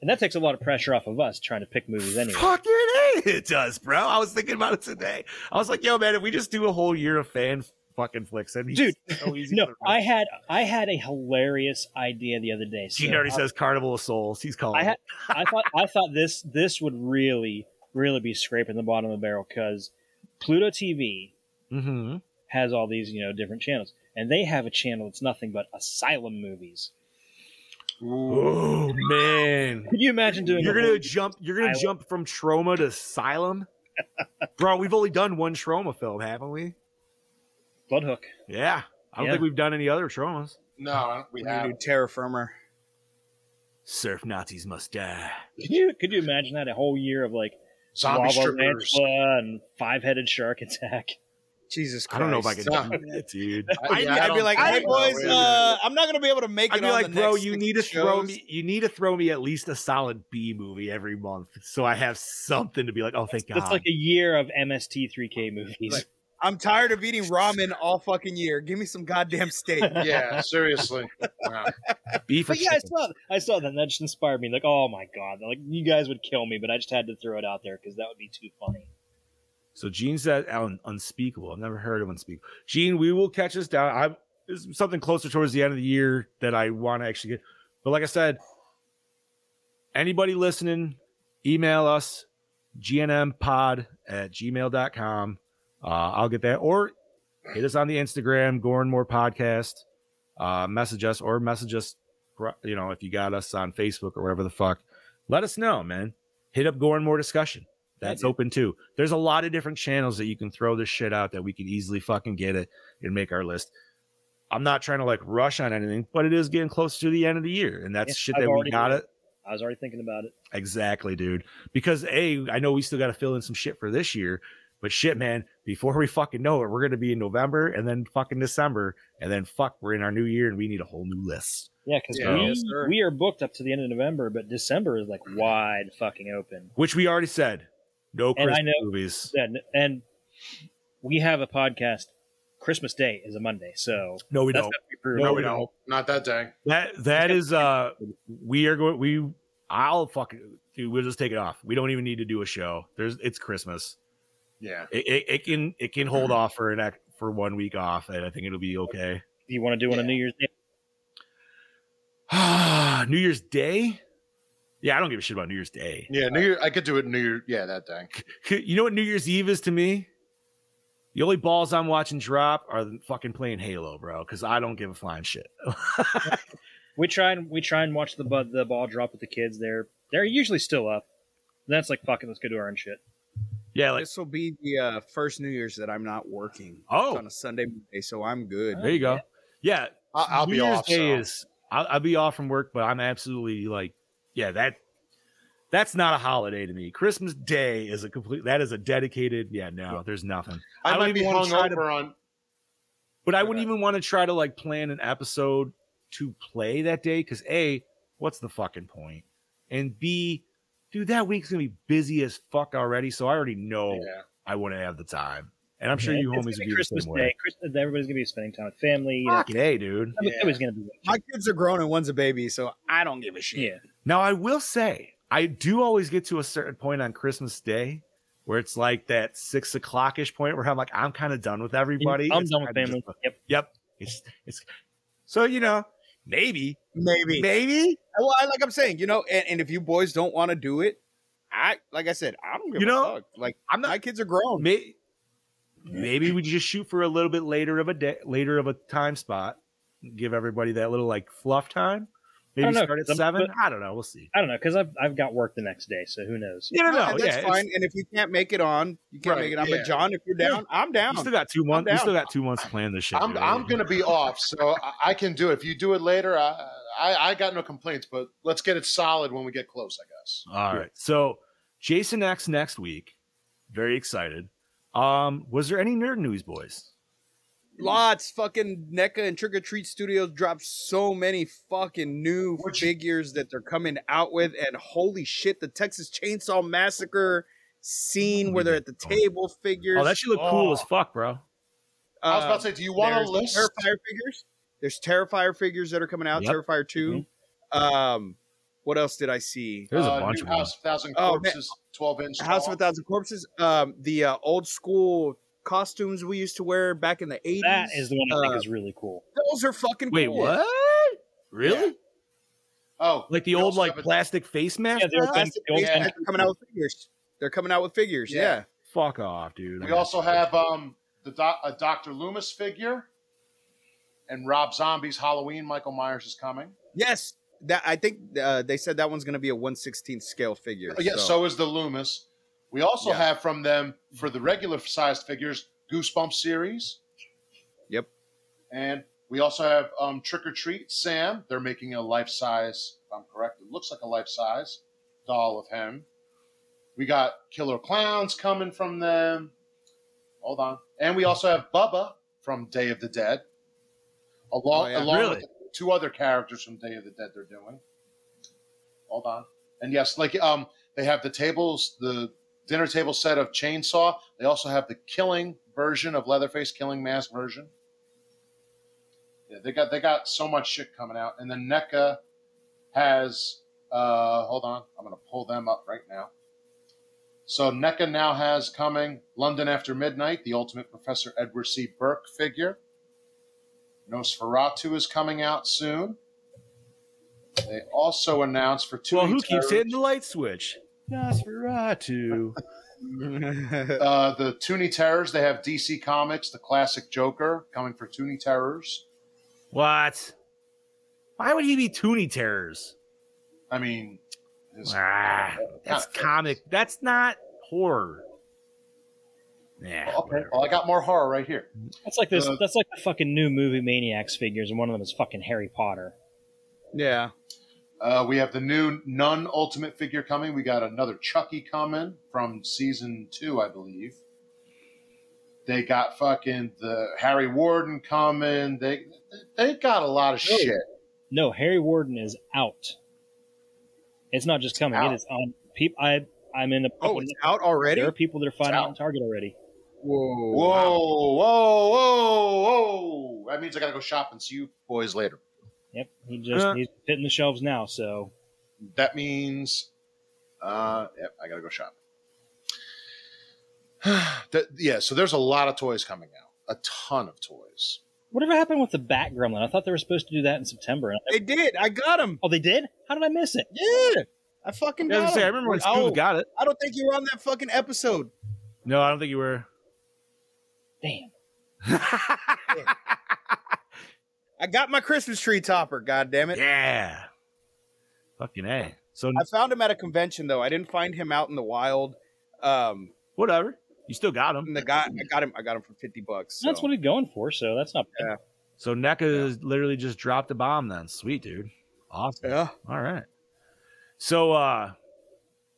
And that takes a lot of pressure off of us trying to pick movies anyway. Fucking A, it does, bro. I was thinking about it today. I was like, yo, man, if we just do a whole year of fan fucking flicks, that'd Dude, so. No. I had I had a hilarious idea the other day. So already I- says Carnival of Souls. He's calling. I had I thought I thought this this would really really be scraping the bottom of the barrel because Pluto TV Mm-hmm. has all these you know different channels, and they have a channel that's nothing but asylum movies. Oh man, Could you imagine doing? you're gonna whole- jump. You're gonna Asylum. jump from Troma to asylum, bro. We've only done one Troma film, haven't we? Blood Hook? Yeah, I don't Yeah. think we've done any other Tromas. no, we We have. do Terror Firmer. Surf Nazis must die. Could you could you imagine that a whole year of like Zombie strippers. and five headed shark attack? Jesus Christ. I don't know if I could do that, dude. I'd, Yeah, I I'd be like, hey boys, uh, I'm not gonna be able to make it I'd be on like, the bro, you need to throw me. You need to throw me at least a solid B movie every month, so I have something to be like, oh, thank God. That's like a year of MST3K movies. Like- I'm tired of eating ramen all fucking year. Give me some goddamn steak. Yeah, seriously. Wow. beef But yeah, I saw I saw that. and That just inspired me. Like, oh my god, like you guys would kill me, but I just had to throw it out there because that would be too funny. So Gene said un- unspeakable. I've never heard of unspeakable. Gene, we will catch this down. I there's something closer towards the end of the year that I want to actually get. But like I said, anybody listening, email us gnmpod at gmail.com. Uh, I'll get that. Or hit us on the Instagram, Gore N More Podcast. Uh, message us or message us, you know, if you got us on Facebook or whatever the fuck. Let us know, man. Hit up Gore N More Discussion. That's Yeah, open too. There's a lot of different channels that you can throw this shit out that we could easily fucking get it and make our list. I'm not trying to like rush on anything, but it is getting close to the end of the year, and that's Yeah, shit I've that we got it I was already thinking about it. exactly, dude. Because a, I know we still got to fill in some shit for this year, but shit, man, before we fucking know it, we're gonna be in November and then fucking December, and then fuck, we're in our new year and we need a whole new list. Yeah, because Yeah, we, yes, we are booked up to the end of November, but December is like wide fucking open. Which we already said, no And I Christmas know- movies. And, and we have a podcast. Christmas Day is a Monday, so No, we don't. got to be proven. No, we don't. Not that day. That that is uh we are going we I'll fucking dude, we'll just take it off. We don't even need to do a show. There's it's Christmas. Yeah. It, it, it can it can hold off for an ac- for one week off, and I think it'll be okay. Do you want to do one on Yeah. New Year's Day? New Year's Day. Yeah, I don't give a shit about New Year's Day. Yeah, New Year. I could do it New Year. Yeah, that day. You know what New Year's Eve is to me? The only balls I'm watching drop are the fucking playing Halo, bro. Because I don't give a flying shit. We try and we try and watch the the ball drop with the kids. They're they're usually still up. That's like fucking. Let's go do our own shit. yeah, like This will be the uh, first New Year's that I'm not working. Oh. It's on a Sunday, Monday, so I'm good. there you go. Yeah, I'll, I'll New be Year's off. Day so. is I'll, I'll be off from work, but I'm absolutely like, yeah, that that's not a holiday to me. Christmas Day is a complete that is a dedicated. Yeah, no, there's nothing. I I, don't might even be wanna try to- hungover on. But I wouldn't even want to try to like plan an episode to play that day because a, what's the fucking point? And b, dude, that week's gonna be busy as fuck already. So I already know Yeah. I wouldn't have the time. And I'm sure Yeah, you homies gonna would be be the Christmas same Day. way. Christmas, everybody's gonna be spending time with family. You know, Fucking hey, dude. I mean, Yeah. everybody's gonna be. My kids are grown and one's a baby, so I don't give a shit. Yeah, Now I will say, I do always get to a certain point on Christmas Day where it's like that six o'clock ish point where I'm like, I'm kind of done with everybody. I'm It's done with family. just- Yep. Yep. It's it's so you know, maybe, Maybe. maybe. Well, I, like I'm saying, you know, and, and if you boys don't want to do it, I like I said, I don't give You a know, fuck. Like I'm not my kids are grown. May, maybe we just shoot for a little bit later of a day, later of a time spot. Give everybody that little like fluff time. Maybe don't know, start at 'cause I'm- seven. but- I don't know. We'll see. I don't know because I've I've got work the next day, so who knows? Yeah, no, no, And that's yeah, fine. And if you can't make it on, you can't Right, make it on. yeah. But John, if you're down, I'm down. You still got two months. You still got two months to plan this shit. I'm dude. I'm gonna be off, so I, I can do it. If you do it later, I, I I got no complaints. But let's get it solid when we get close, I guess. All right. So Jason X next week. Very excited. Um, was there any nerd news, boys? Lots fucking NECA and Trick or Treat Studios dropped so many fucking new Which- figures that they're coming out with, and holy shit, the Texas Chainsaw Massacre scene where they're at the table figures. Oh, that should look cool Oh. as fuck, bro. I was about to say, do you want a there's list? Terrifier figures. There's Terrifier figures that are coming out. Yep. Terrifier 2 Um, what else did I see? There's a Uh, bunch new of them. House of Thousand Oh, man. Corpses, twelve inch. House of tall. a Thousand Corpses. Um, the uh, old school costumes we used to wear back in the 80s. That is the one I think Uh, is really cool. Those are fucking Wait, cool. what? Really? Oh, Like the old like plastic face mask? Yeah, they're? Plastic The old figures, Yeah. They're coming out with figures. They're coming out with figures. Yeah. Yeah. Fuck off, dude. We also have um the doc, a Doctor Loomis figure, and Rob Zombie's Halloween. Michael Myers is coming. Yes. That I think uh, they said that one's going to be a 116th scale figure. Yeah, so. is the Loomis. We also Yeah. have from them for the regular sized figures Goosebumps series. Yep. And we also have um, Trick or Treat Sam. They're making a life size, if I'm correct, it looks like a life size doll of him. We got Killer Clowns coming from them. Hold on. And we also have Bubba from Day of the Dead. Along, Oh, yeah. along Really? with two other characters from Day of the Dead they're doing. Hold on. And yes, like um, they have the tables, the dinner table set of Chainsaw. They also have the killing version of Leatherface, killing mask version. Yeah, they got they got so much shit coming out, and then NECA has. Uh, hold on, I'm gonna pull them up right now. So NECA now has coming London After Midnight, the Ultimate Professor Edward C. Burke figure. Nosferatu is coming out soon. They also announced for two. Well, who keeps hitting the light switch? Nosferatu. Uh, the Toony Terrors, they have DC Comics, the classic Joker coming for Toony Terrors. what? Why would he be Toony Terrors? I mean, Ah, that's comic. That's not horror. Yeah. okay. Well, I got more horror right here. That's like this. Uh, that's like the fucking new movie Maniacs figures, and one of them is fucking Harry Potter. yeah. Uh, we have the new Nun Ultimate figure coming. We got another Chucky coming from season two, I believe. They got fucking the Harry Warden coming. They they got a lot of Oh. shit. No, Harry Warden is out. It's not just coming; out. it is on. Peop, I I'm in the. Oh, it's out already. There are people that are finding out. out on Target already. Whoa. Whoa, whoa, whoa, whoa! That means I gotta go shop and see you boys later. Yep, he just Uh. he's hitting the shelves now. So That means, uh, yep, I gotta go shop. that, yeah, so there's a lot of toys coming out, a ton of toys. whatever happened with the Bat Gremlin? I thought they were supposed to do that in September. and I- They did. I got him. Oh, they did? How did I miss it? Yeah. I fucking I, got say, I remember when Oh, got it. I don't think you were on that fucking episode. No, I don't think you were. Damn. I got my Christmas tree topper. God damn it! yeah. Fucking A. So I found him at a convention though. I didn't find him out in the wild. Um, whatever. You still got him. and the guy, I got him. I got him for fifty bucks. That's what he's going for. So that's not bad. Yeah. So NECA has literally just dropped a bomb then. Sweet, dude. Awesome. Yeah. All right. So uh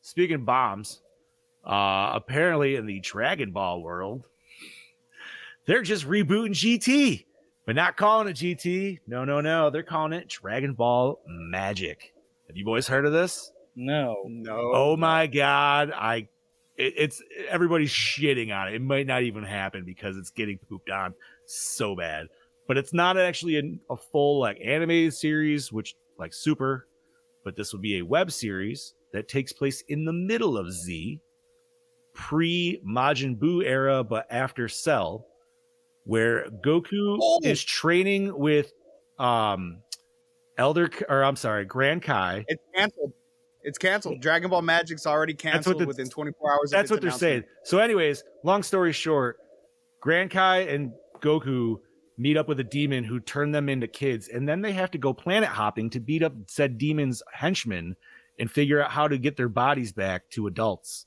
speaking of bombs, uh apparently in the Dragon Ball world, they're just rebooting GT, but not calling it GT. No, no, no. They're calling it Dragon Ball Magic. Have you boys heard of this? No. No. Oh my god, I it, it's everybody's shitting on it. It might not even happen because it's getting pooped on so bad. But it's not actually a, a full like animated series, which like super. But this will be a web series that takes place in the middle of Z, pre Majin Buu era, but after Cell, where Goku Oh. is training with um Elder or I'm sorry, Grand Kai. It's canceled. It's canceled. Dragon Ball Magic's already canceled the- within 24 hours. That's what they're saying. So, anyways, long story short, Grand Kai and Goku meet up with a demon who turned them into kids, and then they have to go planet hopping to beat up said demon's henchmen and figure out how to get their bodies back to adults.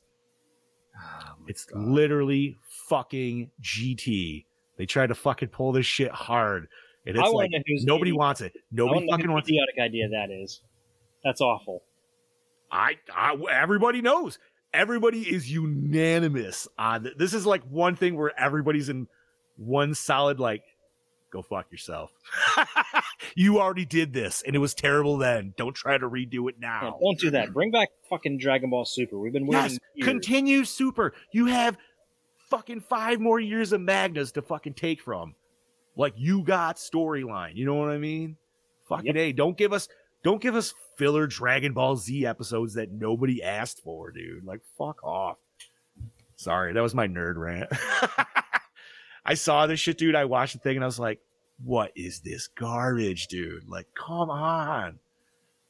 it's literally fucking GT. They tried to fucking pull this shit hard, and it's like nobody wants it. Nobody fucking wants it. idiotic idea that is. That's awful. I, I everybody knows. Everybody is unanimous on th- this. Is like one thing where everybody's in one solid like, go fuck yourself. you already did this, and it was terrible then. Don't try to redo it Yeah, now. don't do that. Bring back fucking Dragon Ball Super. We've been waiting. Yes, continue super. You have fucking five more years of Magnas to fucking take from. Like you got storyline. You know what I mean? Fucking Yep. a. Don't give us don't give us filler Dragon Ball Z episodes that nobody asked for, dude. Like fuck off. Sorry, that was my nerd rant. I saw this shit, dude. I watched the thing and I was like, what is this garbage, dude? Like, come on.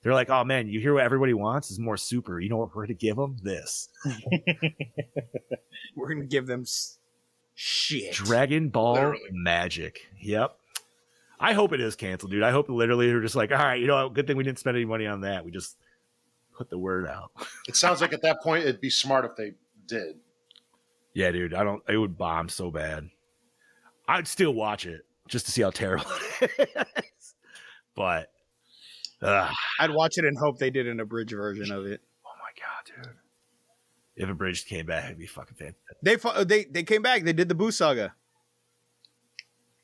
They're like, oh man, you hear what everybody wants is more super. You know what we're gonna give them? This We're gonna give them shit. Dragon Ball Literally. Magic. Yep. I hope it is canceled, dude. I hope literally they're just like, all right, you know, what? good thing we didn't spend any money on that. We just put the word out. It sounds like at that point it'd be smart if they did. Yeah, dude. I don't. It would bomb so bad. I'd still watch it just to see how terrible it is. But, ugh, I'd watch it and hope they did an abridged version of it. oh my god, dude. If a bridge came back, it'd be fucking fantastic. They fu- they they came back. They did the Buu Saga.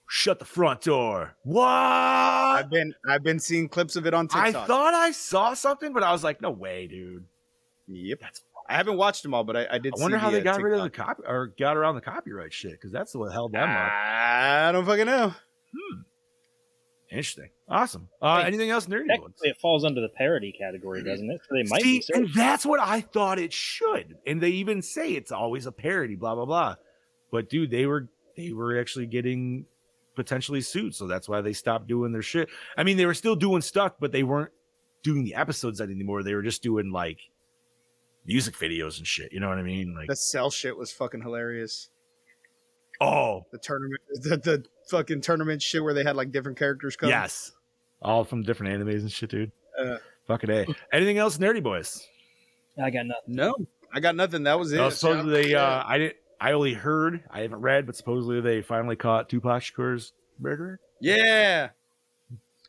Shut the front door. What? I've been I've been seeing clips of it on TikTok. I thought I saw something, but I was like, no way, dude. yep. That's I haven't watched them all, but I, I did. I wonder how the, they uh, got rid of the copy or got around the copyright shit because that's what held them up. I don't fucking know. Interesting, awesome. Uh, Hey, anything else nerdy? ones? It falls under the parody category, doesn't it? So they might See, be. certain. and that's what I thought it should. And they even say it's always a parody, blah blah blah. But dude, they were they were actually getting potentially sued, so that's why they stopped doing their shit. I mean, they were still doing stuff, but they weren't doing the episodes anymore. They were just doing like music videos and shit. You know what I mean? Like, The cell shit was fucking hilarious. oh The tournament, the, the fucking tournament shit where they had like different characters come. yes, all from different animes and shit, dude. Uh, Fucking a. Anything else, nerdy boys? I got nothing. No, I got nothing. That was it. Oh, supposedly they, yeah. uh, I didn't. I only heard. I haven't read, but supposedly they finally caught Tupac Shakur's murderer. Yeah.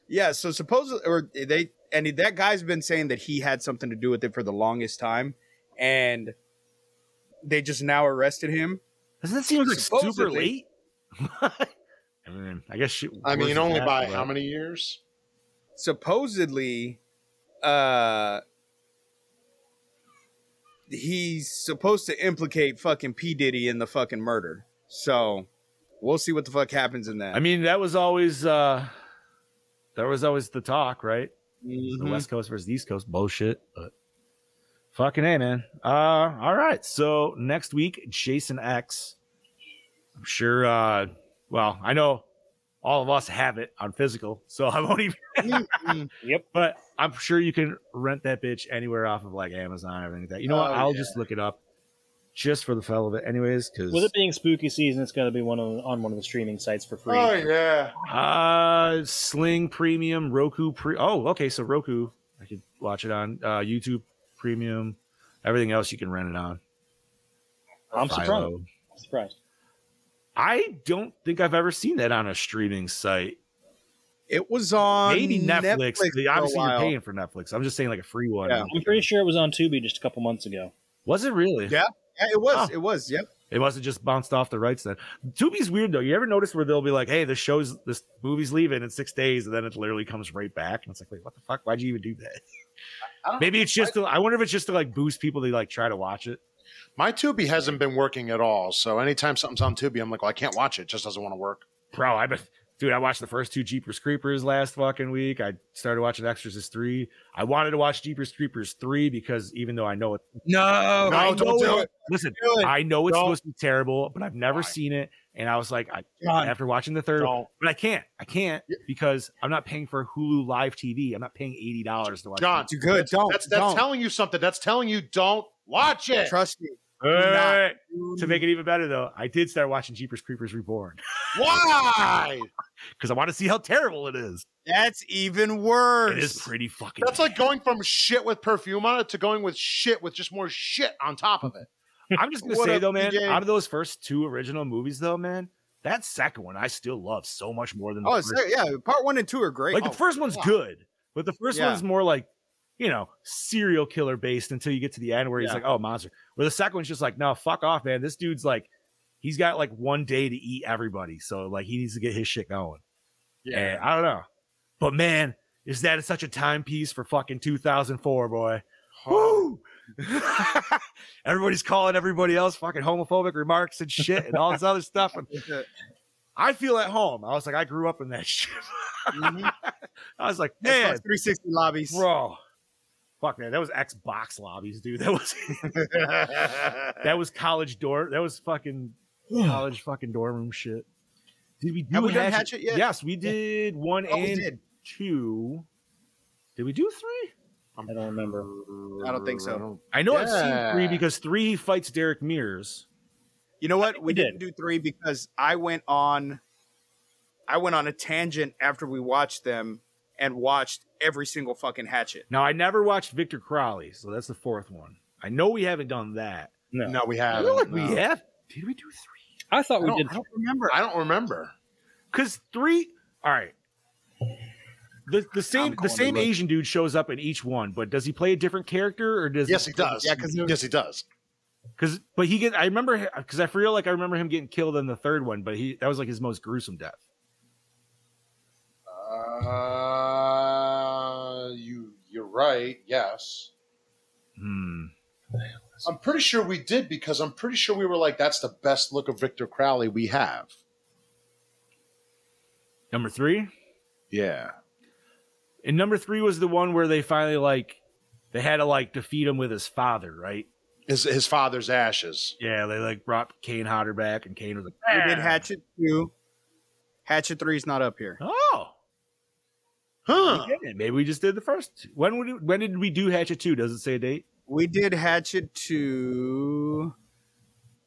Yeah, so supposedly or they and that guy's been saying that he had something to do with it for the longest time and they just now arrested him. Doesn't that seem like super late? I mean, I guess. Shit I mean, only that, by but- how many years? Supposedly uh he's supposed to implicate fucking P Diddy in the fucking murder. So we'll see what the fuck happens in that. I mean, that was always. uh That was always the talk, right? The Mhm. West Coast versus the East Coast bullshit, but fucking a man. Uh, all right. So next week, Jason X. I'm sure. uh Well, I know all of us have it on physical, so I won't even. Mhm. Yep. But I'm sure you can rent that bitch anywhere off of like Amazon, everything like that. You know what? Oh, I'll yeah. just look it up, just for the fell of it, anyways. Because With it being spooky season, it's going to be one of, on one of the streaming sites for free. Oh yeah. Uh, Sling Premium, Roku Pre. Oh, okay. So Roku, I could watch it on uh, YouTube Premium. Everything else you can rent it on. I'm Philo. surprised. I'm surprised. I don't think I've ever seen that on a streaming site. It was on Maybe Netflix. for a Obviously, you're paying for Netflix. I'm just saying like a free one. Yeah. I'm pretty sure it was on Tubi just a couple months ago. Was it really? Yeah. Yeah, it was. Oh. It was. Yep. It must have just bounced off the rights then. Tubi's weird though. You ever notice where they'll be like, "Hey, this show's this movie's leaving in six days," and then it literally comes right back, and it's like, "Wait, what the fuck? Why'd you even do that?" Maybe it's just. To, I wonder if it's just to like boost people to like try to watch it. My Tubi hasn't been working at all. So anytime something's on Tubi, I'm like, well, I can't watch it. It just doesn't want to work. Bro, I bet. Dude, I watched the first two Jeepers Creepers last fucking week. I started watching Exorcist 3. I wanted to watch Jeepers Creepers 3 because even though I know it, No, No, I don't do it- it. Listen, Do it. I know it's Don't. supposed to be terrible, but I've never Why? seen it. And I was like, I, after watching the third, Don't. but I can't. I can't because I'm not paying for Hulu Live TV. I'm not paying eighty dollars to watch. John, Too good. Don't. that's that's don't. telling you something. That's telling you don't watch it. Trust me. Wait, wait, not. wait. To make it even better, though, I did start watching Jeepers Creepers Reborn Why? because I want to see how terrible it is. That's even worse. It is pretty fucking. That's like going from shit with perfume on it to going with shit with just more shit on top of it. I'm just gonna say though, man. DJ? Out of those first two original movies, though, man, that second one I still love so much more than the Oh, first. yeah. Part one and two are great. like Oh, the first one's yeah. good, but the first Yeah. one's more like, you know, serial killer based until you get to the end where he's Yeah. like, oh, monster. Where the second one's just like, no, fuck off, man. This dude's like, he's got like one day to eat everybody, so like he needs to get his shit going. Yeah, I don't know, but man, is that such a timepiece for fucking 2004, boy? Woo! Everybody's calling everybody else fucking homophobic remarks and shit and all this other stuff. And I feel at home. I was like, I grew up in that shit. Mhm. I was like, man, 360 lobbies. bro. Fuck man, that was Xbox lobbies, dude. That was that was college dorm. That was fucking college fucking dorm room shit. Did we do Have we done Hatchet? Hatchet yet? Yes, we did one Oh, and did. two. Did we do three? I don't remember. I don't think so. I know I've seen three because three fights Derek Mears. You know what? We we did. didn't do three because I went on I went on a tangent after we watched them and watched every single fucking hatchet. Now I never watched Victor Crowley, so that's the fourth one. I know we haven't done that. No, No, we I have. feel like we have. Did we do three? I thought I we did. I don't remember. I don't remember. Because three. All right. The, the same the same. Asian dude shows up in each one, but does he play a different character or does Yes, he does. Yeah, 'cause yes, he does. Because but he get I remember because I feel like I remember him getting killed in the third one, but he that was like his most gruesome death. Uh, you you're right. Yes, Hmm. I'm pretty sure we did because I'm pretty sure we were like, that's the best look of Victor Crowley we have. Number three. Yeah. And number three was the one where they finally like they had to like defeat him with his father, right? His his father's ashes. Yeah, they like brought Kane Hodder back, and Kane was like, We did "Ah." Hatchet two. Hatchet three is not up here. Oh, Huh. we maybe we just did the first. When would when did we do Hatchet two? Does it say a date? We did Hatchet two.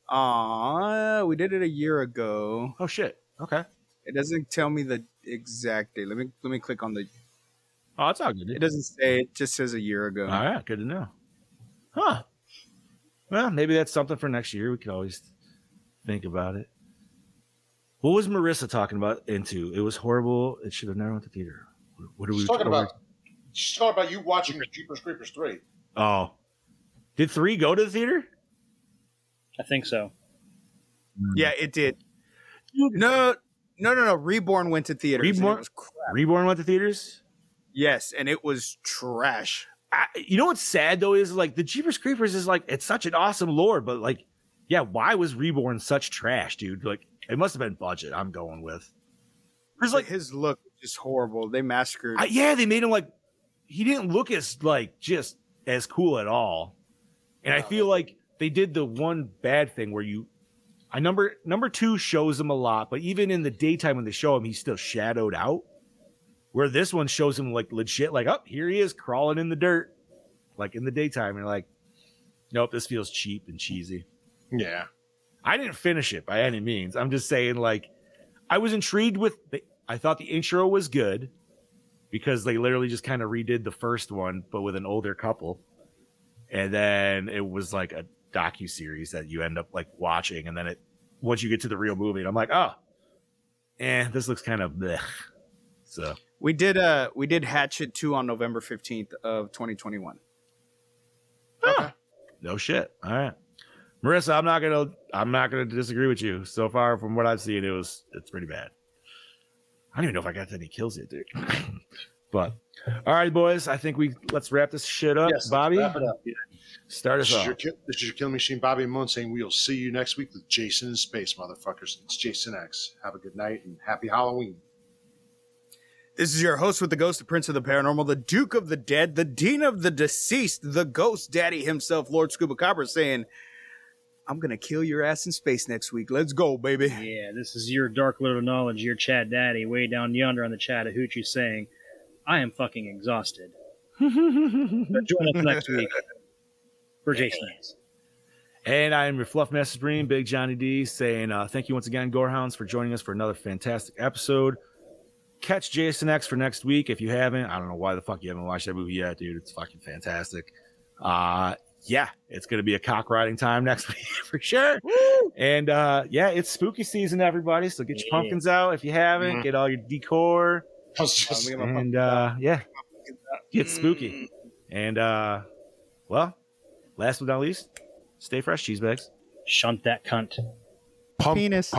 Uh we did it a year ago. Oh shit. Okay. It doesn't tell me the exact date. Let me let me click on the. Oh, it's all good. It doesn't say. It just says a year ago. All right, good to know. Huh. Well, maybe that's something for next year. We could always think about it. What was Marissa talking about into? It was horrible. It should have never went to theater. What are we She's talking about. She's talking about you watching Jeepers Creepers three. Oh. Did three go to the theater? I think so. Hmm. Yeah, it did. No, no, no, no. Reborn went to theaters. Reborn- was crap. Reborn went to theaters? Yes, and it was trash. I, you know what's sad though is like the Jeepers Creepers is like it's such an awesome lore, but like, yeah, why was Reborn such trash, dude? Like, it must have been budget. I'm going with. Because Like like, his look was just horrible. They massacred. I, yeah, they made him like he didn't look as like just as cool at all. And I feel like they did the one bad thing where you I number number two shows him a lot, but even in the daytime when they show him, he's still shadowed out. Where this one shows him like legit, like, oh, here he is crawling in the dirt, like in the daytime. And you're like, nope, this feels cheap and cheesy. Yeah. I didn't finish it by any means. I'm just saying, like, I was intrigued with. The, I thought the intro was good because they literally just kind of redid the first one, but with an older couple, and then it was like a docu series that you end up like watching, and then it once you get to the real movie, I'm like, oh, eh, this looks kind of bleh. So we did. Uh, we did Hatchet two on November fifteenth of twenty twenty one. no shit. All right, Marissa, I'm not gonna, I'm not gonna disagree with you. So far, from what I've seen, it was, it's pretty bad. I don't even know if I got any kills yet, dude. But all right, boys, I think we let's wrap this shit up. Yes, Bobby, wrap it up. start This us is, your, off. ki- this is your killing machine, Bobby Moon, saying we'll see you next week with Jason in space, motherfuckers. It's Jason X. Have a good night and happy Halloween. This is your host with the ghost, the prince of the paranormal, the duke of the dead, the dean of the deceased, the ghost daddy himself, Lord Scuba Copper, saying, I'm going to kill your ass in space next week. Let's go, baby. Yeah, this is your Dark little Knowledge, your Chad Daddy, way down yonder on the Chattahoochee saying, I am fucking exhausted. But join us next week for Jason X. And I am your Fluff Master Bream, Big Johnny D, saying uh, thank you once again, Gorehounds, for joining us for another fantastic episode. Catch Jason X for next week if you haven't. I don't know why the fuck you haven't watched that movie yet, dude. It's fucking fantastic. Uh, yeah, it's gonna be a cock riding time next week for sure. And uh, yeah, it's spooky season, everybody. So get your Yeah. pumpkins out if you haven't. Mhm. Get all your decor, I was just- and uh, yeah, get spooky. And uh, well, last but not least, stay fresh, cheese bags. Shunt that cunt. pump, Penis. pump